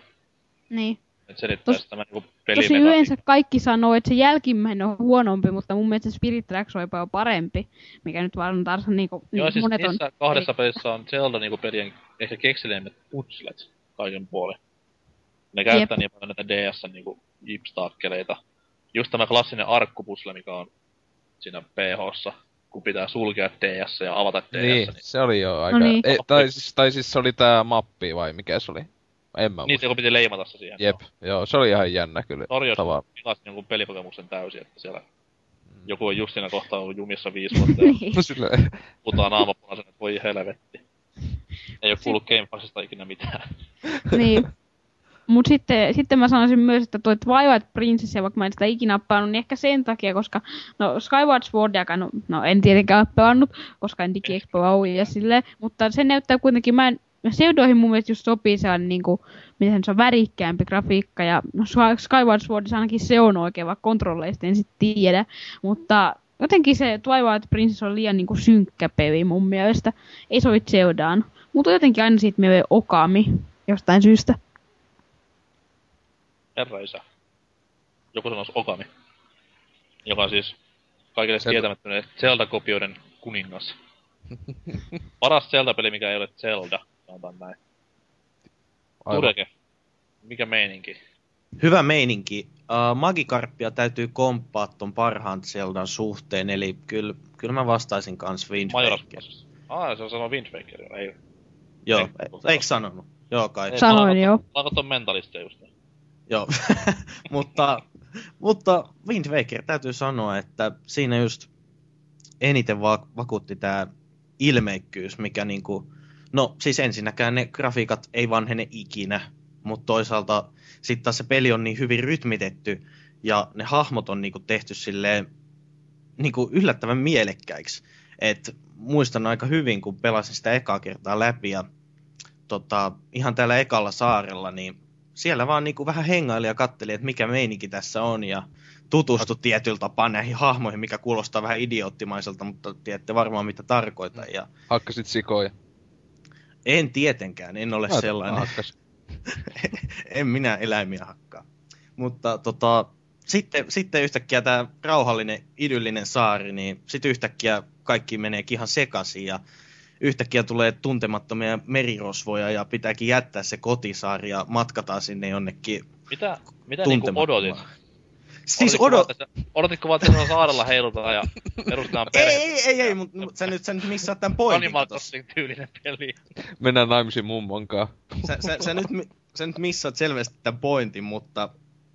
E: Niin.
B: että selittää
E: Tos-
B: sitä niinku
E: Tosi yleensä kaikki sanoo, että se jälkimmäinen on huonompi, mutta mun mielestä Spirit Tracks on jopa parempi, mikä nyt vaan taas on niinku,
B: Joo,
E: niin
B: siis
E: monet on...
B: kahdessa pelissä on Zelda niinku pelien ehkä kekselimmät putslet kaiken puolin. Ne käyttää
E: Jep.
B: niin paljon näitä DS niinku jipstaakkeleita. Just tämä klassinen arkkupusle, mikä on siinä PHssa, kun pitää sulkea DS ja avata DS.
D: Niin,
B: Niin,
D: se oli jo aika...
E: niin.
D: Ei, tai, siis, tai siis se oli tää mappi vai mikä se oli? En mä
B: niin se kun piti leimata se siihen.
D: Jep, joo, se oli ihan jännä kyllä.
B: Sori, jos
D: Tavallaan.
B: pilasin jonkun pelikokemuksen täysin, että siellä joku on just siinä kohtaa ollut jumissa viisi vuotta ja
E: Niin.
D: Silleen,
B: putaa naamapunaisen, että voi helvetti. Ei oo kuullut Game Passista ikinä mitään.
E: niin. Mut sitten, sitten mä sanoisin myös, että toi Twilight Princess, vaikka mä en sitä ikinä pelannut, niin ehkä sen takia, koska no Skyward Swordiakaan, no, no en tietenkään ole pelannut, koska en ole ja silleen, mutta se näyttää kuitenkin, mä en, Pseudoihin mun mielestä just sopii sellainen niinku, miten se on värikkäämpi grafiikka ja no, Sky- Skyward Swordissa ainakin se on oikein, vaikka kontrolleista en sitten tiedä, mutta jotenkin se Twilight Princess on liian niinku synkkä peli mun mielestä, ei sovi Zeldaan, mutta jotenkin aina siitä menee Okami jostain syystä.
B: Herra isä. Joku sanoisi Okami. Joka on siis kaikille
D: Se-
B: tietämättömille Zelda-kopioiden kuningas. Paras Zelda-peli, mikä ei ole Zelda, sanotaan näin. Tureke. Mikä meininki?
F: Hyvä meininki. Uh, Magikarppia täytyy komppaa ton parhaan Zeldan suhteen, eli kyllä, kyllä mä vastaisin kans Wind.
B: Ah, se on sanonut Wind Waker, joo. Ei.
F: Joo,
B: Ei.
F: e- eikö sanonut? Joo kai.
B: Ei,
E: Sanoin
B: mä
E: jo.
B: oon- Mä oon katson mentalistia just.
F: Joo. mutta, mutta Wind Waker täytyy sanoa, että siinä just eniten va- vakuutti tämä ilmeikkyys, mikä niinku, no siis ensinnäkään ne grafiikat ei vanhene ikinä, mutta toisaalta sitten taas se peli on niin hyvin rytmitetty ja ne hahmot on niinku tehty silleen niinku yllättävän mielekkäiksi. Et muistan aika hyvin, kun pelasin sitä ekaa kertaa läpi ja tota, ihan täällä ekalla saarella, niin siellä vaan niinku vähän hengaili ja katteli, että mikä meininki tässä on ja tutustui tietyllä tapaa näihin hahmoihin, mikä kuulostaa vähän idioottimaiselta, mutta tiedätte varmaan mitä tarkoitan. Ja
D: Hakkasit sikoja.
F: en tietenkään, en ole
D: Mä-
F: sellainen. en minä eläimiä hakkaa. Mutta tota, sitten, sitten yhtäkkiä tämä rauhallinen, idyllinen saari, niin sitten yhtäkkiä kaikki menee ihan sekaisin ja yhtäkkiä tulee tuntemattomia merirosvoja ja pitääkin jättää se kotisaari ja matkataan sinne jonnekin
B: Mitä, mitä niinku odotit?
F: Siis
B: Odotitko
F: odot...
B: vaan, että- Odotitko vaan, että saarella heilutaan ja perustetaan
F: Ei,
B: perhe?
F: ei, ei, ei, mutta mut sä nyt, sä nyt missaat tämän pointin.
B: Animal. Crossing tyylinen peli.
D: Mennään naimisiin mummon kanssa.
F: Sä, sä, sä, nyt, sä nyt missaat selvästi tämän pointin, mutta,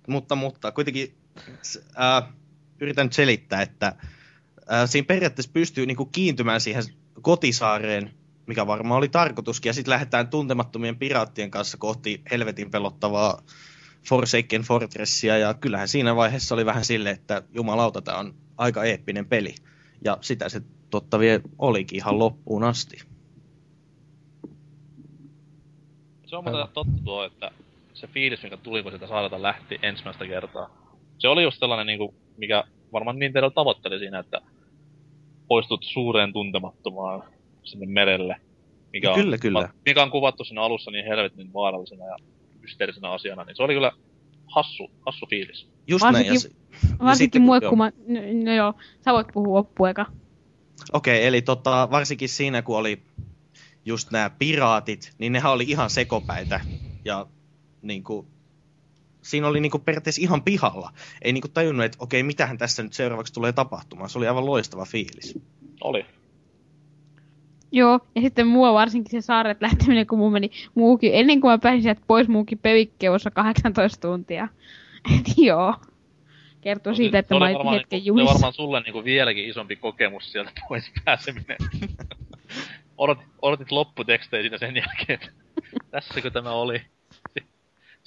F: mutta, mutta kuitenkin ää, yritän nyt selittää, että ää, siinä periaatteessa pystyy niinku kiintymään siihen kotisaareen, mikä varmaan oli tarkoituskin, ja sitten lähdetään tuntemattomien piraattien kanssa kohti helvetin pelottavaa Forsaken Fortressia, ja kyllähän siinä vaiheessa oli vähän silleen, että jumalauta, tämä on aika eeppinen peli, ja sitä se totta vie olikin ihan loppuun asti.
B: Se on muuten totta tuo, että se fiilis, mikä tuli, kun sitä saarelta lähti ensimmäistä kertaa. Se oli just sellainen, niinku, mikä varmaan Nintendo tavoitteli siinä, että poistut suureen tuntemattomaan sinne merelle. Mikä on,
F: Kyllä, kyllä.
B: Mikä on kuvattu siinä alussa niin helvetin vaarallisena ja mysteerisenä asiana, niin se oli kyllä hassu, hassu fiilis.
F: Just näin, ja
E: Varsinkin-
F: se-
E: Varsinkin
F: kun-
E: mä... No, no joo, sä voit puhua loppueka.
F: Okei, eli tota, varsinkin siinä, kun oli just nämä piraatit, niin nehän oli ihan sekopäitä. Ja niin kuin, siinä oli niin kuin periaatteessa ihan pihalla. Ei niin kuin tajunnut, että okei, mitähän tässä nyt seuraavaksi tulee tapahtumaan. Se oli aivan loistava fiilis.
B: Oli.
E: Joo, ja sitten mua varsinkin se saaret lähteminen, kun mun meni muukin, ennen kuin mä pääsin sieltä pois muukin pevikkeussa 18 tuntia. Et joo. Kertoo siitä, että
B: se
E: mä
B: oli
E: olin
B: varmaan,
E: hetken
B: niinku, se varmaan sulle niinku vieläkin isompi kokemus sieltä pois pääseminen. odotit, odotit lopputekstejä siinä sen jälkeen, että tässäkö tämä oli.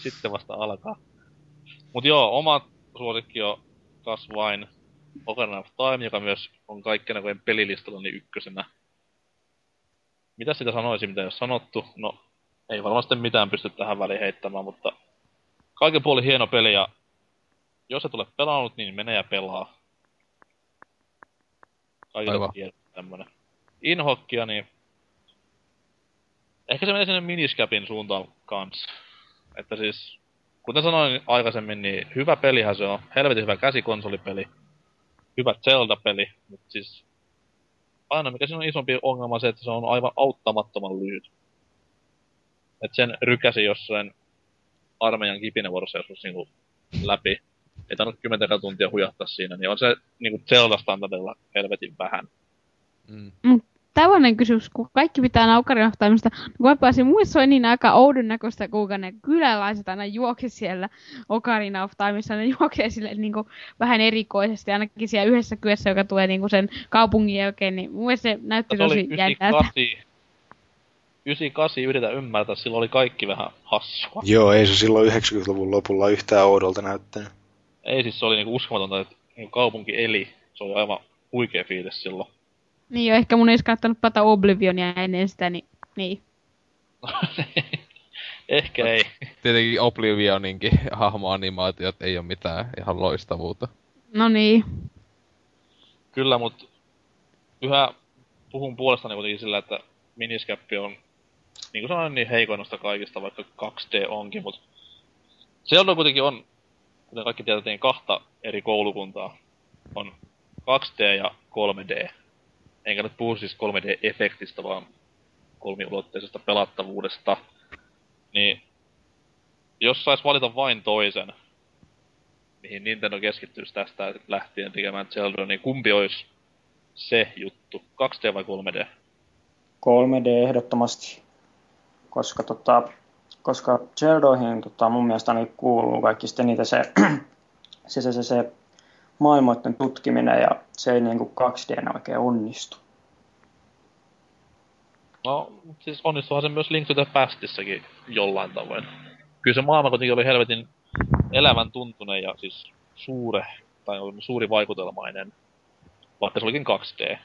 B: Sitten vasta alkaa. Mut joo, oma suosikki on kas vain Ocarina of Time, joka myös on kaikkien aikojen pelilistalla niin ykkösenä. Mitä sitä sanoisin, mitä ei ole sanottu? No, ei varmasti mitään pysty tähän väliin heittämään, mutta kaiken puoli hieno peli ja jos et ole pelannut, niin mene ja pelaa. Kaikilla tiedät tämmönen. Inhokkia, niin ehkä se menee sinne miniscapin suuntaan kanssa. Että siis, kuten sanoin aikaisemmin, niin hyvä pelihän se on. Helvetin hyvä käsikonsolipeli. Hyvä Zelda-peli, mutta siis aina mikä siinä on isompi ongelma on se, että se on aivan auttamattoman lyhyt. Et sen rykäsi jossain armeijan kipinävuorossa joskus niinku läpi. Ei tainnut kymmentä tuntia hujahtaa siinä, niin on se niinku Zelda-standardilla helvetin vähän.
D: Mm.
E: Tällainen kysymys, kun kaikki pitää Ocarina of Timesta, kun mä pääsin muissa oli niin aika oudon näköistä, kuinka ne kyläläiset aina juoksi siellä Ocarina of Timeissa, ne juoksee sille niin kuin, vähän erikoisesti, ainakin siellä yhdessä kyössä, joka tulee niin kuin sen kaupungin jälkeen, niin mun mielestä se näytti tosi jännältä.
B: 98. 98 yritä ymmärtää, silloin oli kaikki vähän hassua.
A: Joo, ei se silloin 90-luvun lopulla yhtään oudolta näyttänyt.
B: Ei siis se oli niinku uskomatonta, että niinku kaupunki eli. Se oli aivan huikea fiilis silloin.
E: Niin jo, ehkä mun ei kannattanut pelata Oblivionia ennen sitä, niin, niin.
B: Ehkä ei.
D: Tietenkin Oblivioninkin hahmoanimaatiot ei ole mitään ihan loistavuutta.
E: No niin.
B: Kyllä, mutta yhä puhun puolestani kuitenkin sillä, että miniskäppi on, niin kuin sanoin, niin heikoinnasta kaikista, vaikka 2D onkin, mutta Zelda kuitenkin on, kuten kaikki tiedetään, kahta eri koulukuntaa. On 2D ja 3D. Enkä nyt puhu siis 3D-efektistä, vaan kolmiulotteisesta pelattavuudesta. Niin, jos sais valita vain toisen, mihin Nintendo keskittyisi tästä lähtien tekemään Zelda, niin kumpi olisi se juttu? 2D vai 3D?
C: 3D ehdottomasti, koska, tota, koska Zeldoihin tota, mun mielestä niin kuuluu kaikista niitä se, se, se, se, se maailmoiden tutkiminen ja se ei niin kuin 2D oikein onnistu.
B: No, siis onnistuhan se myös Link to the Pastissakin jollain tavoin. Kyllä se maailma kuitenkin oli helvetin elävän tuntunen ja siis suure, tai suuri vaikutelmainen, vaikka se olikin 2D.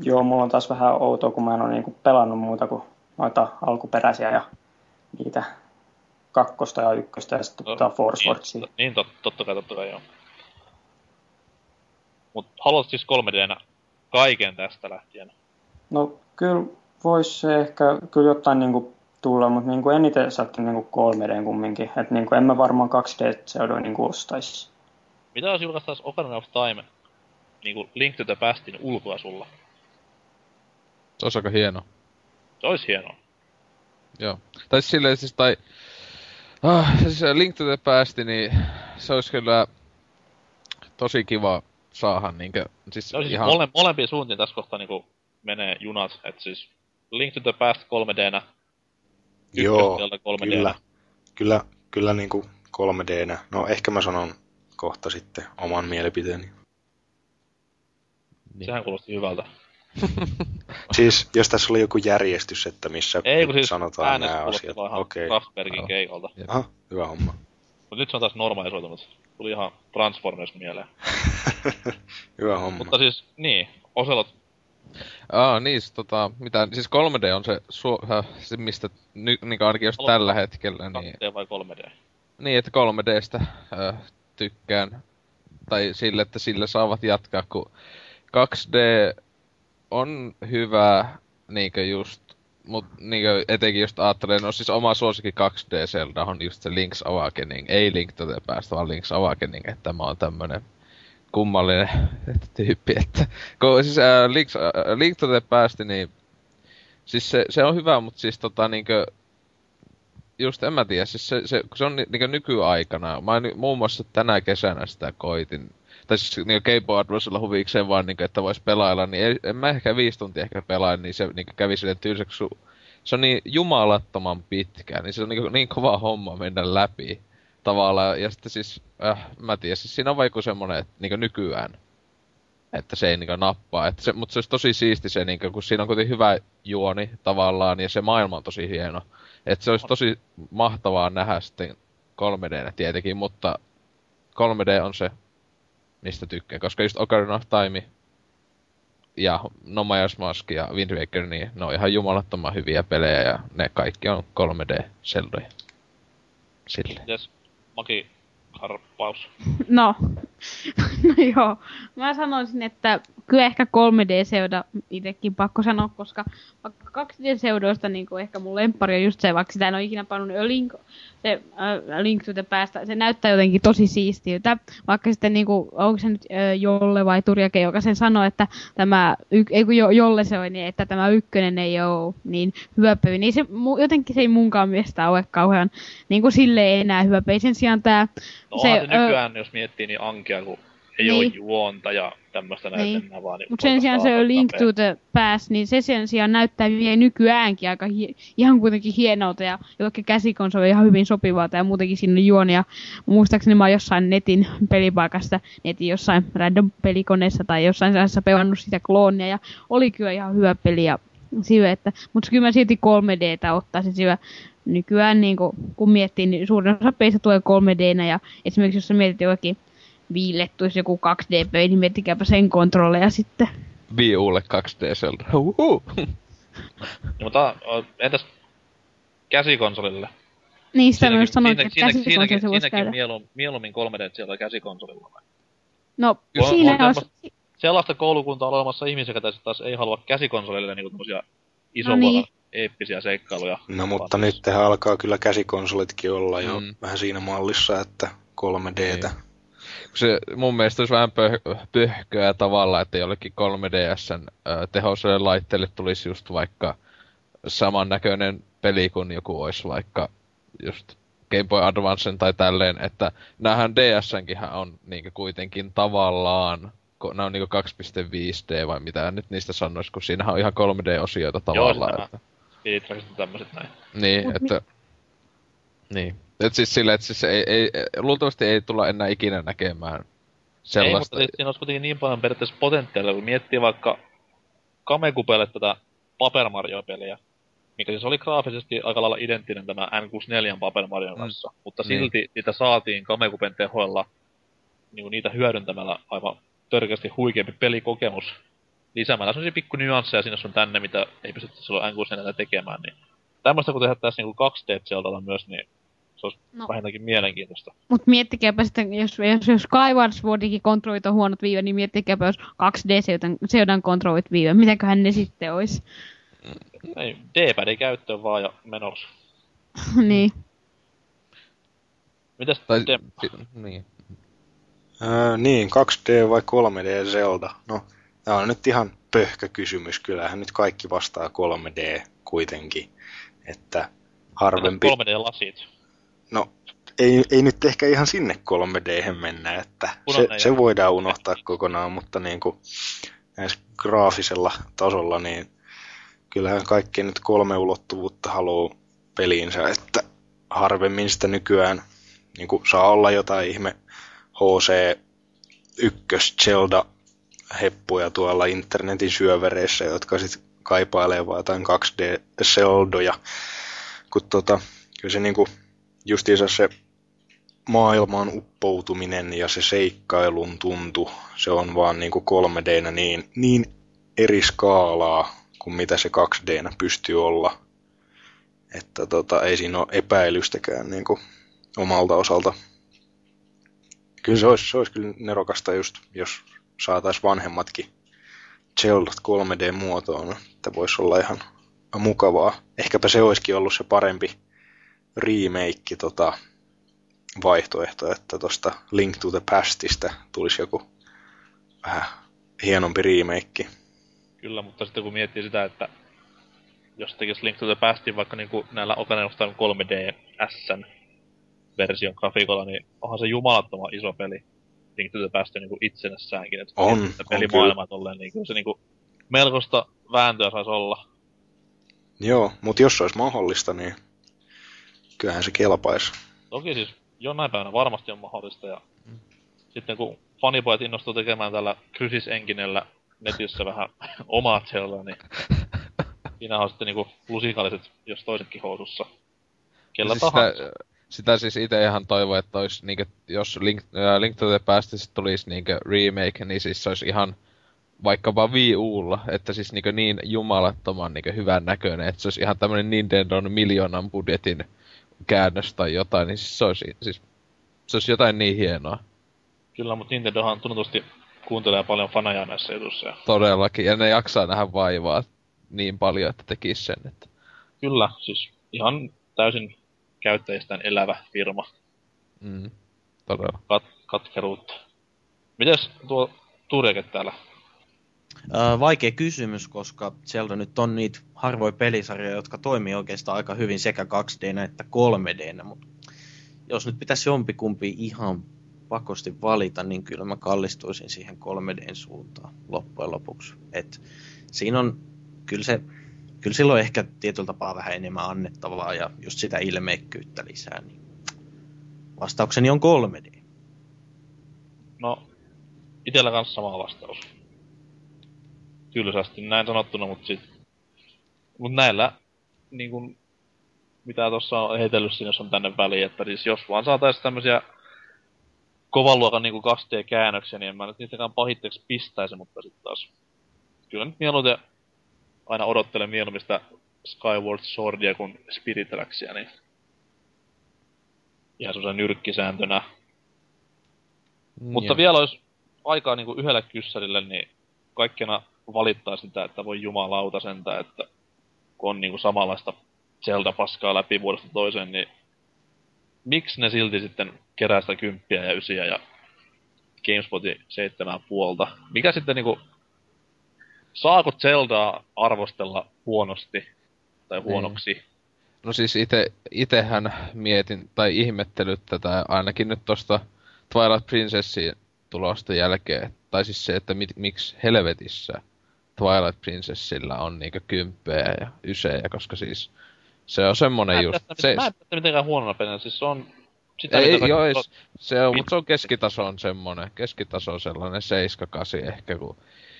C: Joo, mulla on taas vähän outoa, kun mä en ole niin kuin pelannut muuta kuin noita alkuperäisiä ja niitä kakkosta ja ykköstä ja sitten tota Force.
B: Niin, niin tot, totta kai, totta kai joo. Mut haluat siis 3Dnä kaiken tästä lähtien?
C: No kyllä voisi se ehkä kyllä jotain niin kuin tulla, mutta niin kuin eniten saatti niin kuin 3D kumminkin. Että niin kuin en mä varmaan 2D Zeldoa niin kuin ostaisi.
B: Mitä jos julkaistaisi Ocarina of Time niinku Link to the Pastin ulkoa sulla?
D: Se olisi aika hieno.
B: Se olisi hienoa.
D: Joo. Tai siis silleen siis, tai... Ah, siis Link to the Past, niin se olisi kyllä tosi kiva saada niinkö, siis
B: No siis
D: ihan...
B: mole, molempiin suuntiin tässä kohtaa niinku menee junat, että siis Link to the Past 3Dnä,
A: Joo,
B: ykkösteltä 3Dnä.
A: kyllä. Kyllä, kyllä niinku 3Dnä. No ehkä mä sanon kohta sitten oman mielipiteeni.
D: Niin.
B: Sehän kuulosti hyvältä.
A: Siis jos tässä oli joku järjestys, että missä
B: Ei kun siis
A: sanotaan nämä
B: äänes kuulosti
A: asiat.
B: vaan ihan
A: Okei.
B: Kraftwerkin
D: Aivan.
B: keikalta.
D: Jep.
A: Aha, hyvä homma.
B: Mut nyt se on taas normalisoitunut. Tuli ihan Transformers mieleen.
A: hyvä homma.
B: Mutta siis, niin, Oselot,
D: Aa, niin, siis tota, mitä, siis 3D on se, su, äh, se mistä ny, niin ainakin jos tällä hetkellä, niin,
B: 2D vai 3D?
D: niin että 3Dstä äh, tykkään, tai sille, että sillä saavat jatkaa, kun 2D on hyvä, niinkö just, mut niinkö etenkin just ajattelen, no siis oma suosikki 2D Zelda on just se Link's Awakening, ei Link to the Past, vaan Link's Awakening, että tämä on tämmönen kummallinen tyyppi, että kun siis äh, Link, äh, Link to the Past, niin siis se, se on hyvä, mutta siis tota niinkö just en mä tiedä, siis se, se, kun se on ni, niinkö nykyaikana, mä muun muassa tänä kesänä sitä koitin, tai siis niin Game Advancella huvikseen vaan, niin että vois pelailla, niin ei, en mä ehkä viisi tuntia ehkä pelaa, niin se niin kävi silleen tylsäksi. Se on niin jumalattoman pitkä, niin se on niin, niin kova homma mennä läpi tavallaan. Ja sitten siis, äh, mä tiedän, siis siinä on vaan joku semmonen, että niin nykyään, että se ei niin nappaa. Että se, mutta se olisi tosi siisti se, niin kun siinä on kuitenkin hyvä juoni tavallaan, ja se maailma on tosi hieno. Että se olisi tosi mahtavaa nähdä sitten 3D tietenkin, mutta 3D on se mistä tykkään. Koska just Ocarina of Time ja No Majora's Mask ja Wind Waker, niin ne on ihan jumalattoman hyviä pelejä ja ne kaikki on 3D-seldoja. Sille.
B: Mites Maki harppaus?
E: No, no joo. Mä sanoisin, että kyllä ehkä 3D-seuda itsekin pakko sanoa, koska vaikka 2D-seudoista niin ehkä mun lemppari on just se, vaikka sitä en ole ikinä pannut jo link, se äh, Link to the se näyttää jotenkin tosi siistiltä. Vaikka sitten niin kuin, onko se nyt äh, Jolle vai Turjake, joka sen sanoi, että tämä, y- ei kun jo, Jolle se oli, niin että tämä ykkönen ei ole niin hyvä niin se jotenkin se ei munkaan mielestä ole kauhean niin kuin sille enää hyvä. Sen sijaan tämä...
B: No se, se nykyään, ö... jos miettii, niin ankea, kun ei niin. ole juonta ja tämmöistä
E: niin. vaan. Niin Mutta sen sijaan se on Link to the Past, niin se sen sijaan näyttää vielä nykyäänkin aika hi- ihan kuitenkin hienolta ja jollekin käsikonsoli on ihan hyvin sopivaa ja muutenkin on juonia. Muistaakseni mä oon jossain netin pelipaikasta, netin jossain random pelikoneessa tai jossain sellaisessa pelannut sitä kloonia ja oli kyllä ihan hyvä peli ja syö, että, mutta kyllä mä silti 3Dtä ottaisin syö. Nykyään niin kun, kun miettii, niin suurin osa peistä tulee 3Dnä ja esimerkiksi jos sä mietit jokin Viille tulisi joku 2D-peli, niin miettikääpä sen kontrolleja sitten.
D: Wii Ulle 2D Zelda.
B: no, mutta entäs käsikonsolille?
E: Niin, sitä myös sanoin, että käsikonsolille
B: se voisi käydä. Mieluum, mieluummin 3D siellä käsikonsolilla vai?
E: No, on, siinä on olisi...
B: Sellaista koulukuntaa olemassa ihmisiä, jotka taas ei halua käsikonsolille niinku tämmösiä isovuoda no niin. eeppisiä seikkailuja.
A: No mutta nyt alkaa kyllä käsikonsolitkin olla jo mm. vähän siinä mallissa, että 3Dtä. Niin
D: se mun mielestä olisi vähän pöh- pöhköä tavalla, että jollekin 3DSn äh, tehoiselle laitteelle tulisi just vaikka samannäköinen peli kuin joku olisi vaikka just Game Boy Advancen tai tälleen, että näähän DSnkin on niinku kuitenkin tavallaan, nämä on niinku 2.5D vai mitä nyt niistä sanoisi, kun siinähän on ihan 3D-osioita tavallaan. Joo, että...
B: tämmöiset näin.
D: Niin, Mut että... Mi- niin. Et siis silleen, että siis ei, ei, luultavasti ei tulla enää ikinä näkemään sellaista. Ei, mutta
B: siis siinä olisi kuitenkin niin paljon periaatteessa potentiaalia, kun miettii vaikka Kamekupelle tätä Paper Mario-peliä, mikä siis oli graafisesti aika lailla identtinen tämä N64 Paper Marion mm. kanssa, mm. mutta niin. silti niitä saatiin Kamekupen tehoilla niin niitä hyödyntämällä aivan törkeästi huikeampi pelikokemus lisäämällä sellaisia pikku nyansseja sinne sun tänne, mitä ei pystytty silloin N64 tekemään, niin tämmöistä kun tehdään tässä niin 2D myös, niin se olisi no. vähintäänkin mielenkiintoista.
E: Mutta miettikääpä sitten, jos, jos, jos Skyward Swordikin kontrollit on huonot viive, niin miettikääpä, jos 2D-seudan kontrollit viive, mitäköhän ne sitten olisi?
B: Ei, D-padin käyttöön vaan ja menossa.
E: niin.
B: Mitäs tai,
A: niin. Öö, niin, 2D vai 3D Zelda? No, tämä on nyt ihan pöhkä kysymys. Kyllähän nyt kaikki vastaa 3D kuitenkin. Että harvempi...
B: 3D-lasit.
A: No, ei, ei nyt ehkä ihan sinne 3 d mennä, että se, se voidaan unohtaa kokonaan, mutta niin kuin näissä graafisella tasolla, niin kyllähän kaikki nyt kolme ulottuvuutta haluaa peliinsä, että harvemmin sitä nykyään niin kuin saa olla jotain ihme HC 1 Zelda heppuja tuolla internetin syövereissä, jotka sitten kaipailee vaan jotain 2D Zeldoja, kun tota, kyllä se niinku justiinsa se maailman uppoutuminen ja se seikkailun tuntu, se on vaan niin kuin 3D niin, niin eri skaalaa kuin mitä se 2D pystyy olla. Että tota, ei siinä ole epäilystäkään niin kuin omalta osalta. Kyllä se olisi, se olisi kyllä nerokasta just, jos saataisiin vanhemmatkin Zeldat 3D-muotoon, että voisi olla ihan mukavaa. Ehkäpä se olisikin ollut se parempi remake tota, vaihtoehto, että tuosta Link to the Pastista tulisi joku vähän hienompi remake.
B: Kyllä, mutta sitten kun miettii sitä, että jos tekisi Link to the Pastin vaikka niin kuin näillä Ocarina of Time 3D S version grafiikolla, niin onhan se jumalattoman iso peli. Link to the Past niin kuin itsenässäänkin. Että
A: on,
B: että pelimaailma tolleen, niin kyllä se niin kuin melkoista vääntöä saisi olla.
A: Joo, mutta jos se olisi mahdollista, niin kyllähän se kelpaisi.
B: Toki siis jonain päivänä varmasti on mahdollista ja mm. sitten kun fanipojat innostuu tekemään tällä Crysis Enginellä netissä vähän omaa Zeldaa, niin siinä on sitten niinku lusikalliset, jos toisetkin housussa. Kellä siis tahansa.
D: Sitä, sitä siis itse ihan toivon, että olisi, niinkö, jos Link, äh, Link to the Past tulisi niinkö remake, niin siis se olisi ihan vaikkapa Wii Ulla, että siis niinkö niin jumalattoman niinkö hyvän näköinen, että se olisi ihan tämmöinen Nintendon miljoonan budjetin käännös tai jotain, niin siis se olisi, siis, se olisi jotain niin hienoa.
B: Kyllä, mutta Nintendohan tunnetusti kuuntelee paljon faneja näissä jutuissa. Ja...
D: Todellakin, ja ne jaksaa nähdä vaivaa niin paljon, että tekisi sen. Että...
B: Kyllä, siis ihan täysin käyttäjistään elävä firma.
D: Mm, todella.
B: Kat- katkeruutta. Mites tuo Turjake täällä?
F: Öö, vaikea kysymys, koska Zelda nyt on niitä harvoja pelisarjoja, jotka toimii oikeastaan aika hyvin sekä 2D että 3D, mutta jos nyt pitäisi jompikumpi ihan pakosti valita, niin kyllä mä kallistuisin siihen 3Dn suuntaan loppujen lopuksi. Et siinä on, kyllä se, kyllä silloin ehkä tietyllä tapaa vähän enemmän annettavaa ja just sitä ilmeikkyyttä lisää, niin vastaukseni on 3D.
B: No, itellä kanssa sama vastaus. Tylsästi näin sanottuna, mutta sit... Mut näillä, niin kun, mitä tuossa on heitellyt sinne, jos on tänne väliin, että siis jos vaan saataisiin tämmösiä kovan luokan niin 2D-käännöksiä, niin en mä nyt niitäkään pahitteeksi pistäisi, mutta sitten taas... Kyllä nyt mieluiten aina odottelen mieluummin sitä Skyward Swordia kuin Spirit Tracksia, niin... Ihan semmoisen nyrkkisääntönä. Mm, mutta vielä olisi aikaa niin kuin yhdelle kyssärille, niin kaikkena valittaa sitä, että voi jumalauta sentä, että kun on niin kuin samanlaista Zelda-paskaa läpi vuodesta toiseen, niin miksi ne silti sitten kerää sitä kymppiä ja ysiä ja GameSpotin seitsemän puolta? Mikä sitten niinku... Saako Zeldaa arvostella huonosti tai huonoksi? Niin.
D: No siis ite, itehän mietin tai ihmettelyt tätä ainakin nyt tosta Twilight Princessin tulosta jälkeen. Tai siis se, että mit, miksi helvetissä Twilight Princessillä on niinku kymppejä ja ysejä, koska siis se on semmonen mä just...
B: se... Mä en pidä mitenkään huonona pelinä, siis se on...
D: Sitä, ei, joo, ei, se on, mutta se on keskitaso on semmonen, keskitaso on sellainen 7-8 ehkä, kun...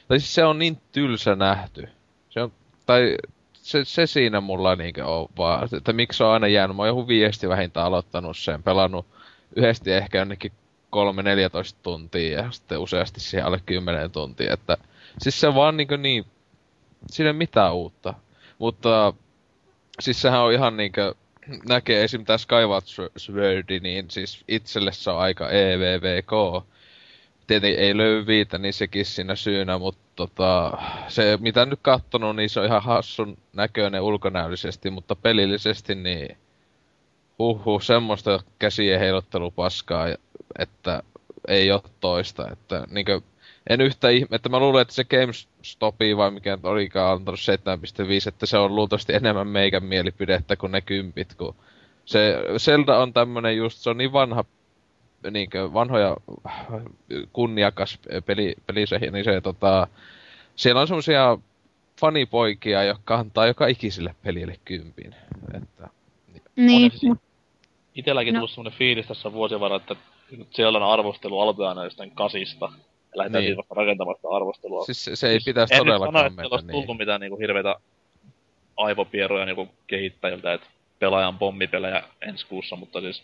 D: Tai siis se on niin tylsä nähty. Se on, tai se, se siinä mulla niinkö on vaan, että miksi on aina jäänyt. Mä oon joku viesti vähintään aloittanut sen, pelannut yhdesti ehkä jonnekin 3-14 tuntia ja sitten useasti siihen alle 10 tuntia, että siis se vaan niinkö niin, siinä ei mitään uutta. Mutta siis sehän on ihan niinkö, näkee esim. tää Skyward Swordi, niin siis itselle se on aika EVVK. Tietenkin ei löydy viitä, niin sekin siinä syynä, mutta tota, se mitä nyt kattonut, niin se on ihan hassun näköinen ulkonäöllisesti, mutta pelillisesti niin huhhuh, semmoista käsien heilottelupaskaa, että ei ole toista, että niinkö en yhtä ihme, että mä luulen, että se GameStopi vai mikä olikaan antanut 7.5, että se on luultavasti enemmän meikän mielipidettä kuin ne kympit, kun se Zelda on tämmönen just, se on niin vanha, niinkö vanhoja kunniakas peli, pelisehi, niin se tota, siellä on semmosia fanipoikia, jotka antaa joka ikiselle pelille kympin. Että,
E: niin,
B: siis mut... Itelläkin no. tullut semmonen fiilis tässä vuosien varrella, että Zeldan arvostelu aloitetaan näistä kasista lähdetään niin. siitä rakentamasta arvostelua.
D: Siis se, se ei siis pitäisi todellakaan
B: mennä. En nyt sano, että niin. tullut mitään niinku hirveitä aivopieroja niinku kehittäjiltä, että pelaajan pommipelejä ensi kuussa, mutta siis...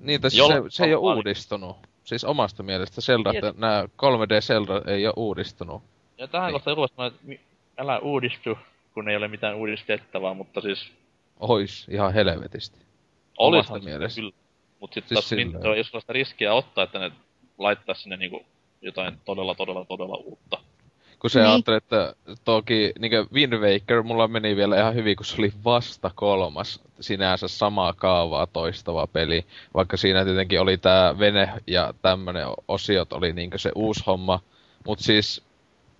D: Niin, tässä se, se ei ole uudistunut. Siis omasta mielestä Zelda, että nämä 3D Zelda ei ole uudistunut.
B: Ja tähän niin. kohtaan joku että älä uudistu, kun ei ole mitään uudistettavaa, mutta siis...
D: Ois, ihan helvetisti.
B: Olisihan mielestä. kyllä. Mutta sitten siis taas jos sellaista riskiä ottaa, että ne laittaa sinne niinku jotain todella, todella, todella uutta.
D: Kun se niin. ajattelee, että toki niin Wind Waker mulla meni vielä ihan hyvin, kun se oli vasta kolmas sinänsä samaa kaavaa toistava peli. Vaikka siinä tietenkin oli tämä vene ja tämmönen osiot oli niin se uusi homma. Mutta siis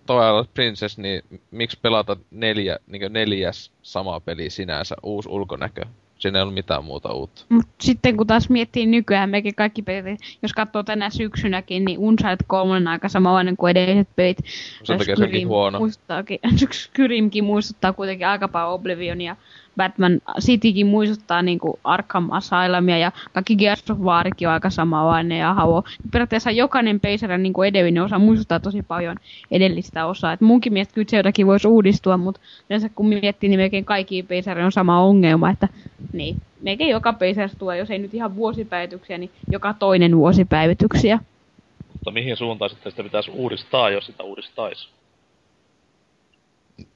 D: Twilight Princess, niin miksi pelata neljä, niin neljäs sama peli sinänsä, uusi ulkonäkö? Siinä ei ollut mitään muuta uutta.
E: Mut sitten kun taas miettii nykyään, mekin kaikki pelit, jos katsoo tänä syksynäkin, niin Uncharted 3 on aika samanlainen kuin edelliset pelit.
D: Sen takia sekin huono.
E: Muistuttaakin, Skyrimkin muistuttaa kuitenkin aika paljon Oblivionia. Batman Citykin muistuttaa niinku Arkham Asylumia ja kaikki Gears of Warkin on aika samanlainen ja Havo. Periaatteessa jokainen Pacer niinku edellinen osa muistuttaa tosi paljon edellistä osaa. Et munkin mielestä kyllä Zeldakin voisi uudistua, mutta yleensä kun miettii, niin melkein kaikki Pacer on sama ongelma, että niin, melkein joka Pacer tulee, jos ei nyt ihan vuosipäivityksiä, niin joka toinen vuosipäivityksiä.
B: Mutta mihin suuntaan sitten sitä pitäisi uudistaa, jos sitä uudistaisi?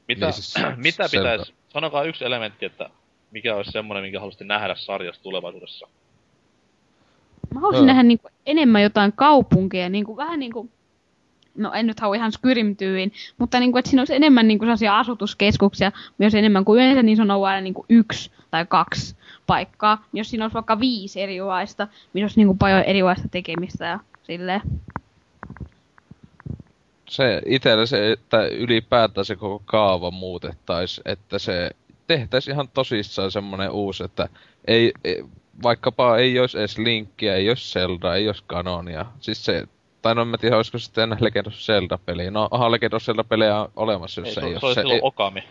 B: Mitä,
D: Niin siis
B: mitä pitäisi, sanokaa yksi elementti, että mikä olisi semmoinen, minkä haluaisitte nähdä sarjassa tulevaisuudessa.
E: Mä haluaisin nähdä niinku enemmän jotain kaupunkeja, niinku, vähän niinku, no en nyt halua ihan Skyrim-tyyliin, mutta niinku, että siinä olisi enemmän niinku sellaisia asutuskeskuksia, myös enemmän kuin yleensä, niin se on ollut aina niinku yksi tai kaksi paikkaa. Jos siinä olisi vaikka viisi erilaista, niin olisi niinku paljon erilaista tekemistä ja silleen.
D: Se itsellä se, että ylipäätään se koko kaava muutettaisiin, että se tehtäisiin ihan tosissaan semmonen uusi, että ei, ei vaikkapa ei olisi edes Linkkiä, ei olisi Zelda, ei olisi Canonia. Siis se, tai no en mä tiedä, olisiko sitten Legend of Zelda-peli. No, onhan Legend of Zelda-pelejä on olemassa, jos
B: Ei,
D: se,
B: se,
D: ei
B: se,
D: ole se,
B: silloin
D: ei,
B: Okami.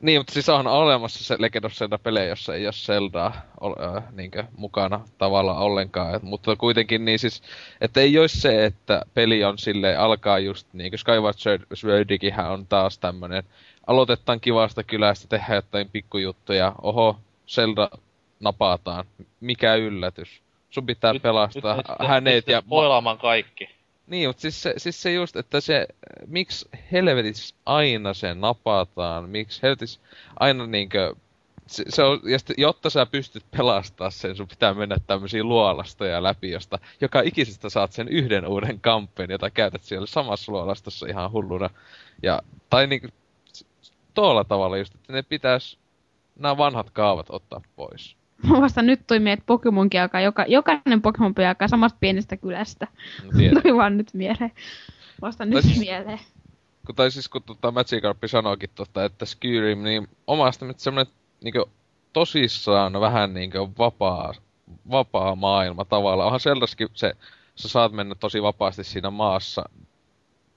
D: Niin, mutta siis on olemassa se Legend of Zelda-pelejä, jossa ei ole Zeldaa ol, äh, niinkö, mukana tavallaan ollenkaan. Et, mutta kuitenkin niin siis, että ei olisi se, että peli on sille alkaa just niin kuin Skyward Sword- Swordikinhän on taas tämmönen, aloitetaan kivasta kylästä, tehdään jotain pikkujuttuja, oho, Zelda napataan, mikä yllätys. Sun pitää
B: Nyt-
D: pelastaa
B: nyt- nyt-
D: hänet
B: nyt
D: ja...
B: Spoilaamaan kaikki.
D: Niin, mutta siis se, siis se just, että se, miksi helvetis aina se napataan, miksi helvetis aina niinkö, se, se on, ja sitten, jotta sä pystyt pelastaa sen, sun pitää mennä tämmöisiä luolastoja läpi, josta joka ikisestä saat sen yhden uuden kamppeen, jota käytät siellä samassa luolastossa ihan hulluna. Ja, tai niinku, tuolla tavalla just, että ne pitäis nämä vanhat kaavat ottaa pois.
E: Vasta nyt tuli meidät Pokemonkin alkaa, joka, jokainen Pokemon alkaa samasta pienestä kylästä.
D: No, tiedän.
E: tuli vaan nyt mieleen. Vasta nyt
D: siis-
E: mieleen.
D: kun, tai siis kun tota Magikarp sanoikin, tota, että Skyrim, niin omasta mielestä semmoinen niinku, tosissaan vähän niinku vapaa, vapaa maailma tavallaan. Onhan Zeldaskin se, sä saat mennä tosi vapaasti siinä maassa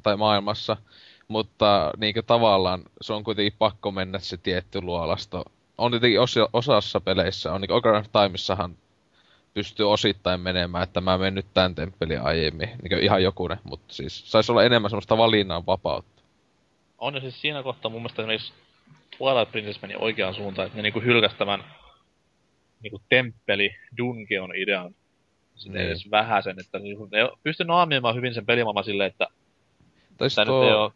D: tai maailmassa, mutta niinku tavallaan se on kuitenkin pakko mennä se tietty luolasto. On tietenkin osa, osassa peleissä, on niinku Ocarina of Timessahan pystyy osittain menemään, että mä menen nyt tän temppelin aiemmin, niin ihan jokunen, mutta siis saisi olla enemmän semmoista valinnan vapautta.
B: On ja siis siinä kohtaa mun mielestä esimerkiksi Twilight Princess meni oikeaan suuntaan, että ne niinku hylkäs tämän niinku temppeli dungeon idean sinne
D: Niin.
B: edes vähäsen, että niinku ne pystyi naamioimaan hyvin sen pelimaailman silleen, että
D: Tai
B: tämä
D: tuo,
B: nyt ei oo,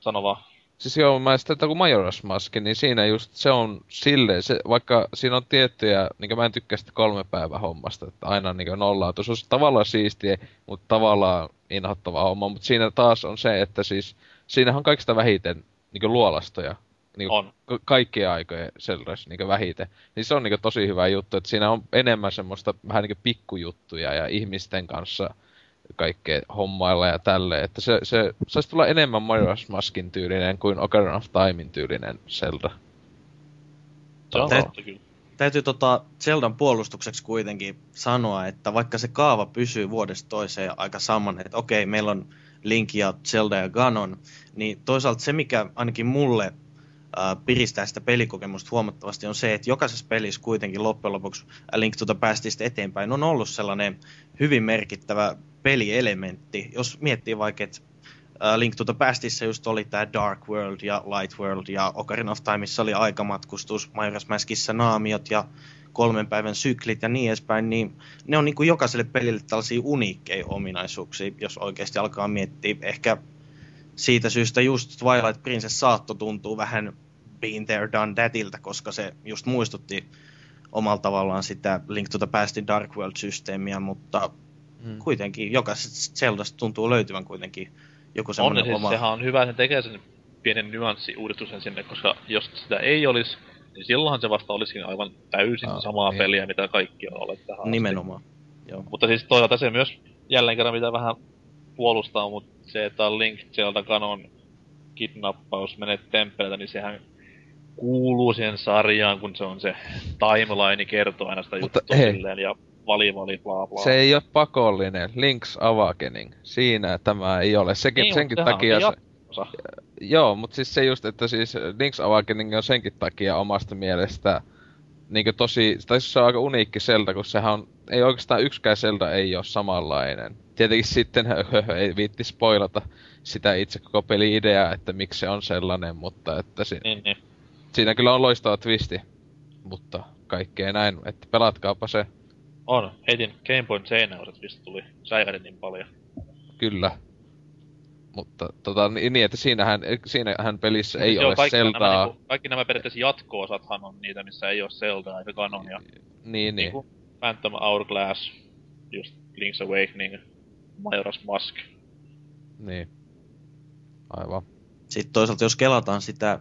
B: sano vaan.
D: Siis joo, mä sitä kun Majora's Mask, niin siinä just se on silleen, se, vaikka siinä on tiettyjä, niin mä en tykkää sitä kolme päivää hommasta, että aina niin nollautus. Se on tavallaan siistiä, mutta tavallaan inhottava homma, mutta siinä taas on se, että siis siinähän on kaikista vähiten niin luolastoja. Niin
B: On.
D: ka- kaikkien aikojen sellaisi niin vähiten. Niin se on niin tosi hyvä juttu, että siinä on enemmän semmoista vähän niin pikkujuttuja ja ihmisten kanssa kaikkea hommailla ja tälleen. Että se, se saisi tulla enemmän Majora's Maskin tyylinen kuin Ocarina of Timein tyylinen Zelda.
B: Totta kyllä.
F: Täytyy tota Zeldan puolustukseksi kuitenkin sanoa, että vaikka se kaava pysyy vuodesta toiseen aika saman, että okei, meillä on Link ja Zelda ja Ganon, niin toisaalta se, mikä ainakin mulle piristää sitä pelikokemusta huomattavasti, on se, että jokaisessa pelissä kuitenkin loppujen lopuksi A Link to the Pastista eteenpäin on ollut sellainen hyvin merkittävä pelielementti. Jos miettii vaikka, että Link to the Pastissa just oli tämä Dark World ja Light World ja Ocarina of Timeissa oli aikamatkustus, Majora's Maskissa naamiot ja kolmen päivän syklit ja niin edespäin, niin ne on niin kuin jokaiselle pelille tällaisia uniikkeja ominaisuuksia, jos oikeasti alkaa miettiä. Ehkä siitä syystä just Twilight Princess saatto tuntuu vähän been there, done thatiltä, koska se just muistutti omalla tavallaan sitä Link to the Pastin Dark World-systeemiä, mutta
D: Mm.
F: kuitenkin jokaisesta Zeldasta tuntuu löytyvän kuitenkin joku
B: On
F: semmoinen
B: siis
F: oma...
B: sehän on hyvä, että ne tekee sen pienen nyanssiuudistuksen sinne, koska jos sitä ei olisi, niin silloinhan se vasta olisikin aivan täysin
D: Ah,
B: samaa
D: niin.
B: peliä, mitä kaikki on olleet tähän asti.
F: Nimenomaan. Joo.
B: Mutta siis toisaalta se myös jälleen kerran mitä vähän puolustaa, mutta se, että on Link Zelda Ganon kidnappaus, menet temppeliltä, niin sehän kuuluu siihen sarjaan, kun se on se timeline kertoo aina sitä
D: Mutta
B: juttua
D: hei.
B: silleen ja vali vali bla bla.
D: Se ei ole pakollinen. Link's Awakening. Siinä tämä ei ole. Sekin,
B: Niin,
D: senkin takia se. Joo, mutta siis se just, että siis Link's Awakening on senkin takia omasta mielestä niin tosi, tai siis se on aika uniikki Zelda, kun sehän on, ei oikeastaan yksikään Zelda ei ole samanlainen. Tietenkin sitten ei viitti spoilata sitä itse koko peli-ideaa, että miksi se on sellainen, mutta että si-
B: Niin, niin.
D: siinä kyllä on loistava twisti, mutta kaikkea näin, että pelatkaapa se
B: On. Heitin Game Boyn seinään, mistä tuli säikähdin niin paljon.
D: kyllä. Mutta tota, niin, niin, että siinähän, siinähän pelissä ei
B: Joo,
D: ole
B: kaikki Nämä,
D: Zeldaa.
B: niinku, kaikki nämä periaatteessa jatko-osathan on niitä, missä ei ole Zeldaa eikä kanonia.
D: Niin, niin.
B: Niinku Phantom Hourglass, just Link's Awakening, Majora's Mask.
D: Niin. Aivan.
F: Sitten toisaalta jos kelataan sitä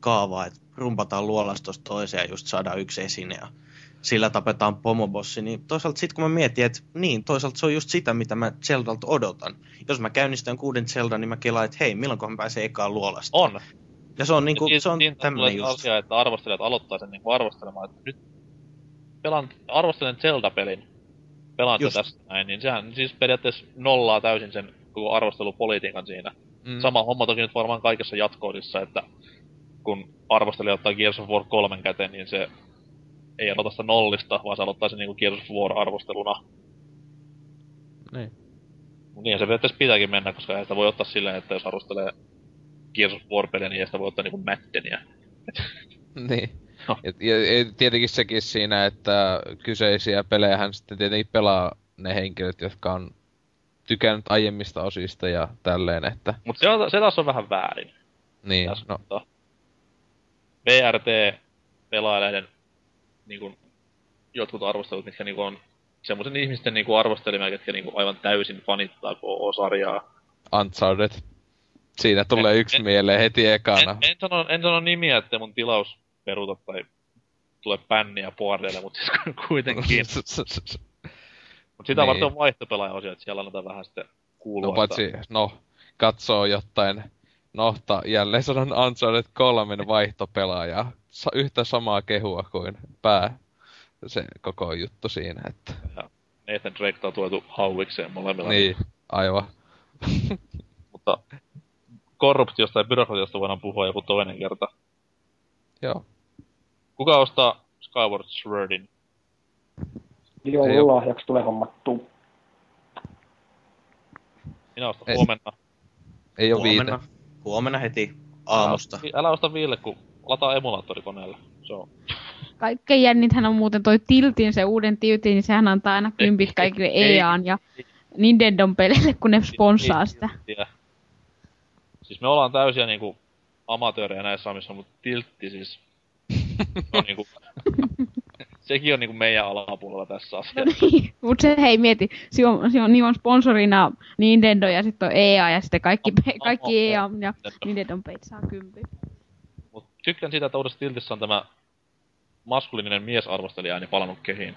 F: kaavaa, että rumpataan luolastosta toiseen ja just saadaan yksi esine ja sillä tapetaan pomobossi, niin toisaalta sitten kun mä mietin, että niin, toisaalta se on just sitä, mitä mä Zeldalta odotan. Jos mä käynnistän kuuden Zeldan, niin mä kelaan, että hei, milloin mä pääsen ekaan luolasta.
B: On.
F: Ja se on niinku,
B: Ja
F: se on tämmönen
B: se
F: just.
B: asia, että arvostelijat aloittaa sen niinku arvostelemaan, että nyt pelaan, arvostelen Zelda-pelin, pelaan
F: Just.
B: tästä näin, niin sehän siis periaatteessa nollaa täysin sen koko arvostelupolitiikan siinä.
D: Mm.
B: Sama homma toki nyt varmaan kaikessa jatkoodissa, että kun arvostelija ottaa Gears of War 3 käteen, niin se ei aloita sitä nollista, vaan se aloittaa sen niinku Gears of War arvosteluna.
D: Niin.
B: Mut niin se periaatteessa pitääkin mennä, koska ei sitä voi ottaa silleen, että jos arvostelee Gears of War-peliä, niin ei sitä voi ottaa niinku Maddenia.
D: Niin.
B: No.
D: Ja, ja, ja tietenkin sekin siinä, että kyseisiä pelejähän sitten tietenkin pelaa ne henkilöt, jotka on tykännyt aiemmista osista ja tälleen, että
B: Mut se, on, se taas on vähän väärin.
D: niin,
B: Tässä,
D: no,
B: mutta VRT-pelaajien niin kuin, jotkut arvostelut, mitkä niin kuin, on semmoisen ihmisten niin arvostelimia, jotka niin aivan täysin fanittaa koko sarjaa.
D: Uncharted. Siinä tulee
B: En-
D: yksi
B: en-
D: mieleen heti ekana.
B: En, en, sano, en sano nimiä, että mun tilaus peruta tai tulee bänniä puoreille, mutta siis kuitenkin. Mutta sitä
D: Niin.
B: varten on vaihtopelaaja-osio, että siellä annetaan vähän sitten kuulua.
D: no paitsi, no, katsoo jotain, no, ta, jälleen sanon Uncharted 3 vaihtopelaaja. Sa, yhtä samaa kehua kuin pää. Se koko juttu siinä, että
B: Nathan Drake on tuotu hauikseen molemmilla.
D: niin, aivan.
B: Mutta korruptiosta ja byrokratiasta voidaan puhua joku toinen kerta.
D: Joo.
B: Kuka ostaa Skyward Swordin?
C: Joululahjaksi tulee hommattu.
B: Minä ostan
D: Ei.
B: huomenna.
D: Ei oo viite.
F: Huomenna, huomenna heti aamusta.
B: Älä, älä osta Ville, kun lataa emulaattori koneelle. Se on.
E: Kaikkein jännithän on muuten toi Tiltin, se uuden Tiltin, niin sehän antaa aina kympit kaikille
B: ei.
E: EAN ja Nintendon peleille, kun ne sponsaa sitä.
B: Tiedä. Siis me ollaan täysiä niinku amatöörejä näissä omissa, mutta tiltti siis on niinku... sekin on niinku meidän alapuolella tässä
E: No
B: asiassa.
E: niin, mut se hei mieti, se on, se on, niin on sponsorina Nintendo ja sitten on EA ja sitten kaikki, pe-
B: Amo-
E: kaikki EA ja
B: Nintendo.
E: Peit saa kympi.
B: Mut tykkään siitä, että uudessa tiltissä on tämä maskuliininen miesarvostelija ääni palannut kehiin.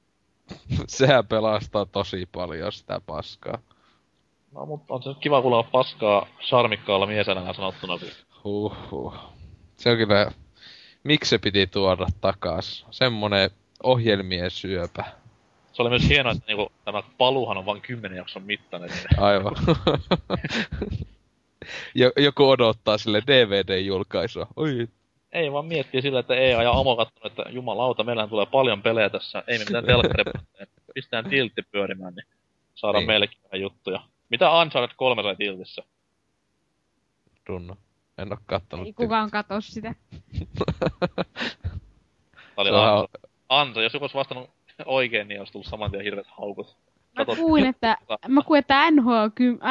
D: Sehän pelastaa tosi paljon sitä paskaa.
B: No, mutta on se nyt kiva kuulla paskaa charmikkaalla miesenä sanottuna,
D: Huhhuh. Se on kyllä... Miksi se piti tuoda takas? Semmonen ohjelmien syöpä.
B: se oli myös hienoa, että niinku, tämä paluhan on vain 10 jakson mittainen.
D: Aivan. Jo- Joku odottaa sille DVD-julkaisua. Oi,
B: ei vaan miettiä sillä, että EA ja Amo katsonut, että jumalauta, meillähän tulee paljon pelejä tässä, ei me mitään telkkari Pistetään tiltti pyörimään, niin saadaan
D: Niin.
B: meillekin vähän juttuja. Mitä Uncharted 3 sai tiltissä?
D: runno. En oo kattonut.
E: Ei kukaan katso sitä.
B: Tää oli Ansa. Ansa, jos joku olisi vastannut oikein, niin olisi tullut saman tien hirveät haukut.
E: Mä kuulin, että, mä kuulin, että NHL,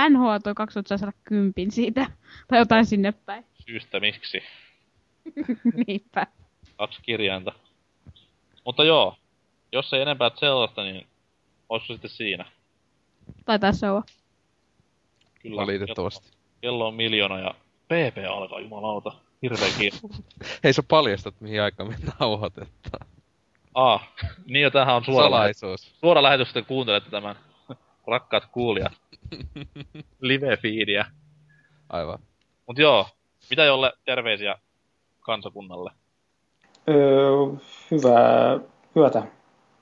E: NHL toi 2000 saa saada kympin siitä. Tai jotain sinne päin.
B: Syystä miksi.
E: Niinpä.
B: Kaksi kirjainta. Mutta joo, jos ei enempää sellaista, niin olisiko sitten siinä?
E: Taitaa se olla.
B: Kyllä.
D: Valitettavasti.
B: Kello on miljoona ja PP alkaa, jumalauta. Hirveä kiinni.
D: Hei sä paljastat mihin aikaan me nauhoitetaan.
B: Ah, niin jo tämähän on suora, lähetys.
D: Salaisuus.
B: suora lähetys, että kuuntelette tämän. Rakkaat kuulijat. Live-feediä.
D: Aivan.
B: Mut joo, mitä jolle terveisiä kansakunnalle?
C: Öö, hyvää yötä.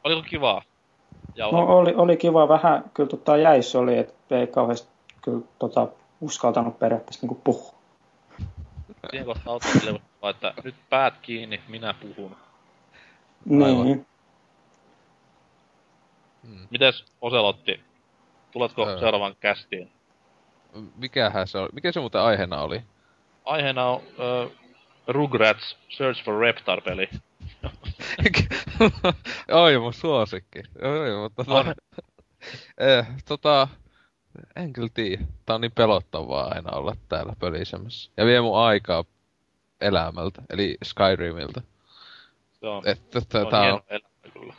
B: Oliko kivaa? Ja
C: No oli, oli kiva vähän, kyllä tota jäis oli, että ei kauheasti kyllä tota, uskaltanut periaatteessa niin puhua.
B: Siihen kohtaa auttaa että nyt päät kiinni, minä puhun.
C: Niin.
D: Hmm.
B: Mites Oselotti? Tuletko
D: Öö.
B: seuraavan kästiin?
D: Mikähän se oli? Mikä se muuten aiheena oli?
B: Aiheena on uh, Rugrats Search for Reptar-peli.
D: Oi, mun suosikki. Oi, mutta tota, eh, tota, en kyllä tiedä. Tää on niin pelottavaa aina olla täällä pölisemässä. Ja vie mun aikaa elämältä, eli Skyrimiltä.
B: Se on,
D: Että
B: se on
D: tää on,
B: elämä kyllä.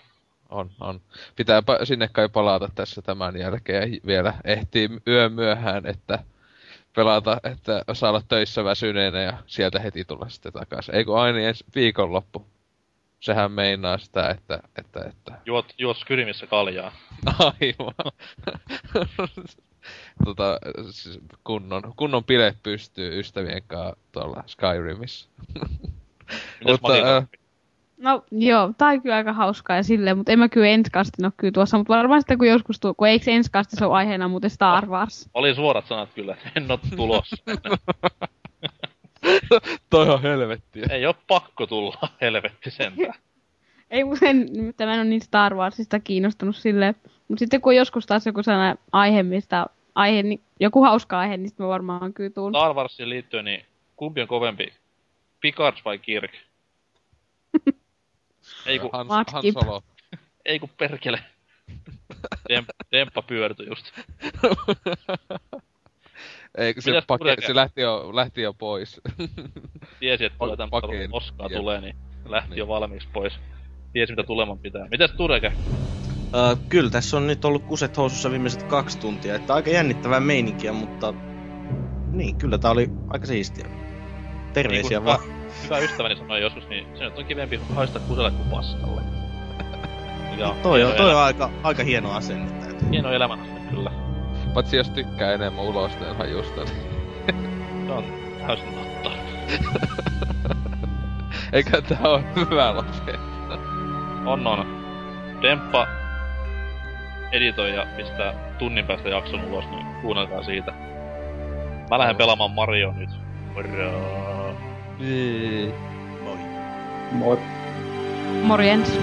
D: on, on. Pitää sinne kai palata tässä tämän jälkeen vielä ehtii yön myöhään, että pelata, että saa olla töissä väsyneenä ja sieltä heti tulla sitten takaisin. Eikö aina ensi viikonloppu? Sehän meinaa sitä, että, että, että
B: Juot, juot Skyrimissä kaljaa.
D: Aivan. tota, siis kunnon, kunnon bileet pystyy ystävien kanssa tuolla Skyrimissä. Mutta,
B: Magikarppi?
E: No joo, tää on kyllä aika hauskaa ja silleen, mutta en mä kyllä enskastin oo kyllä tuossa, mutta varmaan sitten kun joskus tuu, kun eikö enskasti ole aiheena muuten Star Wars.
B: Oli suorat sanat kyllä, en oo tulossa.
D: Toi on helvettiä.
B: Ei oo pakko tulla, helvetti sentään.
E: Ei mun en, nimittäin mä en ole niin Star Warsista kiinnostunut silleen, mutta sitten kun on joskus taas joku sellainen aihe, mistä aihe, niin, joku hauska aihe, niin mä varmaan kyllä tuun.
B: Star Warsiin liittyen, niin kumpi on kovempi? Picard vai Kirk? ei ku,
D: Hans, Hans. Solo.
B: ei ku perkele. Demppa pyörtyi just.
D: Ei, se, pake, se lähti, jo, lähti jo pois.
B: Tiesi, että tulee tämmöistä
D: Pakeen.
B: oskaa
D: Jep.
B: tulee, niin lähti
D: Niin.
B: jo valmiiksi pois. Tiesi, mitä tuleman pitää. Mitäs Tureke?
F: Uh, kyllä tässä on nyt ollut kuset housussa viimeiset kaksi tuntia, että aika jännittävää meininkiä, mutta niin, kyllä tää oli aika siistiä. Terveisiä
B: Niin
F: vaan.
B: Hyvä ystäväni sanoi joskus, niin se nyt on kivempi haista kuselle kuin paskalle. Ja
F: Toi on, toi on aika, aika hieno asenne.
B: Hieno elämän asenne, kyllä.
D: Paitsi jos tykkää enemmän ulosteen hajusta, niin
B: Se on täysin totta.
D: eikä tää oo hyvä lopettaa.
B: On on. Demppa editoi ja pistää tunnin päästä jakson ulos, niin kuunnelkaa siitä. Mä lähden pelaamaan Mario nyt. Moro.
D: Niin.
F: Moi.
C: Moi.
E: Morjens.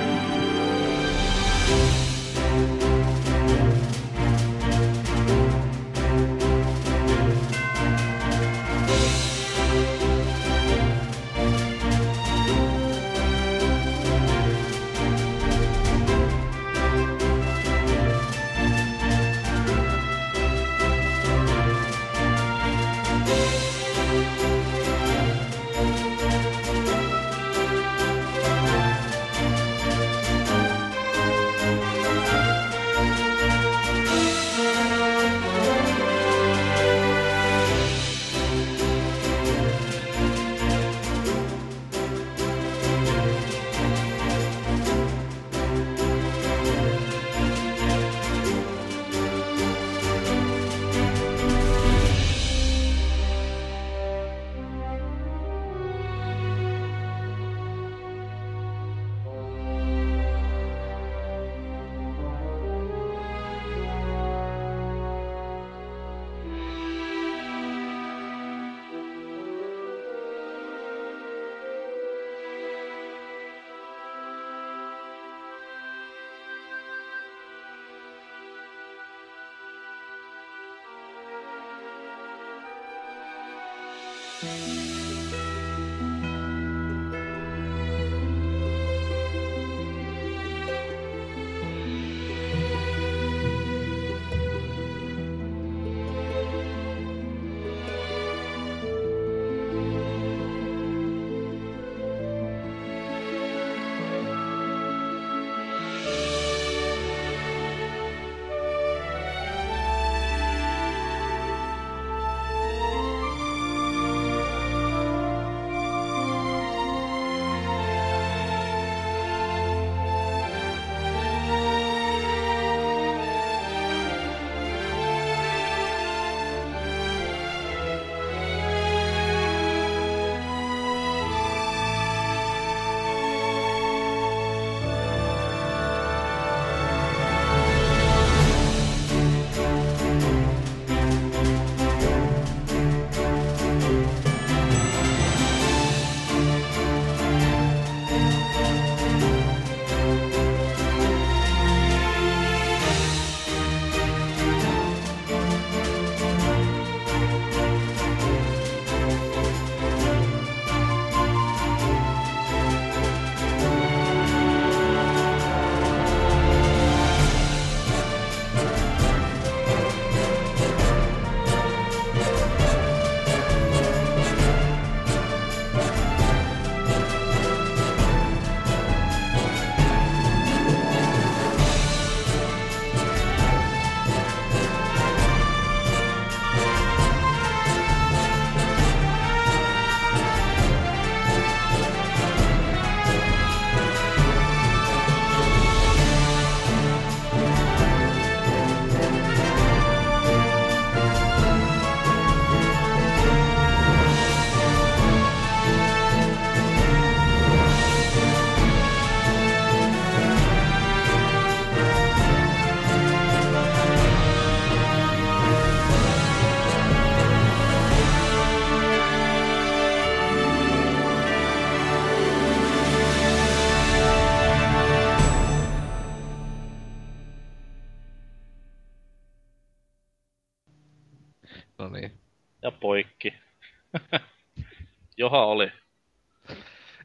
B: Joha oli.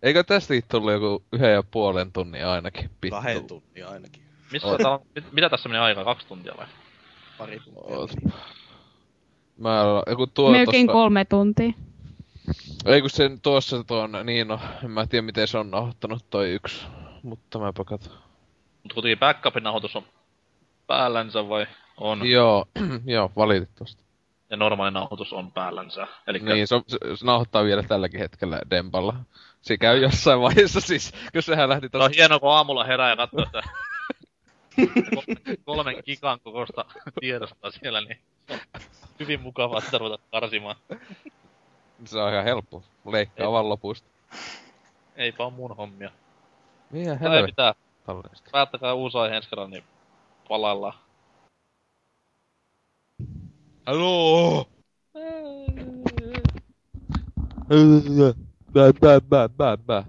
D: Eikö tästäkin tullut joku yhden ja puolen tunnin ainakin? Pittu.
F: Kahden tunnin ainakin.
B: Missä on, mit, mitä tässä meni aikaa? Kaksi tuntia vai?
F: Pari tuntia.
D: Oot. Mä joku tuo
E: Melkein
D: tossa,
E: kolme tuntia.
D: Ei kun sen tuossa tuon, niin no, en mä tiedä miten se on nauhoittanut toi yksi. Mutta mä katon.
B: Mutta kuitenkin backupin nauhoitus on päällänsä vai on?
D: Joo, joo, valitettavasti.
B: Ja normaali nauhoitus on päällänsä. Eli
D: Niin, se, on- se, se nauhoittaa vielä tälläkin hetkellä Dempalla. Se käy jossain vaiheessa siis, kun sehän lähti
B: se on hienoa, kun aamulla herää ja katsoo sitä kolmen- gigan kokoista tiedosta siellä, niin hyvin mukavaa sitä ruveta karsimaan.
D: Se on ihan helppo. Leikkaa
B: Ei.
D: vaan lopusta.
B: Eipä on mun hommia. Ei
D: helvetti?
B: Päättäkää uusi aihe ensi kerran, niin palaillaan.
D: Haloo! Bä, bä, bä, bä, bä.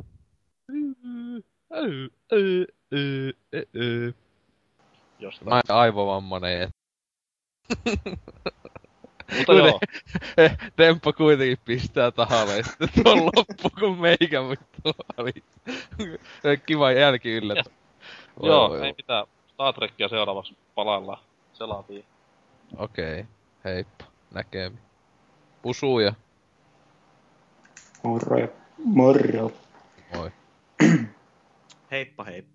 B: Jostain.
D: Mä aivovammanen, et.
B: Mutta joo,
D: Temppo kuitenkin pistää tahalle sitten tuon loppu, kun meikä vittu oli. Kiva jälki yllätys.
B: Joo,
D: voi,
B: ei mitään. Star Trekkia seuraavaksi palaillaan. Selaatiin.
D: Okei, heippa, näkemi. Pusuja,
C: Moro. ja- Moro.
D: moi.
F: Heippa hei.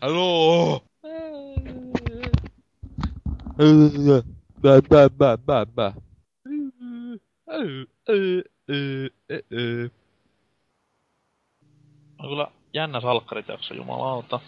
D: Haloo! Bä, bä, bä, bä, bä.
B: On kyllä jännä salkkarit jakso, jumalauta.